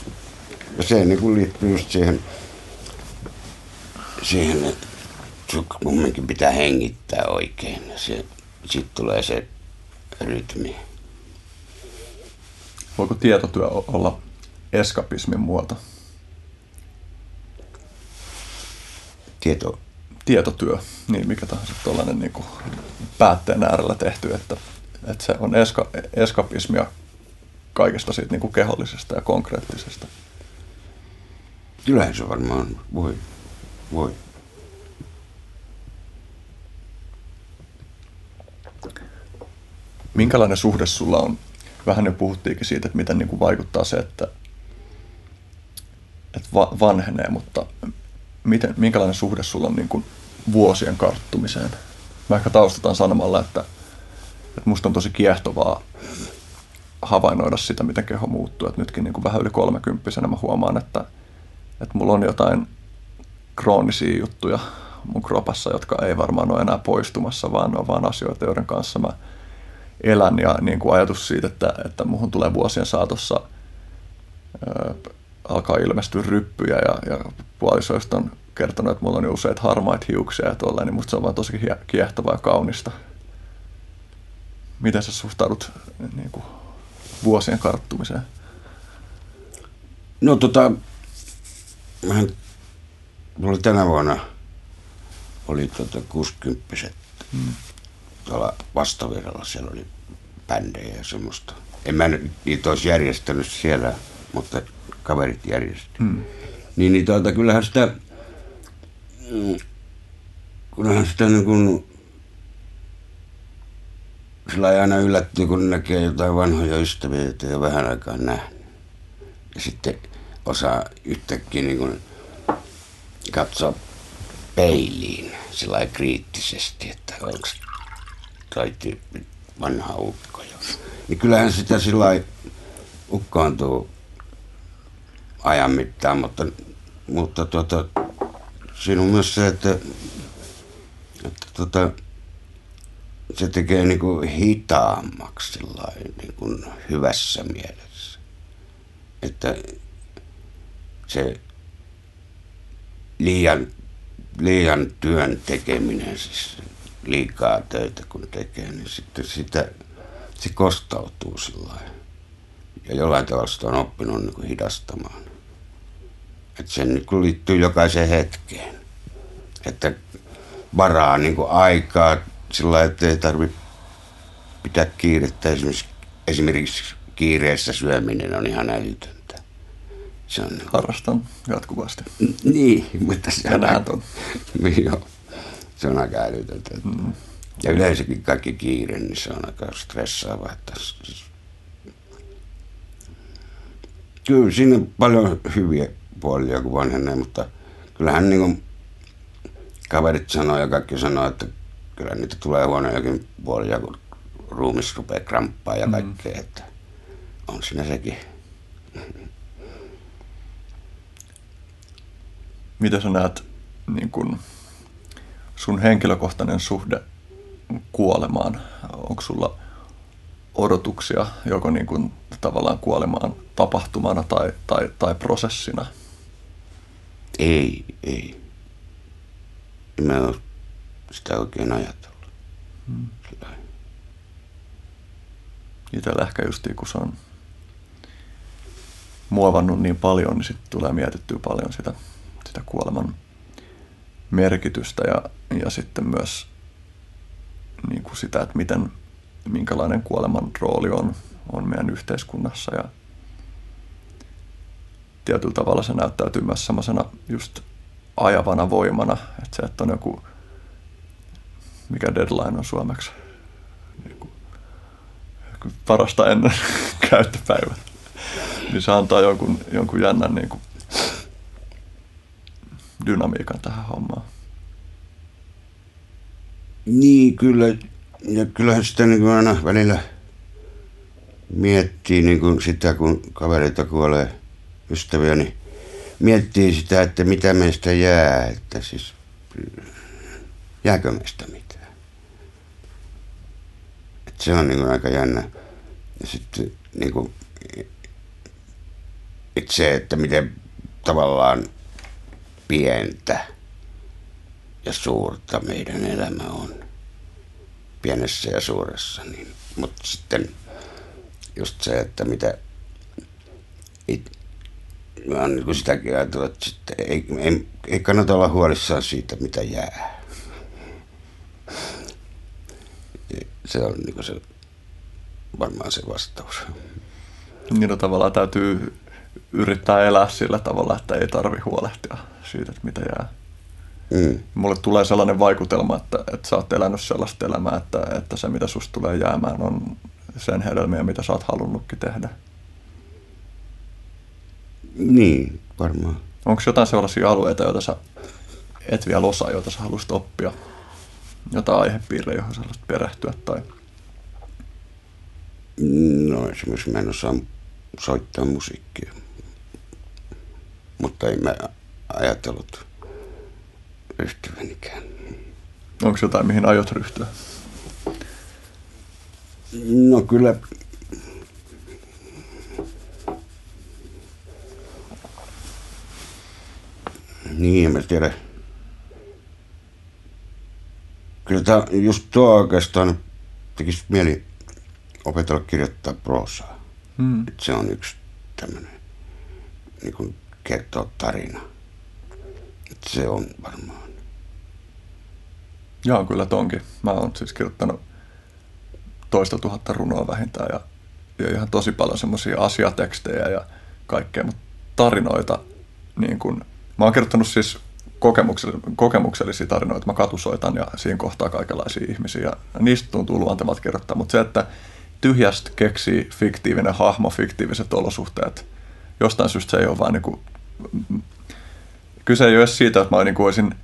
Ja se niin kuin liittyy just siihen, siihen että kumminkin pitää hengittää oikein. Ja se, sitten tulee se rytmi. Voiko tietotyö olla eskapismin muoto? Tieto? Tietotyö, niin mikä tahansa tuollainen niin kuin päätteen äärellä tehty, että, että se on eska, eskapismia kaikesta siitä niin kuin kehollisesta ja konkreettisesta. Kyllähän se varmaan voi. voi. Minkälainen suhde sulla on? Vähän jo puhuttiinkin siitä, että miten niin kuin vaikuttaa se, että, että va- vanhenee, mutta miten, minkälainen suhde sulla on niin kuin vuosien karttumiseen? Mä ehkä taustataan sanomalla, että, että musta on tosi kiehtovaa havainnoida sitä, miten keho muuttuu. Että nytkin niin kuin vähän yli kolmekymppisenä mä huomaan, että, että mulla on jotain kroonisia juttuja mun kropassa, jotka ei varmaan ole enää poistumassa, vaan ne on vaan asioita, joiden kanssa mä elän. Ja niin kuin ajatus siitä, että, että muhun tulee vuosien saatossa alkaa ilmestyä ryppyjä ja, ja puolisoista on kertonut, että mulla on useita harmaita hiuksia ja tuolla, niin musta se on vaan tosi kiehtovaa ja kaunista. Miten sä suhtaudut niin kuin, vuosien karttumiseen? No tota, mähän, mulla tänä vuonna oli tota 60 hmm. tuolla vastavirralla, siellä oli bändejä ja semmoista. En mä niitä olisi järjestänyt siellä, mutta kaverit järjesti. Hmm. Niin, niin tuota, kyllähän sitä, mm, kyllähän sitä niin kuin sillä aina yllättyy, kun näkee jotain vanhoja ystäviä, joita ei ole vähän aikaa nähnyt. Ja sitten osaa yhtäkkiä niin kuin katsoa peiliin sillä kriittisesti, että onko toi tyyppi vanha ukko jo. Niin kyllähän sitä sillä ukkaantuu ajan mittaan, mutta, mutta tuota, siinä on myös se, että, että tuota, se tekee niin kuin hitaammaksi niin kuin hyvässä mielessä. Että se liian, liian työn tekeminen, siis liikaa töitä kun tekee, niin sitten sitä, se kostautuu sillä Ja jollain tavalla sitä on oppinut niin kuin hidastamaan. Että se niin kuin liittyy jokaiseen hetkeen. Että varaa niin kuin aikaa sillä että ei tarvitse pitää kiirettä. Esimerkiksi, esimerkiksi kiireessä syöminen on ihan älytöntä. Se on, Harrastan jatkuvasti. Niin, mutta se on, aika, on. Joo, se on aika älytöntä. Mm. Ja yleensäkin kaikki kiire, niin se on aika stressaavaa. Että Kyllä siinä on paljon hyviä puolia, kun vanhenee, mutta kyllähän niin kuin kaverit sanoo ja kaikki sanoo, että kyllä niitä tulee huonojakin puolia, kun ruumis rupeaa kramppaa ja kaikkea, mm. että on siinä sekin. Miten sä näet niin kun sun henkilökohtainen suhde kuolemaan? Onko sulla odotuksia joko niin kun tavallaan kuolemaan tapahtumana tai, tai, tai prosessina? Ei, ei. En mä ole sitä oikein ajatellut. Hmm. Itsellä ehkä just kun se on muovannut niin paljon, niin sitten tulee mietittyä paljon sitä, sitä kuoleman merkitystä ja, ja sitten myös niin kuin sitä, että miten, minkälainen kuoleman rooli on, on meidän yhteiskunnassa ja tietyllä tavalla se näyttäytyy myös semmoisena just ajavana voimana, että se, että on joku, mikä deadline on suomeksi, niin kuin, parasta ennen käyttöpäivää, niin se antaa jonkun, jonkun jännän niin kuin, dynamiikan tähän hommaan. Niin, kyllä. Ja kyllähän sitä niin kuin aina välillä miettii niin kuin sitä, kun kavereita kuolee ystäviä, niin miettii sitä, että mitä meistä jää, että siis jääkö meistä mitään. Että se on niin kuin aika jännä. Ja sitten niin kuin, että se, että miten tavallaan pientä ja suurta meidän elämä on. Pienessä ja suuressa. Niin. Mutta sitten just se, että mitä it, mä oon niin sitäkin ajatellut, että sitten ei, ei, ei kannata olla huolissaan siitä, mitä jää. Se on niin se, varmaan se vastaus. Niin no, tavallaan täytyy yrittää elää sillä tavalla, että ei tarvi huolehtia siitä, että mitä jää. Mm. Mulle tulee sellainen vaikutelma, että, että sä oot elänyt sellaista elämää, että, että se mitä susta tulee jäämään on sen hedelmiä, mitä sä oot halunnutkin tehdä. Niin, varmaan. Onko jotain sellaisia alueita, joita sä et vielä osaa, joita sä haluaisit oppia? Jotain aihepiirejä, johon sä haluaisit perehtyä? Tai... No esimerkiksi mä en osaa soittaa musiikkia. Mutta ei mä ajatellut ryhtyvänikään. Onko jotain, mihin aiot ryhtyä? No kyllä Niin, en mä tiedä. Kyllä tämä, just tuo oikeastaan tekisi mieli opetella kirjoittaa proosaa. Hmm. se on yksi tämmöinen, niin kuin kertoo tarina. Et se on varmaan. Joo, kyllä tonkin. Mä oon siis kirjoittanut toista tuhatta runoa vähintään ja, ja ihan tosi paljon semmoisia asiatekstejä ja kaikkea, mutta tarinoita niin kuin – Mä oon kirjoittanut siis kokemuksellisia tarinoita. Mä katusoitan ja siinä kohtaa kaikenlaisia ihmisiä. Ja niistä tuntuu luontevalta kirjoittaa. Mutta se, että tyhjästä keksii fiktiivinen hahmo, fiktiiviset olosuhteet, jostain syystä se ei ole vaan niin kuin, kyse ei ole edes siitä, että mä niin kuin olisin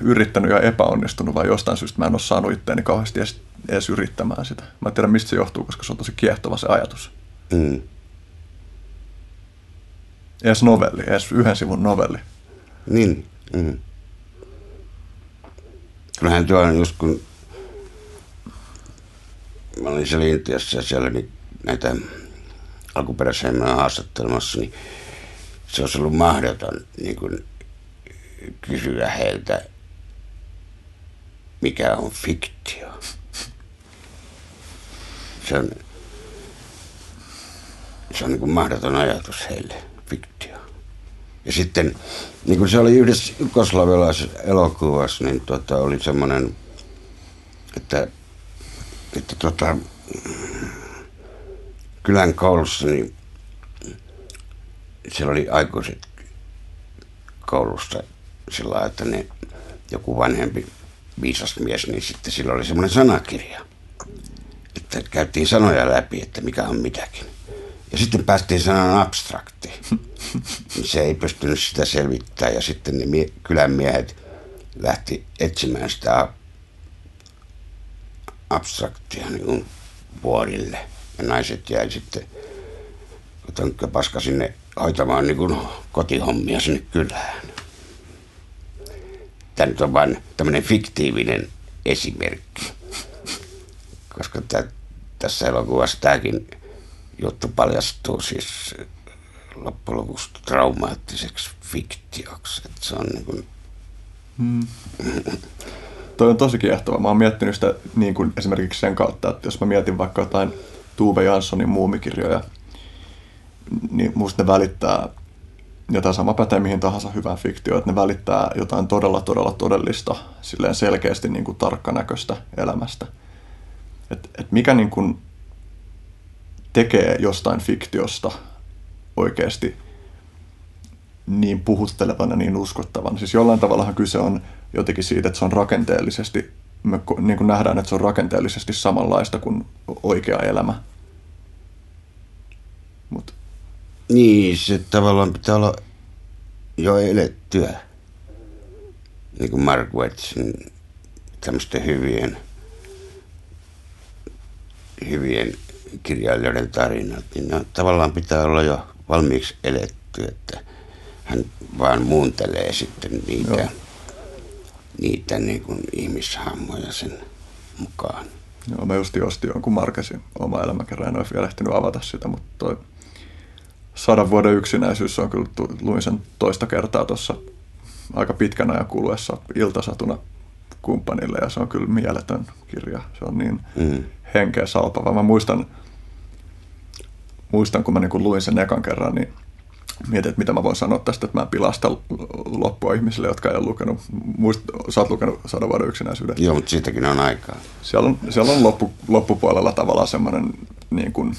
yrittänyt ja epäonnistunut, vaan jostain syystä mä en ole saanut itseäni kauheasti edes, edes yrittämään sitä. Mä en tiedä, mistä se johtuu, koska se on tosi kiehtova se ajatus. Mm edes novelli, edes yhden sivun novelli. Niin. Mm. Kyllähän tuo on just kun mä olin siellä Intiassa ja siellä niin näitä alkuperäisiä haastattelemassa, niin se olisi ollut mahdoton niin kuin, kysyä heiltä, mikä on fiktio. Se on, se on niin kuin mahdoton ajatus heille fiktio. Ja sitten, niin kuin se oli yhdessä jugoslavialaisessa elokuvassa, niin tota, oli semmoinen, että, että tota, kylän koulussa, niin siellä oli aikuiset koulussa sillä että ne, joku vanhempi viisas mies, niin sitten sillä oli semmoinen sanakirja, että käytiin sanoja läpi, että mikä on mitäkin. Ja sitten päästiin sanan abstrakti. Se ei pystynyt sitä selvittämään ja sitten ne mie- kylän miehet lähti etsimään sitä abstraktia niin vuorille. Ja naiset jäi sitten Tönkkä paska sinne hoitamaan niin kuin kotihommia sinne kylään. Tämä nyt on vain tämmöinen fiktiivinen esimerkki. Koska tä, tässä elokuvassa tämäkin juttu paljastuu siis loppujen lopuksi traumaattiseksi fiktioksi. Että se on niin kuin... mm. Toi on tosi kiehtova. Mä oon miettinyt sitä niin kuin esimerkiksi sen kautta, että jos mä mietin vaikka jotain Tuve Janssonin muumikirjoja, niin musta ne välittää, ja tämä sama pätee mihin tahansa hyvään fiktioon, että ne välittää jotain todella todella todellista, silleen selkeästi niin kuin tarkkanäköistä elämästä. Et, et mikä niin kuin tekee jostain fiktiosta oikeasti niin puhuttelevan ja niin uskottavan. Siis jollain tavallahan kyse on jotenkin siitä, että se on rakenteellisesti, me niin kuin nähdään, että se on rakenteellisesti samanlaista kuin oikea elämä. Mut. Niin, se tavallaan pitää olla jo elettyä. Niin kuin Mark Wetsin tämmöisten hyvien, hyvien kirjailijoiden tarinat, niin ne tavallaan pitää olla jo valmiiksi eletty, että hän vaan muuntelee sitten niitä, Joo. niitä niin kuin ihmishammoja sen mukaan. Joo, mä just ostin jonkun Markesin oma elämäkerran, en ole vielä ehtinyt avata sitä, mutta toi sadan vuoden yksinäisyys on kyllä, luin sen toista kertaa tuossa aika pitkän ajan kuluessa iltasatuna kumppanille ja se on kyllä mieletön kirja. Se on niin mm. henkeä salpava. Mä muistan, muistan kun mä niin luin sen ekan kerran, niin mietin, että mitä mä voin sanoa tästä, että mä pilasta loppua ihmisille, jotka ei ole lukenut. Muist, sä oot lukenut sadan vuoden yksinäisyyden. Joo, mutta siitäkin on aikaa. Siellä on, siellä on loppu, loppupuolella tavallaan semmoinen niin kuin,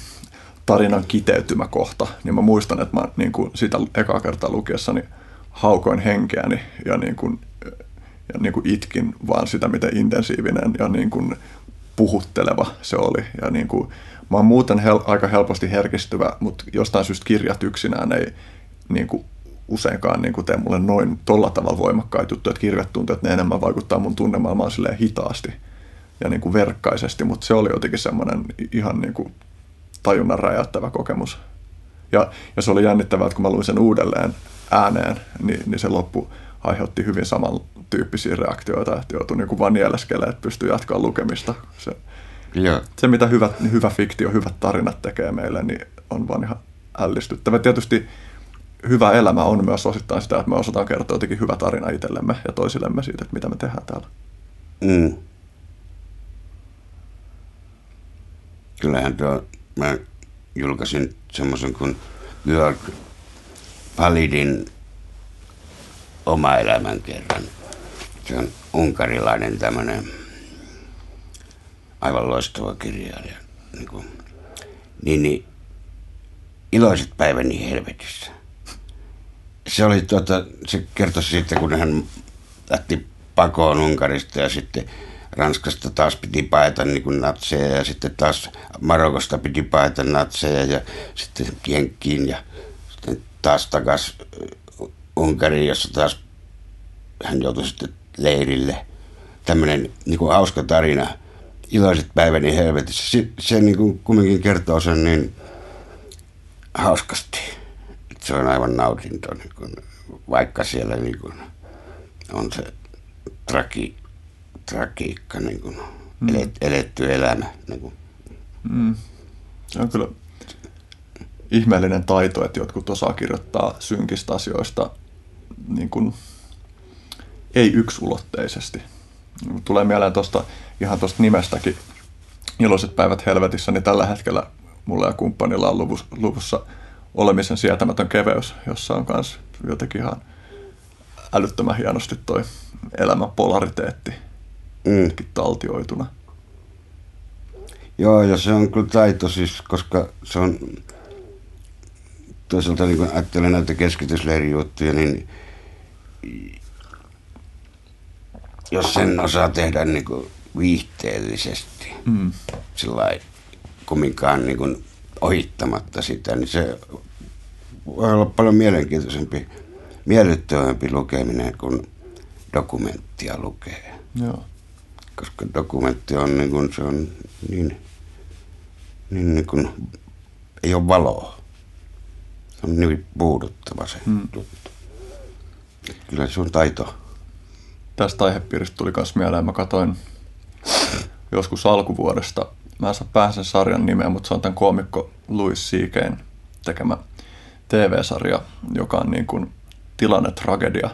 tarinan kiteytymäkohta, niin mä muistan, että mä niin kuin sitä ekaa kertaa lukiessani haukoin henkeäni ja, niin kuin, ja niin kuin itkin vaan sitä, miten intensiivinen ja niin kuin puhutteleva se oli. Ja niin kuin, mä oon muuten hel- aika helposti herkistyvä, mutta jostain syystä kirjat yksinään ei niin kuin useinkaan niin kuin tee mulle noin tolla tavalla voimakkaita juttuja, että kirjat tuntuu, että ne enemmän vaikuttaa mun tunnemaailmaan silleen hitaasti ja niin kuin verkkaisesti, mutta se oli jotenkin semmoinen ihan niin kuin tajunnan räjäyttävä kokemus. Ja, ja se oli jännittävää, että kun mä luin sen uudelleen ääneen, niin, niin se loppu aiheutti hyvin samantyyppisiä reaktioita, että joutui niin vaan nieleskelemään, että pystyy jatkaa lukemista. Se, ja. se mitä hyvä, hyvä fiktio, hyvät tarinat tekee meille, niin on vaan ihan ällistyttävä. Tietysti hyvä elämä on myös osittain sitä, että me osataan kertoa jotenkin hyvä tarina itsellemme ja toisillemme siitä, että mitä me tehdään täällä. Mm. Kyllähän tuo mä julkaisin semmoisen kuin Georg Palidin oma elämän kerran. Se on unkarilainen tämmöinen aivan loistava kirjailija. Niin, kuin, niin, niin iloiset päiväni helvetissä. Se oli tuota, se kertoi siitä, kun hän lähti pakoon Unkarista ja sitten Ranskasta taas piti paeta niin kuin natseja ja sitten taas Marokosta piti paeta natseja ja sitten Jenkkiin ja sitten taas takas Unkariin, jossa taas hän joutui sitten leirille. Tämmöinen niin kuin hauska tarina, iloiset päiväni helvetissä. Se, se niin kuin kumminkin kertoo sen niin hauskasti. Että se on aivan nautinto, niin kuin, vaikka siellä niin kuin on se tragi, tragiikka, niin kuin, mm. elet, eletty elämä. Niin kuin. Mm. Se on kyllä ihmeellinen taito, että jotkut osaa kirjoittaa synkistä asioista niin kuin, ei yksulotteisesti. Tulee mieleen tuosta ihan tuosta nimestäkin Iloiset päivät helvetissä, niin tällä hetkellä mulla ja kumppanilla on luvussa, luvussa olemisen sietämätön keveys, jossa on myös jotenkin ihan älyttömän hienosti toi elämän polariteetti mm. taltioituna. Joo, ja se on kyllä taito siis, koska se on toisaalta niin kun ajattelen näitä keskitysleirijuttuja, niin jos sen osaa tehdä niin kuin viihteellisesti, mm. sillä kumminkaan niin kuin ohittamatta sitä, niin se voi olla paljon mielenkiintoisempi, miellyttävämpi lukeminen kuin dokumenttia lukee. Joo koska dokumentti on niin kuin, se on niin, niin, niin kuin, ei ole valoa. on niin puuduttava se hmm. juttu. Kyllä se on taito. Tästä aihepiiristä tuli myös mieleen, mä katsoin joskus alkuvuodesta, mä en saa päähän sen sarjan nimeä, mutta se on tämän koomikko Louis C.K.'n tekemä TV-sarja, joka on niin kuin tilannetragedia.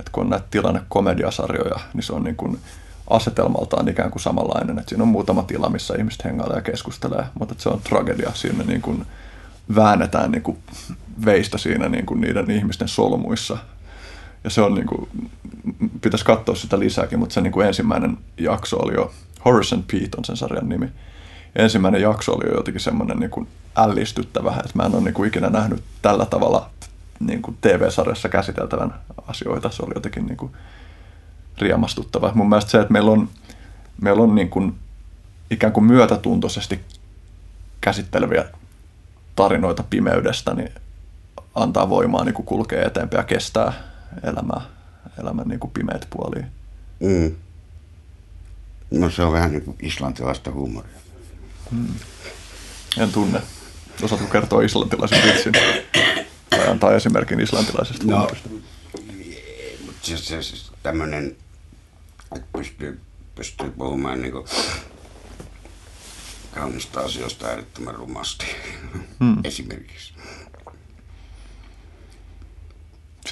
Että kun on näitä tilannekomediasarjoja, niin se on niin kuin asetelmaltaan ikään kuin samanlainen. Että siinä on muutama tila, missä ihmiset hengailee ja keskustelee, mutta se on tragedia. Siinä niin kuin väännetään niin kuin veistä siinä niin kuin niiden ihmisten solmuissa. Ja se on niin kuin, pitäisi katsoa sitä lisääkin, mutta se niin kuin ensimmäinen jakso oli jo, Horace and Pete on sen sarjan nimi. Ensimmäinen jakso oli jo jotenkin semmoinen niin kuin ällistyttävä, että mä en ole niin kuin ikinä nähnyt tällä tavalla niin kuin TV-sarjassa käsiteltävän asioita. Se oli jotenkin niin kuin riemastuttava. Mun mielestä se, että meillä on, meillä on niin kuin ikään kuin myötätuntoisesti käsitteleviä tarinoita pimeydestä, niin antaa voimaa niin kuin kulkee eteenpäin ja kestää elämää, elämän niin kuin pimeät puolia. Mm. No se on vähän niin kuin islantilaista huumoria. Hmm. En tunne. Osaatko kertoa islantilaisen vitsin? Tai antaa esimerkin islantilaisesta no, huumorista? mutta se, se, se tämmöinen, että pystyy, pystyy puhumaan niin kuin kaunista asioista äärettömän rumasti, hmm. esimerkiksi.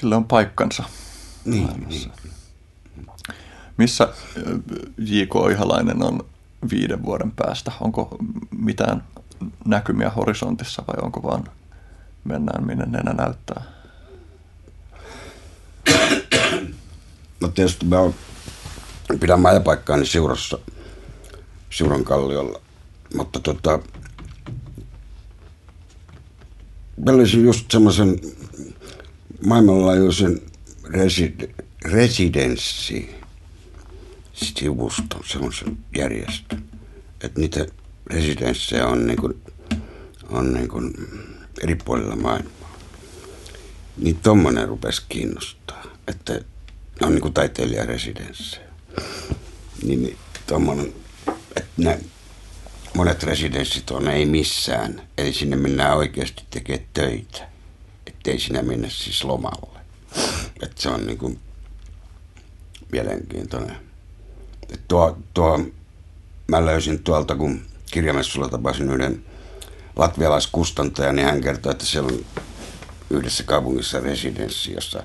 Sillä on paikkansa. Niin, niin. Missä J.K. Ihalainen on viiden vuoden päästä? Onko mitään näkymiä horisontissa vai onko vaan mennään minne nenä näyttää? No tietysti mä oon, pidän majapaikkaani Siurassa, Siuran kalliolla. Mutta tota, mä olisin just semmoisen maailmanlaajuisen resid, residenssi sivuston, semmoisen järjestön. Että niitä residenssejä on, niin kuin, on niin kuin eri puolilla maailmaa. Niin tommonen rupesi kiinnostaa, että ne on niin kuin taiteilijaresidenssejä. Niin, niin tommonen, että ne, monet residenssit on ei missään. Eli sinne mennään oikeasti tekemään töitä. Ettei sinä mennä siis lomalle. Että se on niin kuin mielenkiintoinen. Et tuo, tuo, mä löysin tuolta, kun kirjamessulla tapasin yhden latvialaiskustantajan, niin hän kertoi, että siellä on yhdessä kaupungissa residenssi, jossa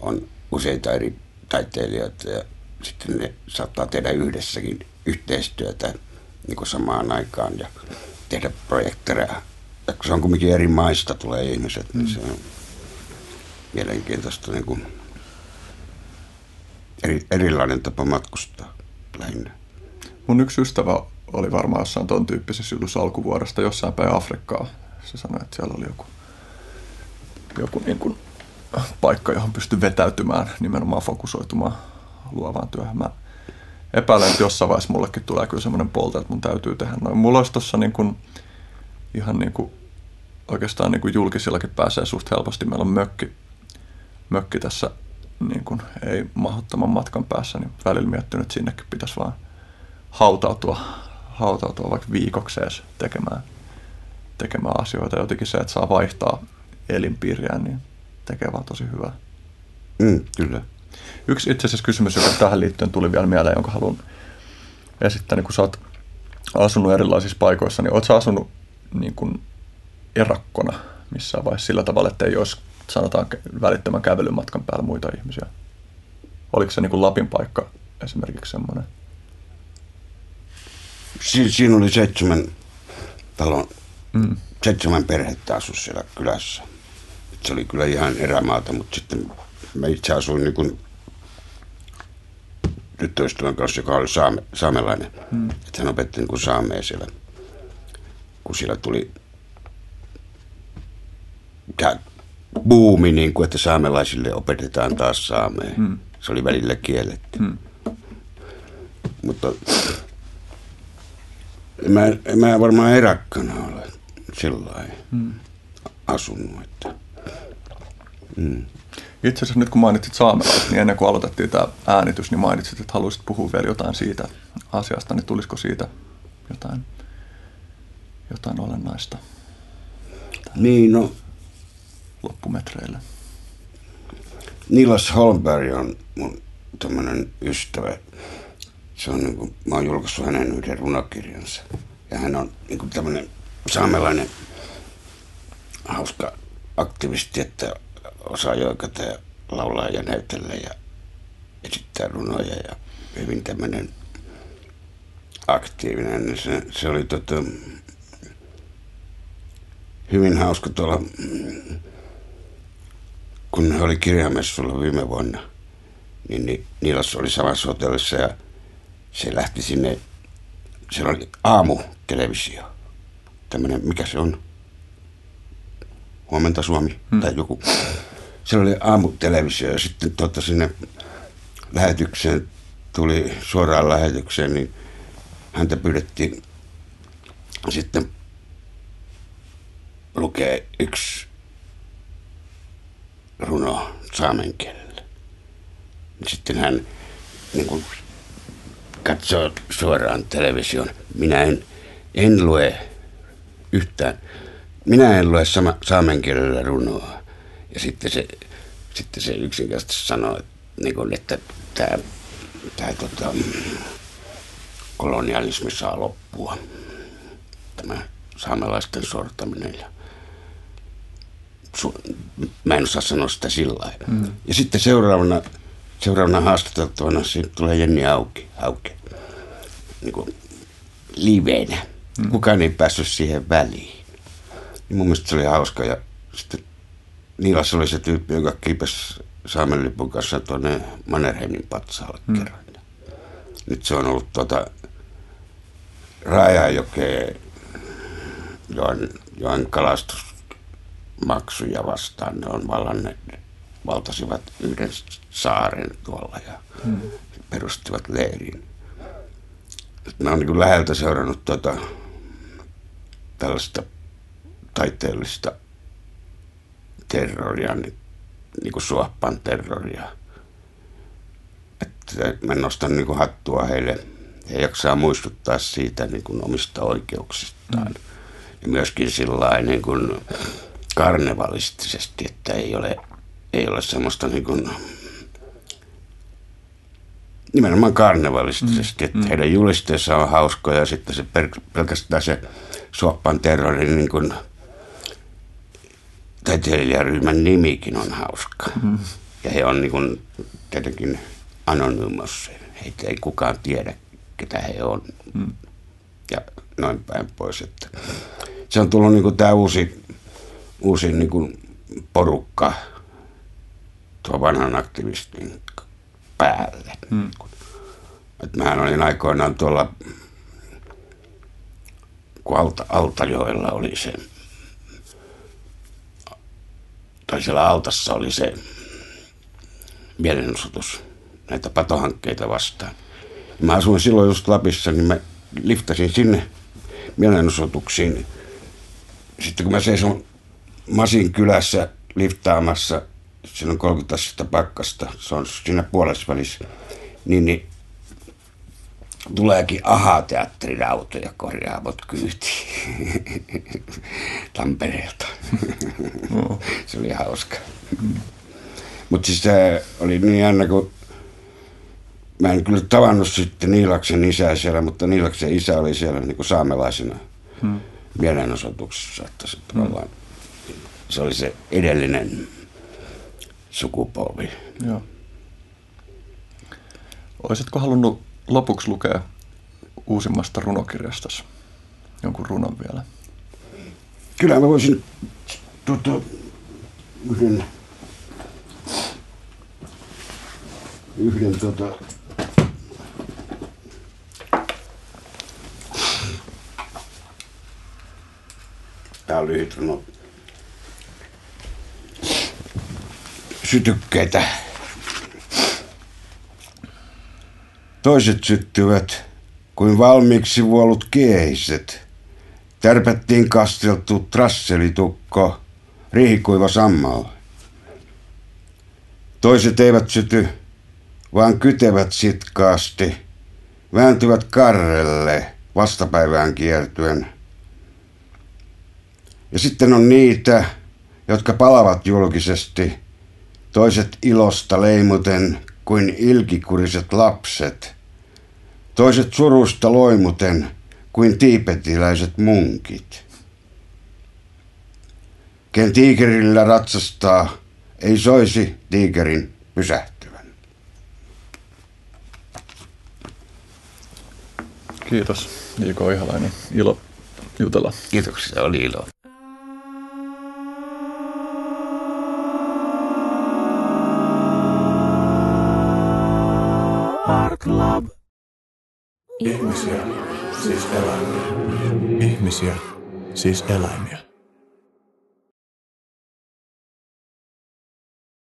on useita eri taiteilijoita ja sitten ne saattaa tehdä yhdessäkin yhteistyötä niin kuin samaan aikaan ja tehdä projekteja. Kun se on kuitenkin eri maista tulee ihmiset, niin se on mielenkiintoista niin kuin eri, erilainen tapa matkustaa lähinnä. Mun yksi ystävä oli varmaan jossain ton tyyppisessä jutussa alkuvuodesta jossain päin Afrikkaa. Se sanoi, että siellä oli joku, joku niin kuin paikka, johon pystyi vetäytymään, nimenomaan fokusoitumaan luovaan työhön. Mä epäilen, että jossain vaiheessa mullekin tulee kyllä semmoinen polta, että mun täytyy tehdä noin. Mulla olisi tossa niin kuin, ihan niin kuin, oikeastaan niin kuin julkisillakin pääsee suht helposti. Meillä on mökki, mökki tässä niin kuin, ei mahdottoman matkan päässä, niin välillä miettinyt, että sinnekin pitäisi vaan hautautua, hautautua vaikka viikoksi edes tekemään, tekemään asioita. Jotenkin se, että saa vaihtaa elinpiiriä, niin tekee vaan tosi hyvää. Mm, kyllä. Yksi itse asiassa kysymys, joka tähän liittyen tuli vielä mieleen, jonka haluan esittää, niin kun sä oot asunut erilaisissa paikoissa, niin oot sä asunut niin kuin erakkona missään vaiheessa sillä tavalla, että ei olisi sanotaan välittömän kävelymatkan päällä muita ihmisiä? Oliko se niin kuin Lapin paikka esimerkiksi semmoinen? Si- siinä oli seitsemän talon, mm. seitsemän perhettä asu siellä kylässä. Se oli kyllä ihan erämaata, mutta sitten mä itse asuin niin kuin tyttöystävän kanssa, joka oli saame, saamelainen. Mm. Että hän opetti niin kuin saamea siellä, kun siellä tuli tämä buumi, niin kuin, että saamelaisille opetetaan taas saamea. Mm. Se oli välillä kielletty. Mm. Mutta en mä, en mä varmaan eräkkana ole sillä mm. asunut. Että. Mm. Itse asiassa nyt kun mainitsit saamelaiset, niin ennen kuin aloitettiin tämä äänitys, niin mainitsit, että haluaisit puhua vielä jotain siitä asiasta, niin tulisiko siitä jotain, jotain olennaista? Niin, no loppumetreillä. Nilas Holmberg on mun tämmönen ystävä. Se on niin kuin, mä oon julkaissut hänen yhden runokirjansa. Ja hän on niin kuin tämmönen saamelainen hauska aktivisti, että osaa joikata ja laulaa ja näytellä ja esittää runoja ja hyvin tämmöinen aktiivinen. Se, se oli tota, hyvin hauska tuolla, kun he oli kirjamessulla viime vuonna, niin, niin Niilassa oli samassa hotellissa ja se lähti sinne, siellä oli aamu-televisio, tämmöinen, mikä se on, Huomenta Suomi hmm. tai joku. Siellä oli aamutelevisio ja sitten tota sinne lähetykseen tuli suoraan lähetykseen, niin häntä pyydettiin sitten lukee yksi runo saamen kielellä. Sitten hän niin kuin, katsoo suoraan television. Minä en, en lue yhtään. Minä en lue sama, saamen kielellä runoa. Ja sitten se, sitten se yksinkertaisesti sanoo, että, niin kuin, että tämä, tämä tota, kolonialismi saa loppua. Tämä saamelaisten sortaminen ja mä en osaa sanoa sitä sillä lailla. Mm. Ja sitten seuraavana, seuraavana haastateltavana tulee Jenni Auki, Auki niin kuin livenä. Mm. Kukaan ei päässyt siihen väliin. Niin mun mielestä se oli hauska ja sitten Niilassa oli se tyyppi, joka kipesi Saamen lipun kanssa tuonne Mannerheimin patsaalle mm. kerran. Nyt se on ollut tuota Rajajokeen joen, joen kalastusmaksuja vastaan. Ne on vallanneet, valtasivat yhden saaren tuolla ja hmm. perustivat leirin. Mä oon niin läheltä seurannut tuota, tällaista taiteellista terroria, niin, niin kuin Suoppan terroria. Että mä nostan niin kuin hattua heille. He jaksaa muistuttaa siitä niin kuin omista oikeuksistaan. Mm ja myöskin sillä niin kuin karnevalistisesti, että ei ole, ei ole semmoista niin kuin, nimenomaan karnevalistisesti, että mm. heidän julisteessa on hauskoja ja sitten se pelkästään se Suoppan terrorin niin kuin, taiteilijaryhmän nimikin on hauska. Mm. Ja he on niin kuin, tietenkin anonymous. Heitä ei kukaan tiedä, ketä he on. Mm. Ja noin päin pois. Että se on tullut niin tämä uusi, uusi niin kuin porukka tuo vanhan aktivistin päälle. Hmm. Et mähän olin aikoinaan tuolla, kun Alta, Altajoella oli se, tai siellä Altassa oli se mielenosoitus näitä patohankkeita vastaan. Mä asuin silloin just Lapissa, niin mä liftasin sinne mielenosoituksiin sitten kun mä seison Masin kylässä liftaamassa, siinä on 30 astetta pakkasta, se on siinä puolessa välissä, niin, niin tuleekin aha-teatterin autoja korjaamot kyytiin Tampereelta. No. se oli hauska. Mm. Mutta siis se oli niin jännä, kun mä en kyllä tavannut sitten Niilaksen isää siellä, mutta Niilaksen isä oli siellä niin kuin saamelaisena. Hmm mielenosoituksessa, että se, mm. Se oli se edellinen sukupolvi. Joo. Olisitko halunnut lopuksi lukea uusimmasta runokirjastasi jonkun runon vielä? Kyllä mä voisin tuota, yhden, yhden tuota, Tää on lyhyt runo. Sytykkeitä. Toiset syttyvät kuin valmiiksi vuolut kiehiset. Tärpättiin kasteltu trasselitukko, riihikuiva sammal. Toiset eivät syty, vaan kytevät sitkaasti, vääntyvät karrelle vastapäivään kiertyen – ja sitten on niitä, jotka palavat julkisesti, toiset ilosta leimuten kuin ilkikuriset lapset, toiset surusta loimuten kuin tiipetiläiset munkit. Ken tiikerillä ratsastaa, ei soisi tiikerin pysähtyvän. Kiitos J.K. Ihalainen. Ilo jutella. Kiitoksia, oli ilo. Ihmisiä, siis eläimiä. Ihmisiä, siis eläimiä.